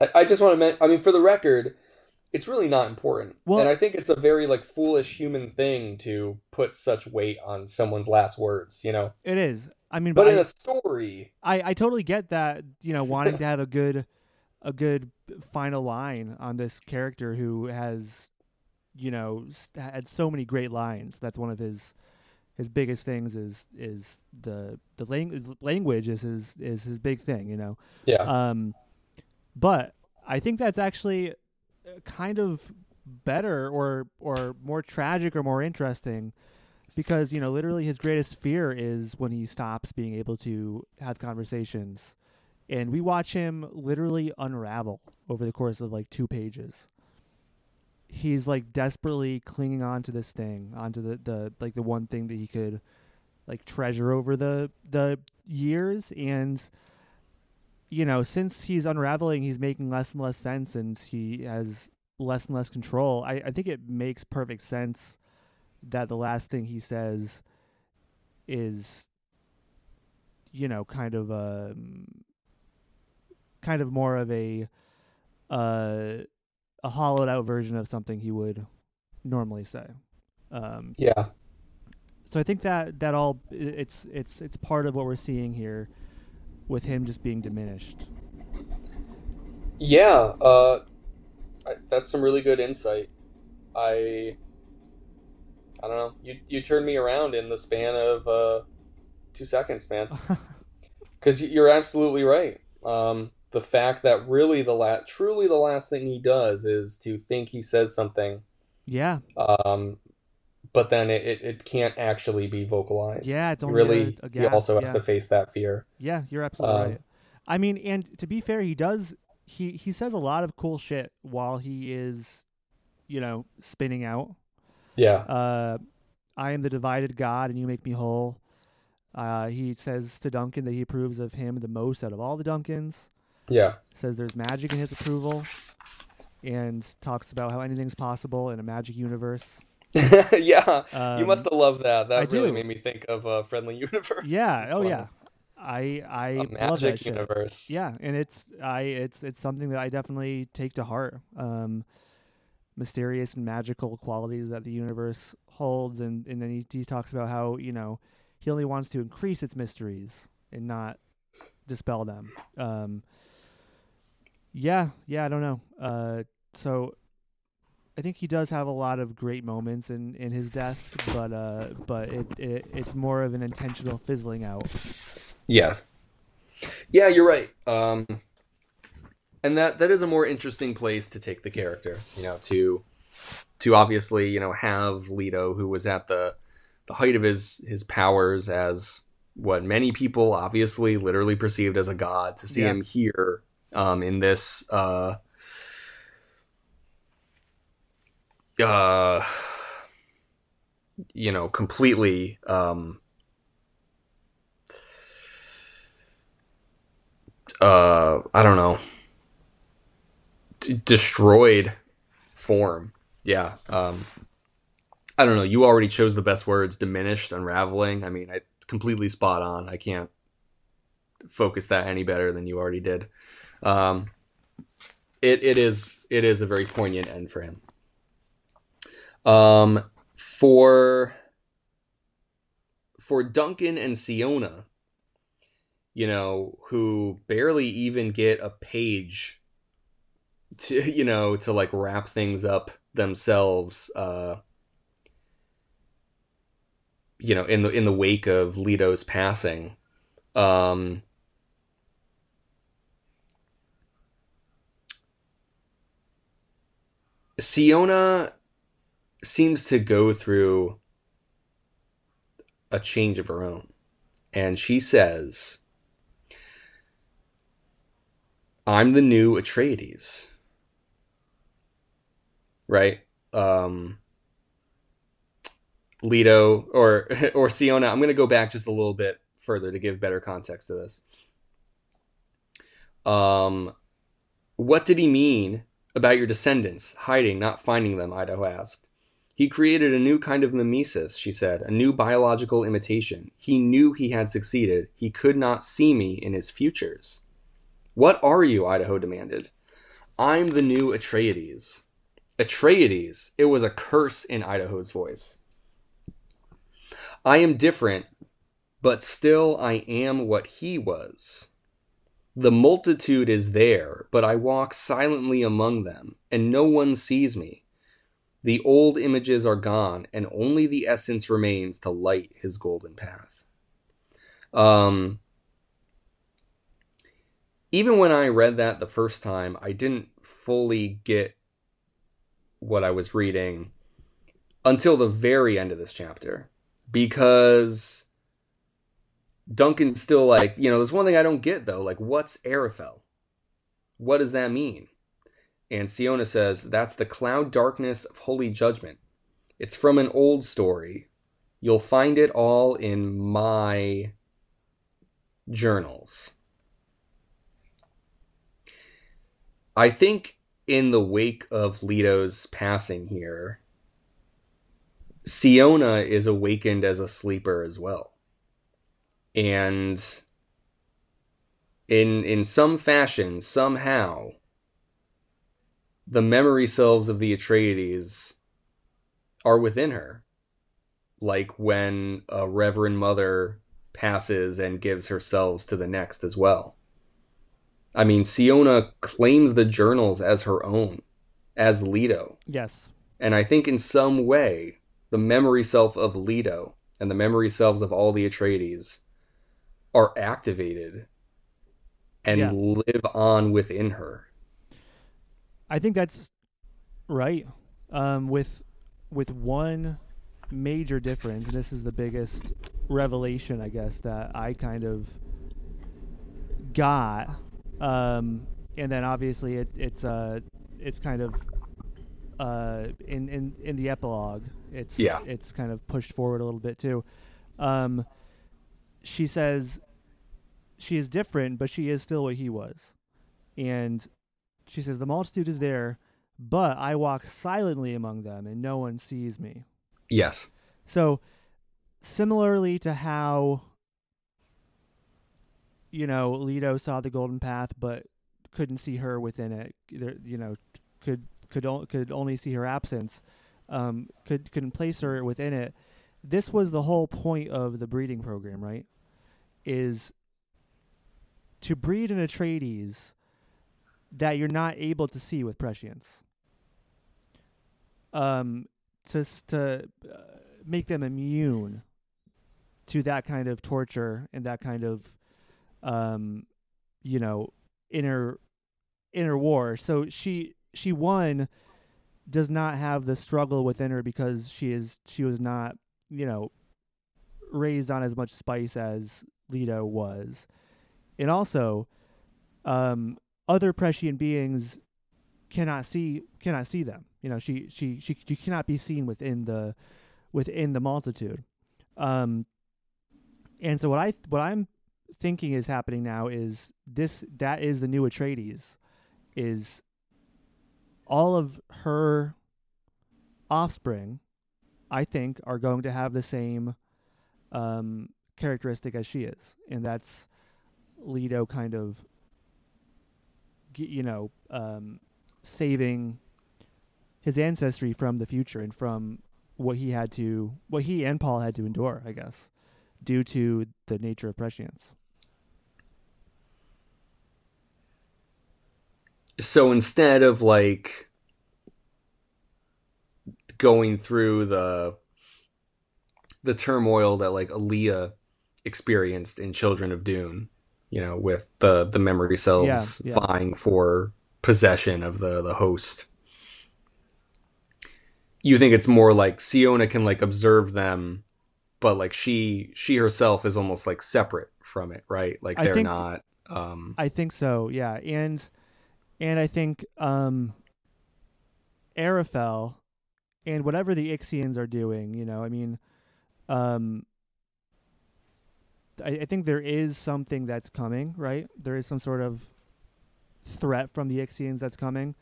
I, I just want to men- I mean for the record it's really not important. Well- and I think it's a very like foolish human thing to put such weight on someone's last words, you know. it is. I mean, But but in I, a story, I I totally get that. You know, wanting to have a good a good final line on this character who has, you know, had so many great lines. That's one of his his biggest things is is the the lang- is language is his is his big thing. You know. yeah. Um, but I think that's actually uh, kind of better or or more tragic or more interesting because you know literally his greatest fear is when he stops being able to have conversations. And we watch him literally unravel over the course of like two pages. He's like desperately clinging on to this thing onto the, the like the one thing that he could like treasure over the the years. And you know since he's unraveling he's making less and less sense and he has less and less control. I, I think it makes perfect sense that the last thing he says is you know kind of a kind of more of a uh a hollowed out version of something he would normally say um yeah. so I think that that all it's it's it's part of what we're seeing here with him just being diminished. Yeah, uh, I, that's some really good insight. I, I don't know. You you turned me around in the span of uh, two seconds, man. Because you're absolutely right. Um, the fact that really the la- truly the last thing he does is to think he says something, yeah, um, but then it, it, it can't actually be vocalized. Yeah, it's only really a- a he also has yeah. to face that fear. yeah, you're absolutely Um, right. I mean, and to be fair, he does he he says a lot of cool shit while he is, you know, spinning out. Yeah, Uh, I am the divided God, and you make me whole. Uh, he says to Duncan that he approves of him the most out of all the Duncans. yeah, says there's magic in his approval and talks about how anything's possible in a magic universe. yeah. Um, you must have loved that. That I really do. made me think of a friendly universe. Yeah. Oh fun. yeah. I I a love magic that shit. universe. Yeah, and it's I it's it's something that I definitely take to heart. Um, mysterious and magical qualities that the universe holds, and and then he, he talks about how you know he only wants to increase its mysteries and not dispel them. Um, yeah, yeah, I don't know. Uh, so I think he does have a lot of great moments in in his death, but uh, but it, it it's more of an intentional fizzling out. Yes. Yeah, you're right. Um, and that that is a more interesting place to take the character. You know, to to obviously you know have Leto, who was at the the height of his his powers as what many people obviously literally perceived as a god, to see Yeah. him here um, in this. Uh, uh, you know, completely um, uh I don't know d- destroyed form. Yeah. Um I don't know. You already chose the best words diminished, unraveling. I mean, it's completely spot on. I can't focus that any better than you already did. Um it it is it is a very poignant end for him. Um for for Duncan and Siona, you know, who barely even get a page to, you know, to like wrap things up themselves, uh, you know, in the in the wake of Leto's passing. Um, Siona seems to go through a change of her own. And she says, I'm the new Atreides. Right? Um Leto or or Siona, I'm gonna go back just a little bit further to give better context to this. Um what did he mean about your descendants hiding, not finding them? Idaho asked. He created a new kind of mimesis, she said, a new biological imitation. He knew he had succeeded. He could not see me in his futures. What are you? Idaho demanded. I'm the new Atreides. Atreides. It was a curse in Idaho's voice. I am different, but still I am what he was. The multitude is there, but I walk silently among them, and no one sees me. The old images are gone, and only the essence remains to light his golden path. Um, even when I read that the first time, I didn't fully get what I was reading until the very end of this chapter because Duncan's still like, you know, there's one thing I don't get though. Like, what's Arafel? What does that mean? And Siona says, that's the cloud darkness of holy judgment. It's from an old story. You'll find it all in my journals. I think in the wake of Leto's passing here, Siona is awakened as a sleeper as well. And in in some fashion, somehow, the memory selves of the Atreides are within her. Like when a Reverend Mother passes and gives herself to the next as well. I mean, Siona claims the journals as her own, as Leto. Yes. And I think in some way, the memory self of Leto and the memory selves of all the Atreides are activated and Yeah. live on within her. I think that's right. Um, with with one major difference, and this is the biggest revelation, I guess, that I kind of got. Um, and then obviously it, it's uh it's kind of uh in, in in the epilogue it's Yeah. it's kind of pushed forward a little bit too. Um, she says she is different, but she is still what he was, and she says, The multitude is there, but I walk silently among them, and no one sees me. Yes. So, similarly to how, you know, Leto saw the golden path, but couldn't see her within it, you know, could could o- could only see her absence, um, could couldn't place her within it. This was the whole point of the breeding program, right? Is to breed an Atreides that you're not able to see with prescience. Um, to to uh, make them immune to that kind of torture and that kind of, um, you know, inner inner war. So she she won does not have the struggle within her because she is she was not you know raised on as much spice as Leto was, and also, um, other prescient beings cannot see cannot see them. You know, she she she she cannot be seen within the within the multitude. Um, and so what I what I'm thinking is happening now is this that is the new Atreides, is all of her offspring, I think, are going to have the same um, characteristic as she is, and that's Leto kind of, you know, um, saving his ancestry from the future and from what he had to, what he and Paul had to endure, I guess, due to the nature of prescience. So instead of like going through the the turmoil that like Alia experienced in Children of Dune, you know, with the the memory selves Yeah, yeah. vying for possession of the the host. you think it's more like Siona can like observe them, but like she she herself is almost like separate from it, right? Like they're think- not. Um, I think so, yeah. And and I think um Arafel and whatever the Ixians are doing, you know, I mean um I, I think there is something that's coming, right? There is some sort of threat from the Ixians that's coming.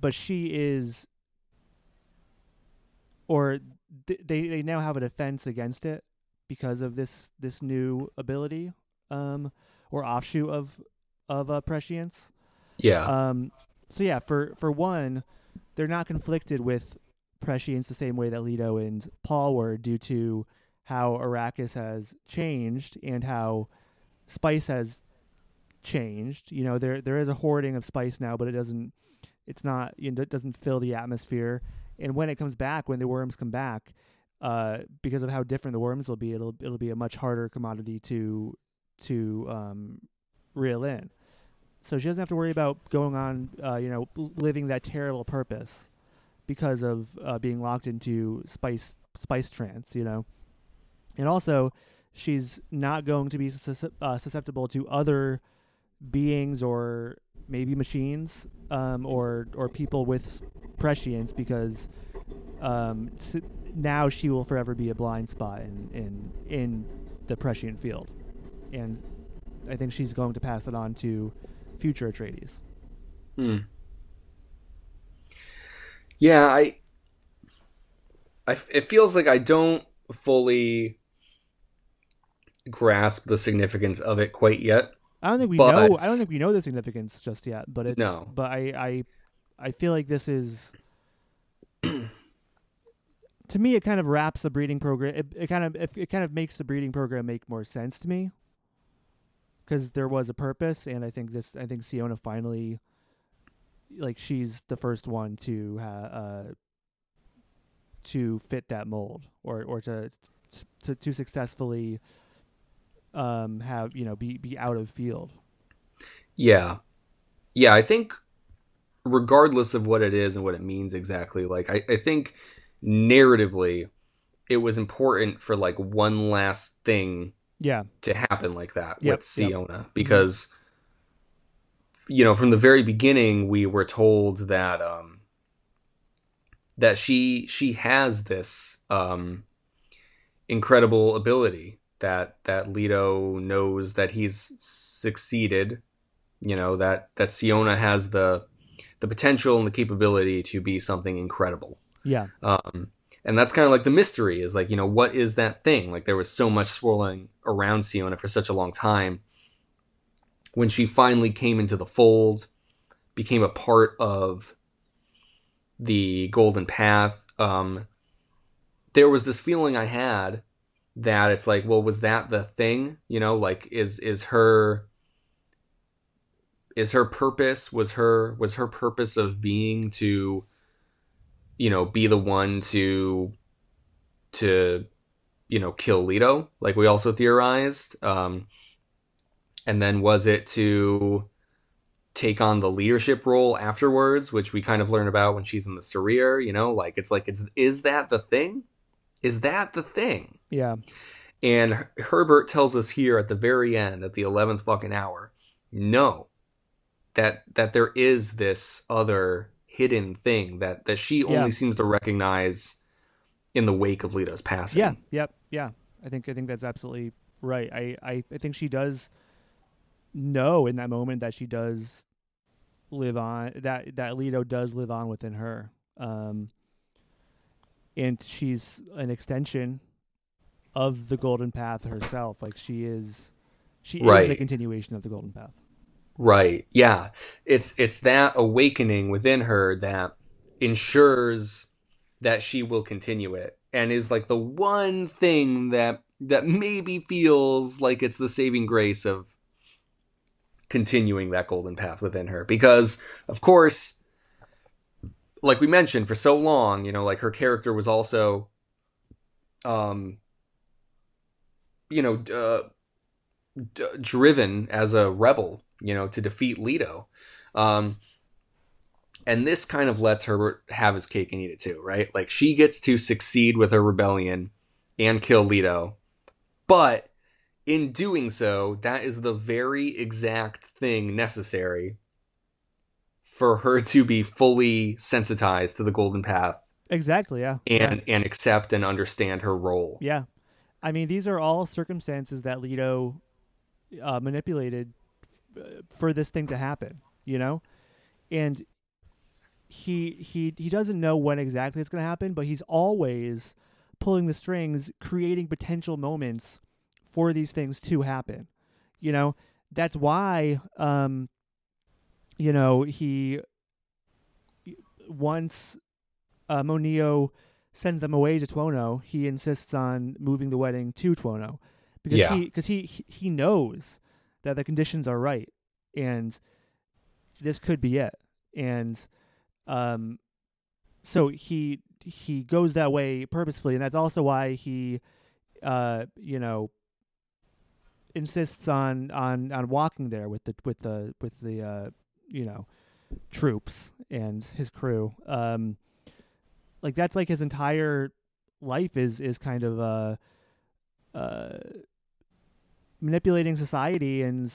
But she is or th- they they now have a defense against it because of this this new ability um or offshoot of of uh, prescience. yeah, Um, so yeah, for for one, they're not conflicted with prescience the same way that Leto and Paul were, due to how Arrakis has changed and how spice has changed. You know, there there is a hoarding of spice now, but it doesn't. It's not. You know, it doesn't fill the atmosphere. And when it comes back, when the worms come back, uh, because of how different the worms will be, it'll it'll be a much harder commodity to to um, reel in. So she doesn't have to worry about going on, uh, you know, living that terrible purpose because of uh, being locked into spice spice trance, you know. And also, she's not going to be uh, susceptible to other beings or maybe machines um, or or people with prescience because um, now she will forever be a blind spot in in in the prescient field, and I think she's going to pass it on to future Atreides. Hmm. Yeah, I, I. It feels like I don't fully grasp the significance of it quite yet. I don't think we But- know. I don't think we know the significance just yet. But it's No. But I I I feel like this is. to me, it kind of wraps the breeding program. It, it kind of it, it kind of makes the breeding program make more sense to me. Because there was a purpose, and I think this. I think Siona finally, like, she's the first one to uh, to fit that mold, or or to to to successfully um have you know be be out of field Yeah, yeah. I think, regardless of what it is and what it means exactly, like I, I think narratively, it was important for like one last thing yeah to happen like that Yep, with yep. Siona because you know from the very beginning we were told that um that she she has this um incredible ability that that Leto knows that he's succeeded you know that that Siona has the the potential and the capability to be something incredible yeah um, and that's kind of like the mystery is like, you know, what is that thing? Like there was so much swirling around Siona for such a long time. When she finally came into the fold, became a part of the Golden Path, um, there was this feeling I had that it's like, well, was that the thing? You know, like is is her is her purpose was her was her purpose of being to you know, be the one to to you know kill Leto, like we also theorized. Um, and then was it to take on the leadership role afterwards, which we kind of learn about when she's in the Sareer, you know, like it's like it's is that the thing? Is that the thing? Yeah. And Herbert tells us here at the very end, at the eleventh fucking hour, no, that that there is this other hidden thing that that she only Yeah. seems to recognize in the wake of Leto's passing. yeah. Yep. Yeah. I think i think that's absolutely right. I i, I think she does know in that moment that she does live on that that Leto does live on within her. Um and she's an extension of the golden path herself like she is she is the continuation of the golden path Right. Yeah. It's it's that awakening within her that ensures that she will continue it and is like the one thing that that maybe feels like it's the saving grace of continuing that golden path within her because of course like we mentioned for so long, you know, like her character was also um you know, uh, d- driven as a rebel, you know, to defeat Leto. Um, And this kind of lets her have his cake and eat it too, right? Like she gets to succeed with her rebellion and kill Leto. But in doing so, that is the very exact thing necessary for her to be fully sensitized to the golden path Exactly. Yeah. and and accept and understand her role. Yeah. I mean, these are all circumstances that Leto uh, manipulated uh, for this thing to happen, you know? And he he he doesn't know when exactly it's going to happen, but he's always pulling the strings, creating potential moments for these things to happen. You know, that's why um you know, he once uh, Moneo sends them away to Tuono, he insists on moving the wedding to Tuono because Yeah. he because he he- he knows that the conditions are right and this could be it. And um so he he goes that way purposefully and that's also why he uh you know insists on on on walking there with the with the with the uh you know troops and his crew um like that's like his entire life is is kind of uh uh manipulating society and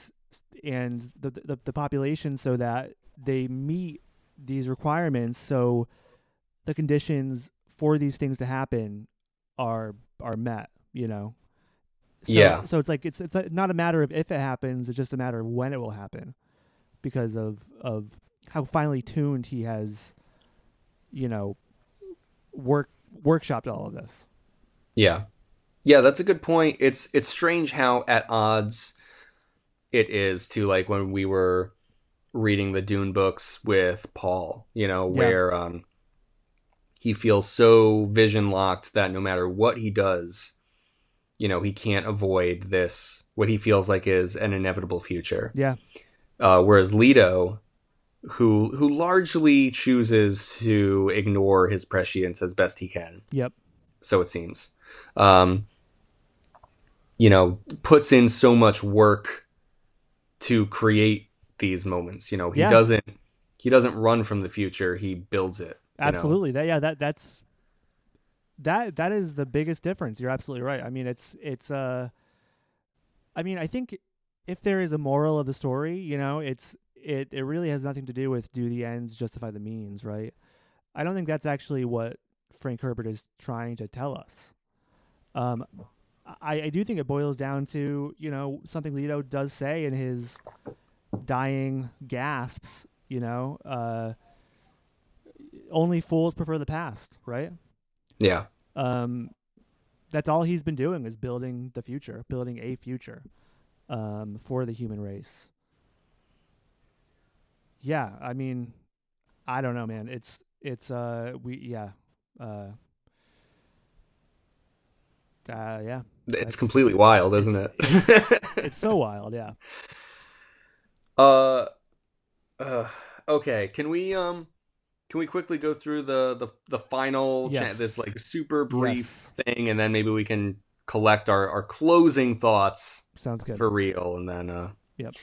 and the the, the population so that they meet these requirements so the conditions for these things to happen are are met you know so, Yeah. so it's like it's it's not a matter of if it happens it's just a matter of when it will happen because of of how finely tuned he has you know work workshopped all of this Yeah. Yeah, that's a good point. It's it's strange how at odds it is to like when we were reading the Dune books with Paul, you know, Yeah. where um he feels so vision locked that no matter what he does, you know, he can't avoid this what he feels like is an inevitable future. yeah Uh, whereas Leto, who who largely chooses to ignore his prescience as best he can, yep so it seems. Um, you know, puts in so much work to create these moments. You know, he Yeah. doesn't he doesn't run from the future; he builds it. you know? absolutely that yeah that that's that that is the biggest difference you're absolutely right i mean it's it's uh i mean i think if there is a moral of the story you know it's it it really has nothing to do with do the ends justify the means right i don't think that's actually what frank herbert is trying to tell us um i i do think it boils down to you know something leto does say in his dying gasps you know uh only fools prefer the past, right? Yeah, Um, that's all he's been doing is building the future, building a future um, for the human race. Yeah, I mean, I don't know, man. It's it's uh we yeah uh, uh yeah it's completely wild, isn't it? it's so wild yeah uh, uh, okay. Can we um, can we quickly go through the the the final cha- Yes. this like super brief Yes. thing, and then maybe we can collect our our closing thoughts sounds good for real and then uh Yep.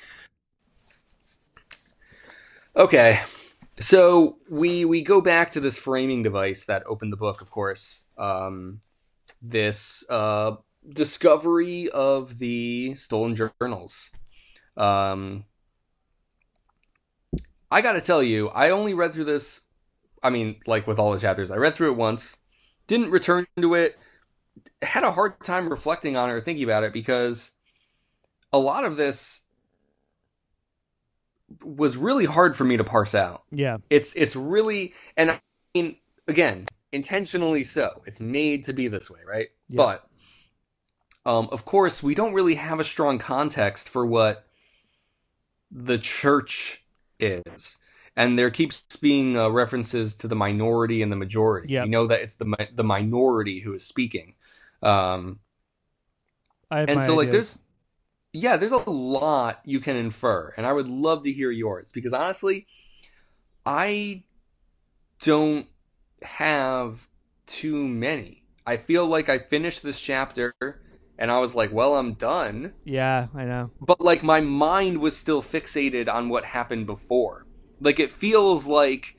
Okay. So we we go back to this framing device that opened the book of course. Um this uh discovery of the stolen journals. Um i gotta tell you i only read through this i mean like with all the chapters i read through it once didn't return to it had a hard time reflecting on it or thinking about it because a lot of this was really hard for me to parse out. yeah It's it's really and I mean again, intentionally so. It's made to be this way, right? Yeah. But um of course, we don't really have a strong context for what the church is. And there keeps being uh, references to the minority and the majority. Yep. We know that it's the mi- the minority who is speaking. Um I have and so like ideas. Yeah there's a lot you can infer and i would love to hear yours because honestly i don't have too many i feel like i finished this chapter and i was like well i'm done yeah I know but like my mind was still fixated on what happened before like it feels like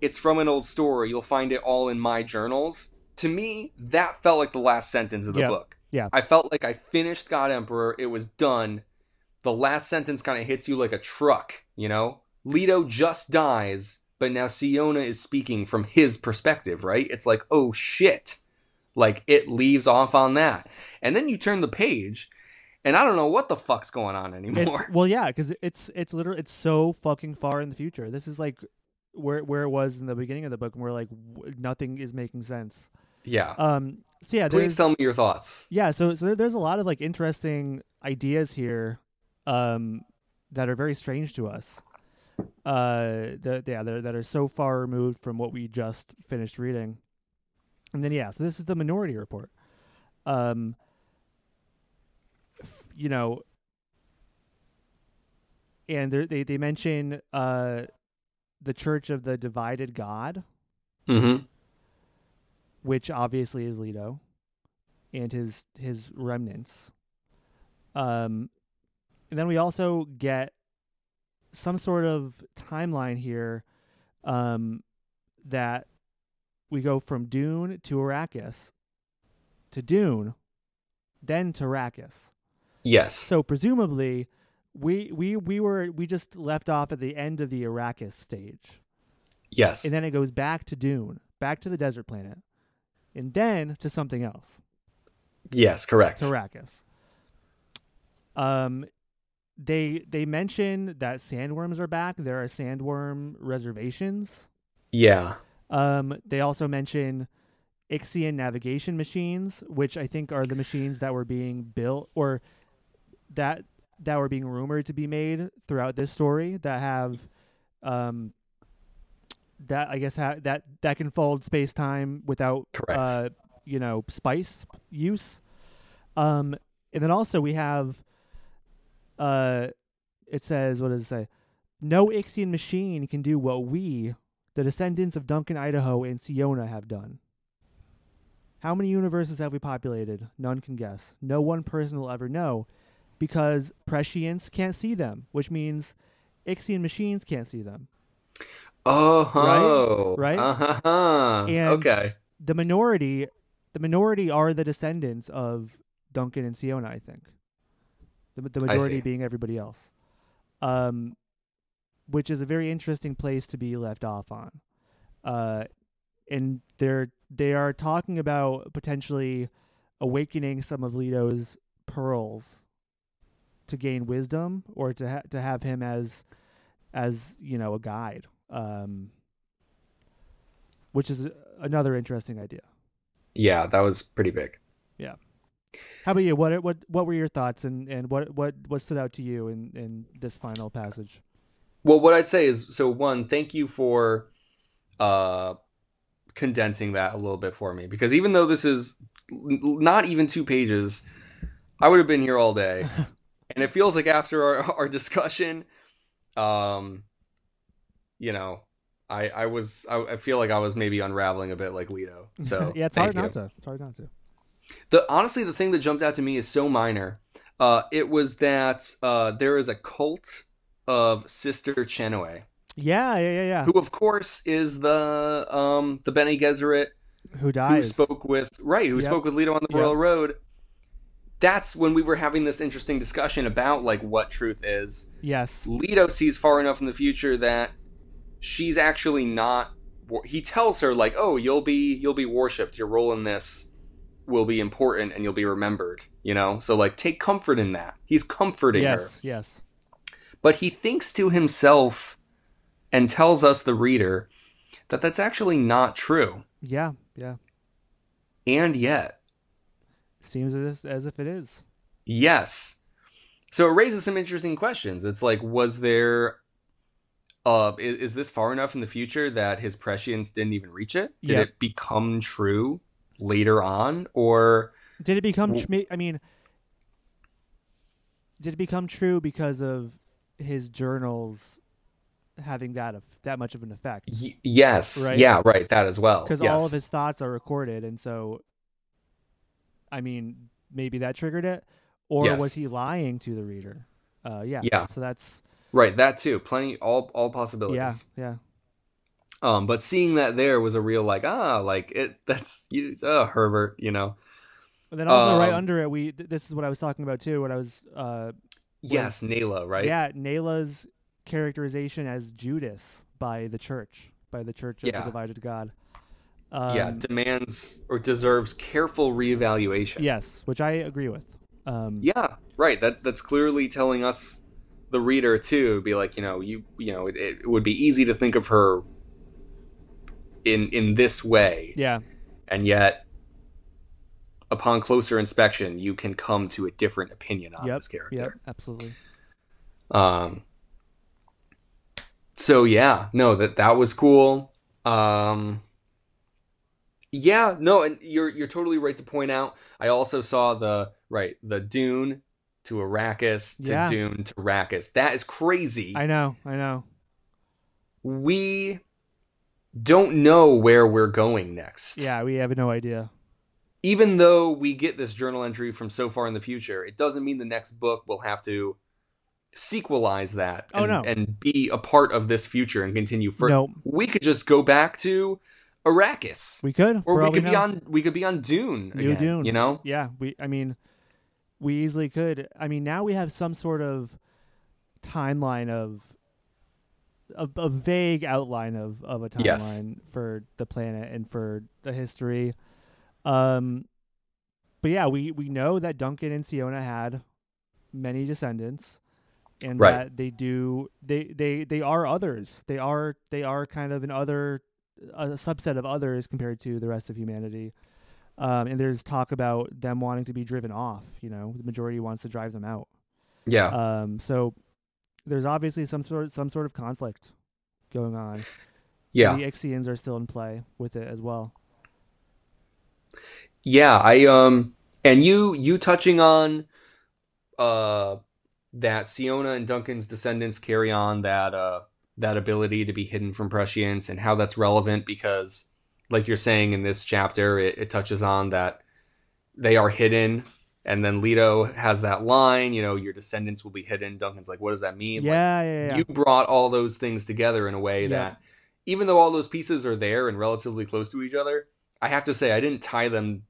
it's from an old story. You'll find it all in my journals. To me, that felt like the last sentence of the book. Yeah. I felt like I finished God Emperor. It was done. The last sentence kind of hits you like a truck, you know? Leto just dies, but now Siona is speaking from his perspective, right? It's like, oh shit. Like it leaves off on that. And then you turn the page, and I don't know what the fuck's going on It's anymore. well, yeah, because it's it's literally it's so fucking far in the future. This is like where where it was in the beginning of the book, and we're like w- nothing is making sense. yeah. Um. So yeah, Please tell me your thoughts. yeah. So so there's a lot of like interesting ideas here, um, that are very strange to us. Uh, that yeah, that are, so far removed from what we just finished reading. And then yeah, so this is the Minority Report. Um. f- You know, and they they mention uh, the Church of the Divided God, Mm-hmm. Which obviously is Leto, and his his remnants. Um, and then we also get some sort of timeline here, um, that we go from Dune to Arrakis, to Dune, then to Arrakis. Yes. So presumably, we we we were we just left off at the end of the Arrakis stage, yes. and then it goes back to Dune, back to the desert planet, and then to something else, yes. Correct. to Arrakis. Um, they they mention that sandworms are back. There are sandworm reservations. Yeah. Um, they also mention Ixian navigation machines, which I think are the machines that were being built or that that were being rumored to be made throughout this story that have um that I guess ha- that that can fold space time without Correct. uh you know spice use. Um, and then also we have uh it says what does it say? No Ixian machine can do what we, the descendants of Duncan, Idaho, and Siona have done. How many universes have we populated? None can guess. No one person will ever know because prescience can't see them, which means Ixian machines can't see them. Oh. Right? Uh-huh. And- okay. The minority the minority are the descendants of Duncan and Siona, I think. The the majority being everybody else. Um which is a very interesting place to be left off on. Uh and they're they are talking about potentially awakening some of Leto's pearls to gain wisdom or to ha- to have him as as you know a guide um which is another interesting idea Yeah, that was pretty big. Yeah. How about you what what what were your thoughts and and what what what stood out to you in in this final passage Well, what I'd say is so one, thank you for uh condensing that a little bit for me because even though this is not even two pages, I would have been here all day. and it feels like after our, our discussion um you know, I I was I, I feel like I was maybe unraveling a bit like Leto. So yeah it's hard you. not to it's hard not to The honestly, the thing that jumped out to me is so minor. Uh, it was that uh, there is a cult of Sister Chenoeh, yeah yeah yeah yeah who of course is the um, the Bene Gesserit who dies, who spoke with right, who Yep. spoke with Leto on the Yep. Royal Road. That's when we were having this interesting discussion about like what truth is. yes Leto sees far enough in the future that she's actually not. He tells her like, "Oh, you'll be you'll be worshipped. Your role in this will be important, and you'll be remembered." You know, so like take comfort in that. He's comforting her, yes yes but he thinks to himself and tells us, the reader, that that's actually not true. yeah yeah And yet, seems as as if it is Yes. So it raises some interesting questions. It's like, was there, uh, is, is this far enough in the future that his prescience didn't even reach it? Did Yep. it become true later on, or Did it become? Tr- I mean, did it become true because of his journals having that of that much of an effect? y- yes, Right. yeah, right, that as well. Because yes. all of his thoughts are recorded, and so, I mean, maybe that triggered it, or Yes. was he lying to the reader? Uh, yeah, Yeah. So that's right, that too. Plenty, all all possibilities. yeah, yeah. Um, but seeing that there was a real like ah like it that's you uh, Herbert you know And then also right Um, under it, we th- this is what I was talking about too. when I was, uh, yes Nayla right yeah, Nayla's characterization as Judas by the church, by the Church of Yeah. the Divided God. Um, yeah demands or deserves careful reevaluation Yes, which I agree with. Um, yeah right that that's clearly telling us the reader too be like you know you you know it, it would be easy to think of her in in this way yeah, and yet upon closer inspection you can come to a different opinion on yep, this character yep, absolutely. Um. So yeah, no, that that was cool. Um. Yeah, no, and you're you're totally right to point out. I also saw the right the Dune to Arrakis to Yeah. Dune to Arrakis. That is crazy. I know, I know. we don't know where we're going next. Yeah, we have no idea. Even though we get this journal entry from so far in the future, it doesn't mean the next book will have to sequelize that Oh, and, no. and be a part of this future and continue further. Nope. We could just go back to Arrakis. We could, or we could be on we could be on Dune New again, Dune. you know? Yeah, we. I mean, we easily could. I mean, now we have some sort of timeline of a, a vague outline of of a Yes. timeline for the planet and for the history. Um, but yeah, we we know that Duncan and Siona had many descendants, and Right. that they do they they they are others. They are they are kind of an other a subset of others compared to the rest of humanity. Um, and there's talk about them wanting to be driven off. You know, the majority wants to drive them out. Yeah. Um, so there's obviously some sort some sort of conflict going on. yeah. The Ixians are still in play with it as well. Yeah, I um and you you touching on uh that Siona and Duncan's descendants carry on that uh that ability to be hidden from prescience and how that's relevant because like you're saying in this chapter it, it touches on that they are hidden and then Leto has that line, you know, your descendants will be hidden. Duncan's like, what does that mean? Like, Yeah, yeah, yeah. you brought all those things together in a way Yeah. that even though all those pieces are there and relatively close to each other, I have to say I didn't tie them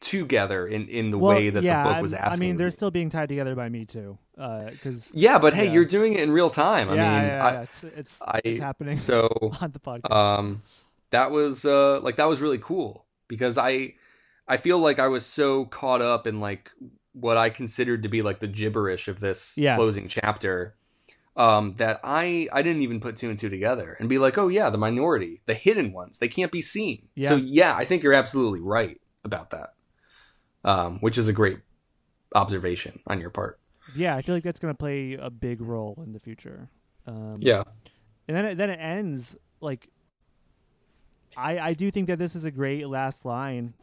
together in, in the well, way that yeah, the book was asking. I mean, they're still being tied together by me too. Because yeah, but hey, yeah. you're doing it in real time. I yeah, mean, yeah, yeah, it's it's, I, it's happening so on the podcast. um, that was uh, like that was really cool because I I feel like I was so caught up in like what I considered to be like the gibberish of this Yeah. closing chapter um, that I I didn't even put two and two together and be like, oh yeah, the minority, the hidden ones, they can't be seen. Yeah. So yeah, I think you're absolutely right about that, um, which is a great observation on your part. yeah, I feel like that's gonna play a big role in the future. Um, Yeah. and then it, then it ends like I I do think that this is a great last line.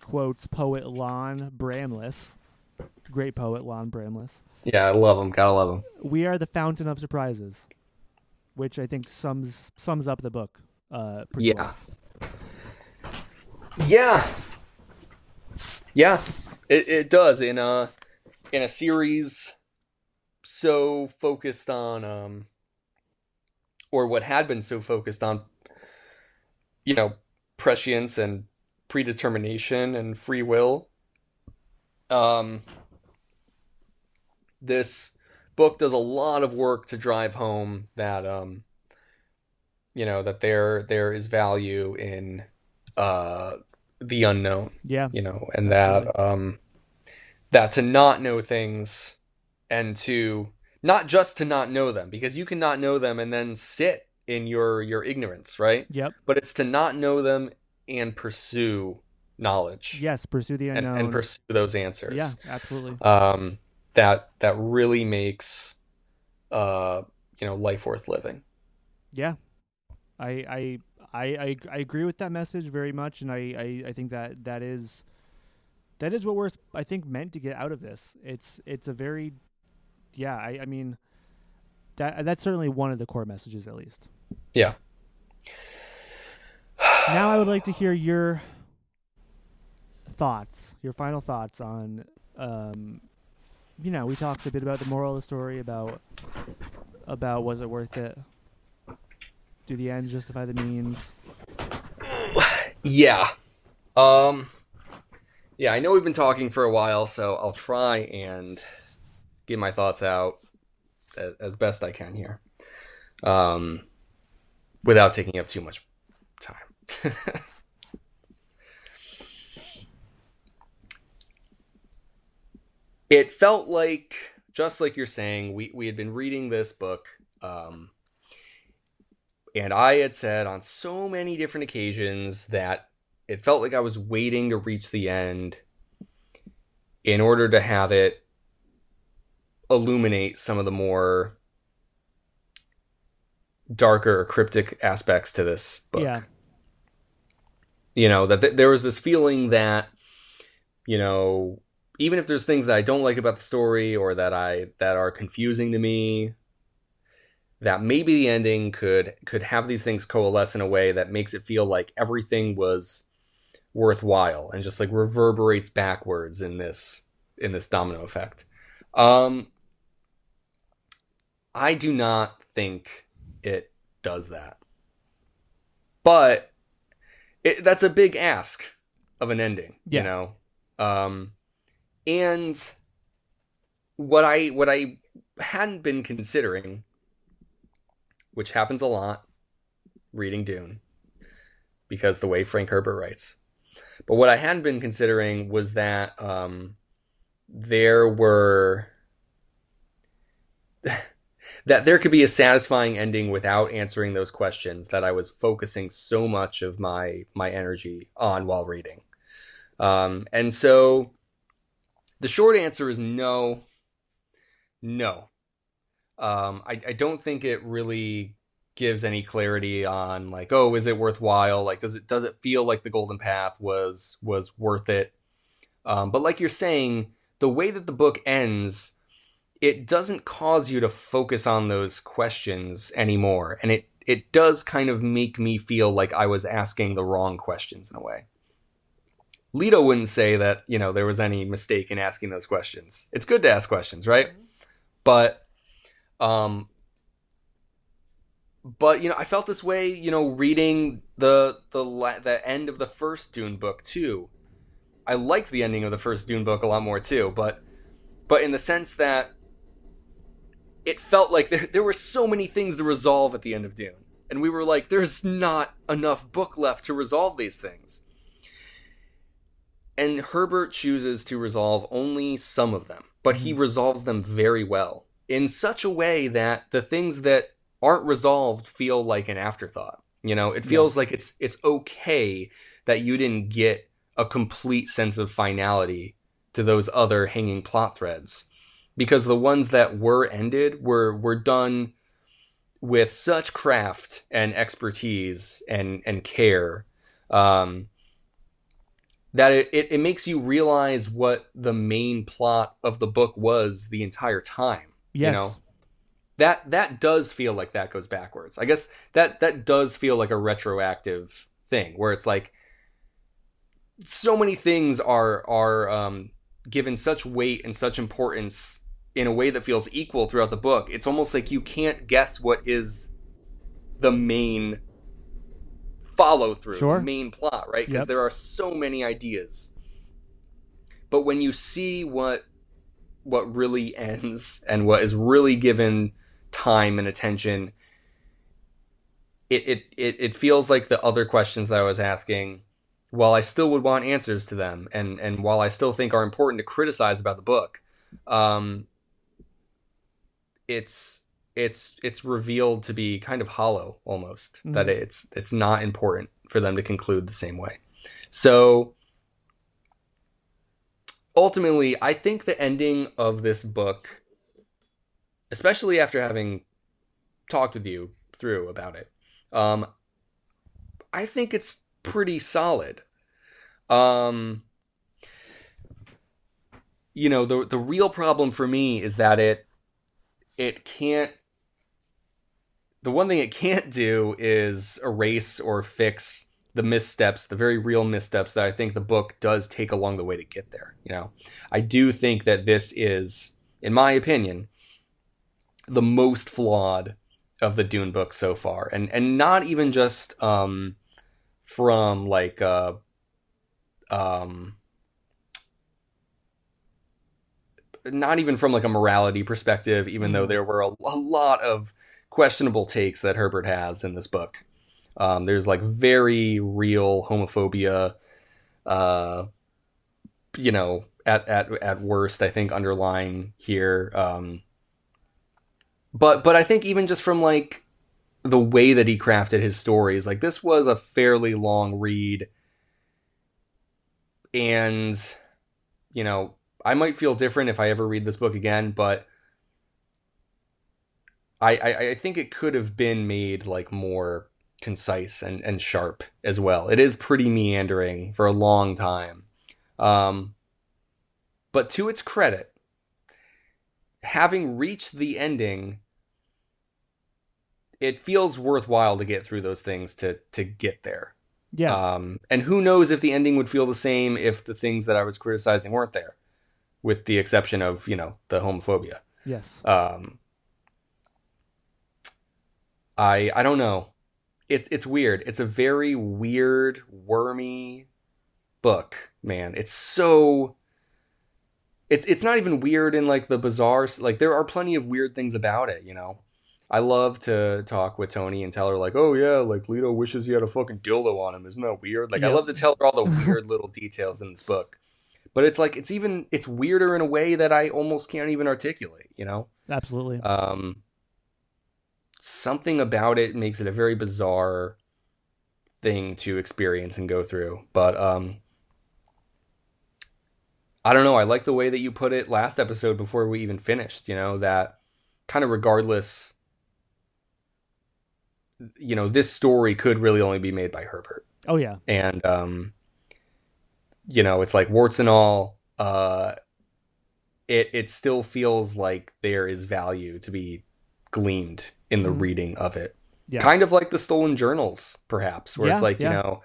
Quotes poet Lon Bramless, great poet Lon Bramless. Yeah, I love him. Gotta love him. We are the fountain of surprises, which I think sums sums up the book. Uh, pretty Yeah. well. Yeah. Yeah. It it does in a in a series so focused on um or what had been so focused on you know prescience and predetermination and free will. Um this book does a lot of work to drive home that um you know that there there is value in uh the unknown Yeah, you know and that um that to not know things and to not just to not know them because you can not know them and then sit in your your ignorance right yep, but it's to not know them and pursue knowledge yes. Pursue the and, unknown. and pursue those answers yeah, absolutely. um that that really makes uh you know life worth living Yeah, I I I I, I agree with that message very much, and I, I I think that that is that is what we're I think meant to get out of this. It's it's a very yeah. I I mean that that's certainly one of the core messages, at least. yeah Now I would like to hear your thoughts, your final thoughts on um you know, we talked a bit about the moral of the story about about was it worth it? Do the ends justify the means? Yeah. Um Yeah, I know we've been talking for a while, so I'll try and get my thoughts out as, best I can here. Um without taking up too much time. it felt like just like you're saying, we we had been reading this book um and I had said on so many different occasions that it felt like I was waiting to reach the end in order to have it illuminate some of the more darker or cryptic aspects to this book. Yeah. You know, that th- there was this feeling that, you know, even if there's things that I don't like about the story or that I that are confusing to me, that maybe the ending could could have these things coalesce in a way that makes it feel like everything was worthwhile and just like reverberates backwards in this in this domino effect. Um I do not think it does that. But it, that's a big ask of an ending, Yeah. you know. Um and what I what I hadn't been considering which happens a lot reading Dune because the way Frank Herbert writes. But what I hadn't been considering was that um, there were that there could be a satisfying ending without answering those questions that I was focusing so much of my my energy on while reading. Um, and so the short answer is no. No. Um, I, I don't think it really gives any clarity on like, oh, is it worthwhile? Like, does it does it feel like the Golden Path was was worth it? Um, but like you're saying, the way that the book ends, it doesn't cause you to focus on those questions anymore, and it it does kind of make me feel like I was asking the wrong questions in a way. Leto wouldn't say that you know there was any mistake in asking those questions. It's good to ask questions, right? But um but you know i felt this way you know reading the the la- the end of the first dune book too i liked the ending of the first dune book a lot more too but but in the sense that it felt like there, there were so many things to resolve at the end of dune. And we were like there's not enough book left to resolve these things. And herbert chooses to resolve only some of them but he mm-hmm. resolves them very well in such a way that the things that aren't resolved feel like an afterthought. You know, it feels like it's it's okay that you didn't get a complete sense of finality to those other hanging plot threads because the ones that were ended were were done with such craft and expertise and and care um, that it, it, it makes you realize what the main plot of the book was the entire time Yes. you know that that does feel like that goes backwards i guess that that does feel like a retroactive thing where it's like so many things are are um given such weight and such importance in a way that feels equal throughout the book it's almost like you can't guess what is the main follow through Sure. the main plot right because Yep. there are so many ideas but when you see what what really ends and what is really given time and attention it it it, it feels like the other questions that I was asking while I still would want answers to them and and while I still think are important to criticize about the book um it's it's it's revealed to be kind of hollow almost that Mhm. it's it's not important for them to conclude the same way so ultimately, I think the ending of this book, especially after having talked with you through about it, um, I think it's pretty solid. Um, you know, the the real problem for me is that it it can't. The one thing it can't do is erase or fix the missteps, the very real missteps that I think the book does take along the way to get there. You know, I do think that this is, in my opinion, the most flawed of the Dune books so far, and and not even just um, from like uh, um, not even from like a morality perspective, even though there were a, a lot of questionable takes that Herbert has in this book. Um, there's like very real homophobia, uh, you know, at at at worst, I think underlying here. Um, but but I think even just from like the way that he crafted his stories, like this was a fairly long read, and you know, I might feel different if I ever read this book again, but. I, I, I think it could have been made like more concise and, and sharp as well. It is pretty meandering for a long time. Um, but to its credit, having reached the ending, it feels worthwhile to get through those things to to get there. Yeah. Um, and who knows if the ending would feel the same if the things that I was criticizing weren't there, with the exception of you know the homophobia. yes. Um, I I don't know. It's it's weird. It's a very weird, wormy book, man. It's so. It's it's not even weird in like the bizarre. Like there are plenty of weird things about it, you know. I love to talk with Tony and tell her like, oh yeah, like Leto wishes he had a fucking dildo on him. Isn't that weird? Like I love to tell her all the weird little details in this book. But it's like it's even it's weirder in a way that I almost can't even articulate, you know? Absolutely. um, something about it makes it a very bizarre thing to experience and go through. But um, I don't know. I like the way that you put it last episode before we even finished. You know that kind of regardless. You know, this story could really only be made by Herbert oh yeah. and um you know it's like warts and all uh it it still feels like there is value to be gleaned in the Mhm. reading of it Yeah. kind of like the stolen journals perhaps where Yeah, it's like yeah. you know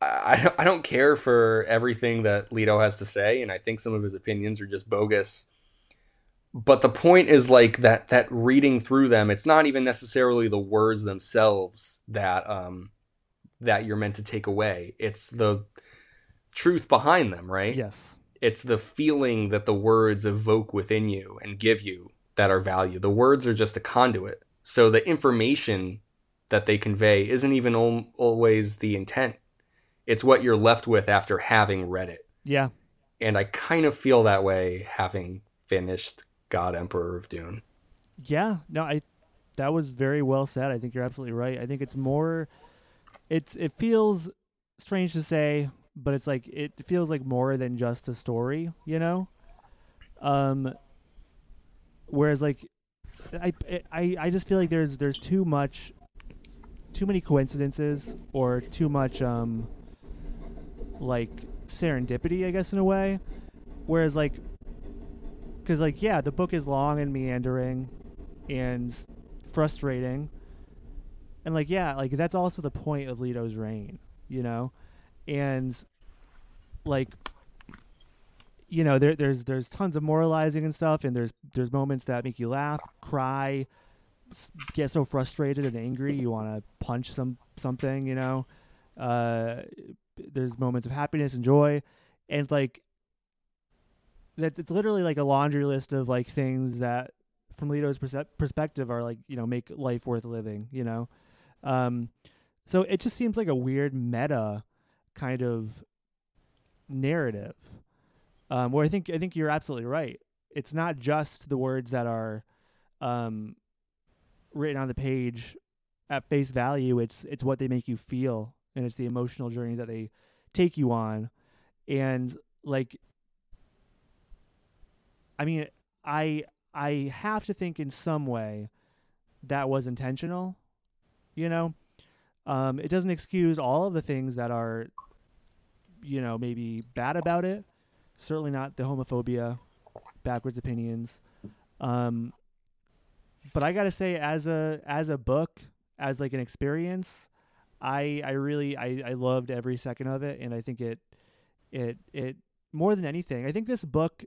I, I don't- I don't care for everything that Leto has to say and I think some of his opinions are just bogus but the point is like that that reading through them it's not even necessarily the words themselves that um that you're meant to take away it's the truth behind them right Yes. it's the feeling that the words evoke within you and give you that are value the words are just a conduit so the information that they convey isn't even al- always the intent it's what you're left with after having read it Yeah. and i kind of feel that way having finished god emperor of dune Yeah, no, I that was very well said. I think you're absolutely right. I think it's more it's it feels strange to say, but it's like it feels like more than just a story, you know? Um whereas like I I I just feel like there's there's too much too many coincidences or too much um like serendipity, I guess in a way. Whereas like because like yeah the book is long and meandering and frustrating and like yeah like that's also the point of leto's reign you know and like you know there, there's there's tons of moralizing and stuff and there's there's moments that make you laugh cry get so frustrated and angry you want to punch some something you know? Uh there's moments of happiness and joy and like that it's literally like a laundry list of like things that from perse- perspective are like you know make life worth living you know? Um so it just seems like a weird meta kind of narrative um where I think I think you're absolutely right. It's not just the words that are um written on the page at face value. It's it's what they make you feel and it's the emotional journey that they take you on. And like I mean, I I have to think in some way that was intentional. You know, um, it doesn't excuse all of the things that are, you know, maybe bad about it. Certainly not the homophobia, backwards opinions. Um, but I gotta say, as a as a book, as like an experience, I I really I I loved every second of it, and I think it it it more than anything, I think this book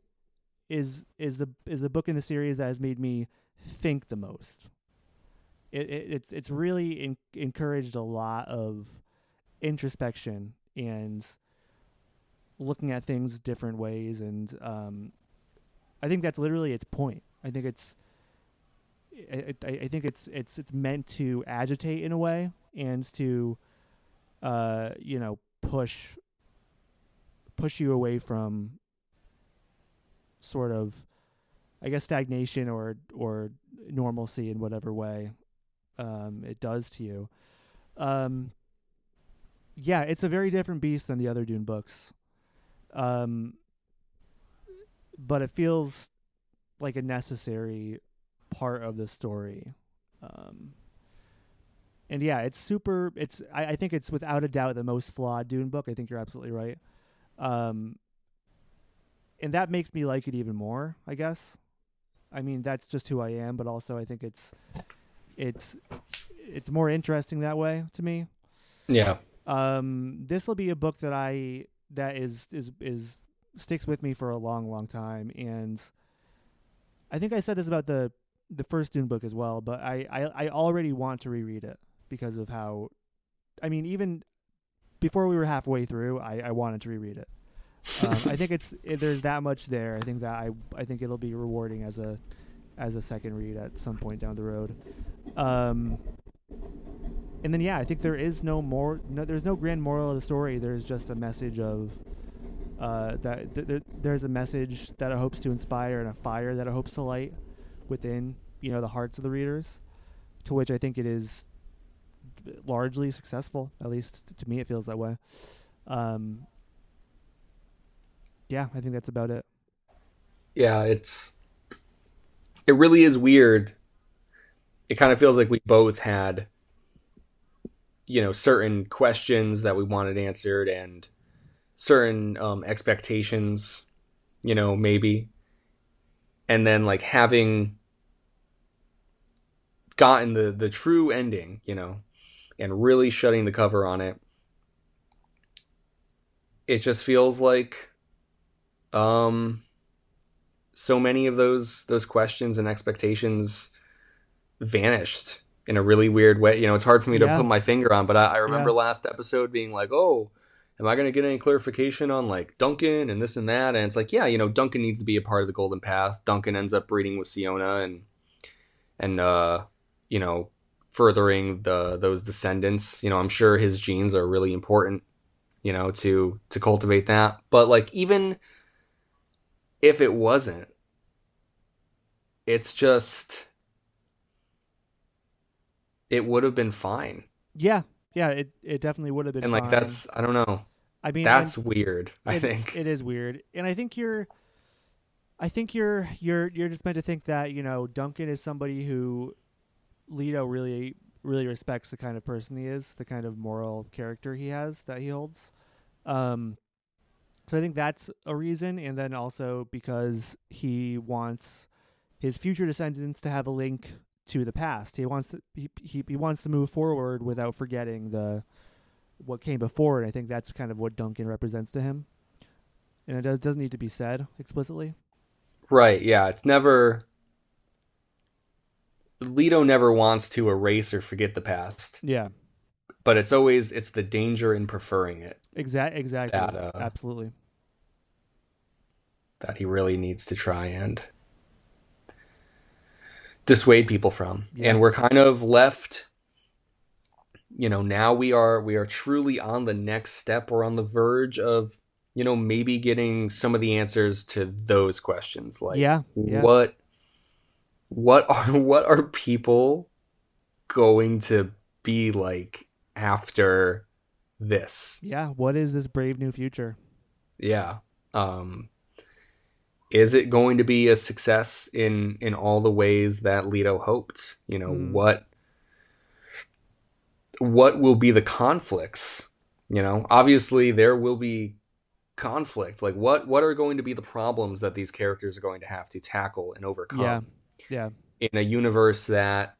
is is the is the book in the series that has made me think the most. it, it it's it's really in, encouraged a lot of introspection and looking at things different ways and um I think that's literally its point. I think it's I, I I think it's it's it's meant to agitate in a way and to uh you know push push you away from sort of I guess stagnation or or normalcy in whatever way um, it does to you. Um, yeah, it's a very different beast than the other Dune books, um, but it feels like a necessary part of the story. Um, and yeah, it's super. It's I, I think it's without a doubt the most flawed Dune book. I think you're absolutely right. Um, and that makes me like it even more. I guess. I mean, that's just who I am, but also I think it's it's it's more interesting that way to me. Yeah. Um, this will be a book that I that is is is sticks with me for a long, long time, and I think I said this about the the first Dune book as well, but I I, I already want to reread it because of how, I mean, even before we were halfway through, I I wanted to reread it. um, I think it's it, there's that much there. I think that I I think it'll be rewarding as a as a second read at some point down the road. Um, and then yeah, I think there is no more. No, there's no grand moral of the story. There's just a message of uh, that th- th- there's a message that it hopes to inspire and a fire that it hopes to light within you know the hearts of the readers, to which I think it is largely successful. At least to me, it feels that way. Um, yeah, I think that's about it. Yeah, it's it really is weird. It kind of feels like we both had you know certain questions that we wanted answered and certain um, expectations, you know, maybe, and then like having gotten the the true ending, you know, and really shutting the cover on it. It just feels like um so many of those those questions and expectations vanished in a really weird way. You know, it's hard for me Yeah. to put my finger on, but I, I remember Yeah. last episode being like, "Oh, am I going to get any clarification on like Duncan and this and that?" And it's like, yeah, you know, Duncan needs to be a part of the Golden Path. Duncan ends up breeding with Siona and and uh, you know, furthering the those descendants. You know, I'm sure his genes are really important. You know, to to cultivate that. But like even if it wasn't, it's just it would have been fine. Yeah, yeah, it it definitely would have been. and like fine. that's I don't know. I mean, That's weird. I it- think. it is weird, and I think you're. I think you're you're you're just meant to think that you know Duncan is somebody who Leto really really respects the kind of person he is, the kind of moral character he has that he holds. Um, so I think that's a reason, and then also because he wants his future descendants to have a link to the past. He wants to, he, he he wants to move forward without forgetting the what came before, and I think that's kind of what Duncan represents to him. And it does doesn't need to be said explicitly. Right, yeah. It's never Leto never wants to erase or forget the past, Yeah, but it's always it's the danger in preferring it exact exactly, That, uh, absolutely. that he really needs to try and dissuade people from. Yeah. And we're kind of left you know, now we are we are truly on the next step. We're on the verge of, you know, maybe getting some of the answers to those questions. Like yeah, yeah. what what are what are people going to be like after this Yeah, what is this brave new future? yeah um is it going to be a success in in all the ways that Leto hoped? You know Hmm. what what will be the conflicts? You know obviously there will be conflict. Like what what are going to be the problems that these characters are going to have to tackle and overcome? Yeah, yeah, in a universe that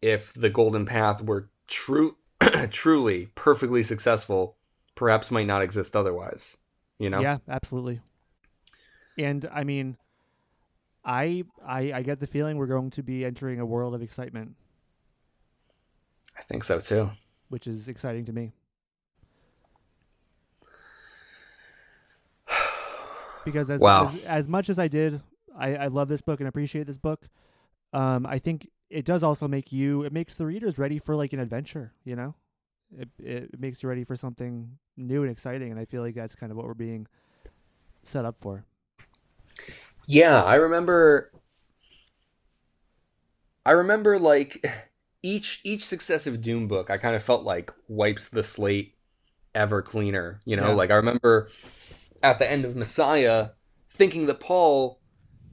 if the golden path were true truly perfectly successful perhaps might not exist otherwise you know? Yeah, absolutely. And I mean, I I I get the feeling we're going to be entering a world of excitement. I think so too. which is exciting to me. Because as Wow. as, as much as I did, I, I love this book and appreciate this book. Um, I think it does also make you. It makes the readers ready for like an adventure. You know, it it makes you ready for something new and exciting. And I feel like that's kind of what we're being set up for. Yeah, I remember I remember like each each successive Dune book I kind of felt like wipes the slate ever cleaner, you know? Yeah. Like I remember at the end of Messiah thinking that Paul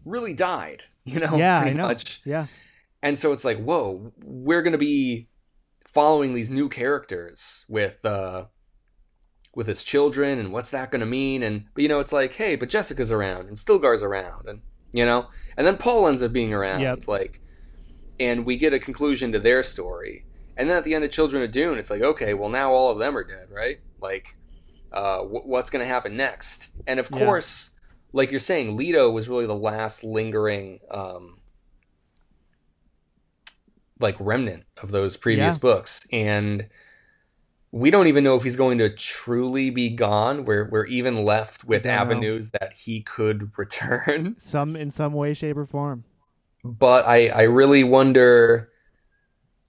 really died, you know, yeah, I pretty know. much. Yeah, And so it's like, whoa, we're going to be following these new characters with uh with his children and what's that going to mean and but you know it's like, hey, but Jessica's around and Stilgar's around and you know, and then Paul ends up being around Yep. like and we get a conclusion to their story. And then at the end of Children of Dune, it's like, okay, well now all of them are dead, right? Like uh wh- what's going to happen next? And of Yeah. course, like you're saying, Leto was really the last lingering um like remnant of those previous Yeah. books and we don't even know if he's going to truly be gone we're, we're even left with don't know. avenues that he could return some in some way, shape, or form. but i i really wonder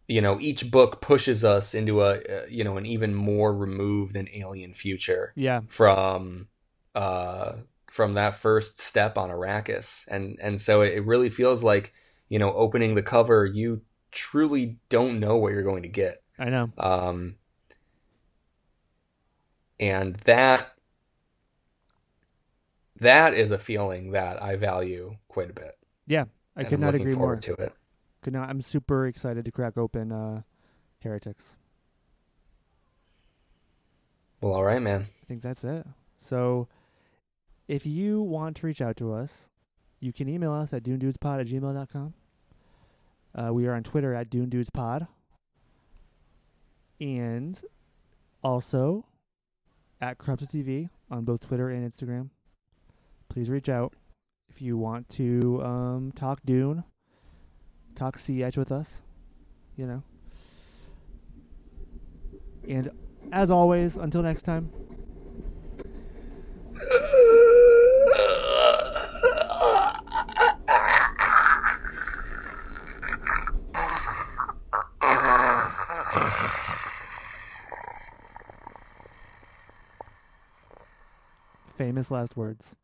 you know each book pushes us into a uh, you know an even more removed and alien future Yeah, from uh from that first step on Arrakis and and so it really feels like you know opening the cover you truly don't know what you're going to get I know. um and that that is a feeling that I value quite a bit Yeah, I could not agree more. to it Could not. I'm super excited to crack open uh, Heretics. well all right man I think that's it. So, if you want to reach out to us, you can email us at doondudespod at gmail.com. Uh, we are on Twitter at doondudespod. And also at Corrupted TV on both Twitter and Instagram. Please reach out if you want to um, talk Dune, talk Edge with us, you know. And as always, until next time, famous last words.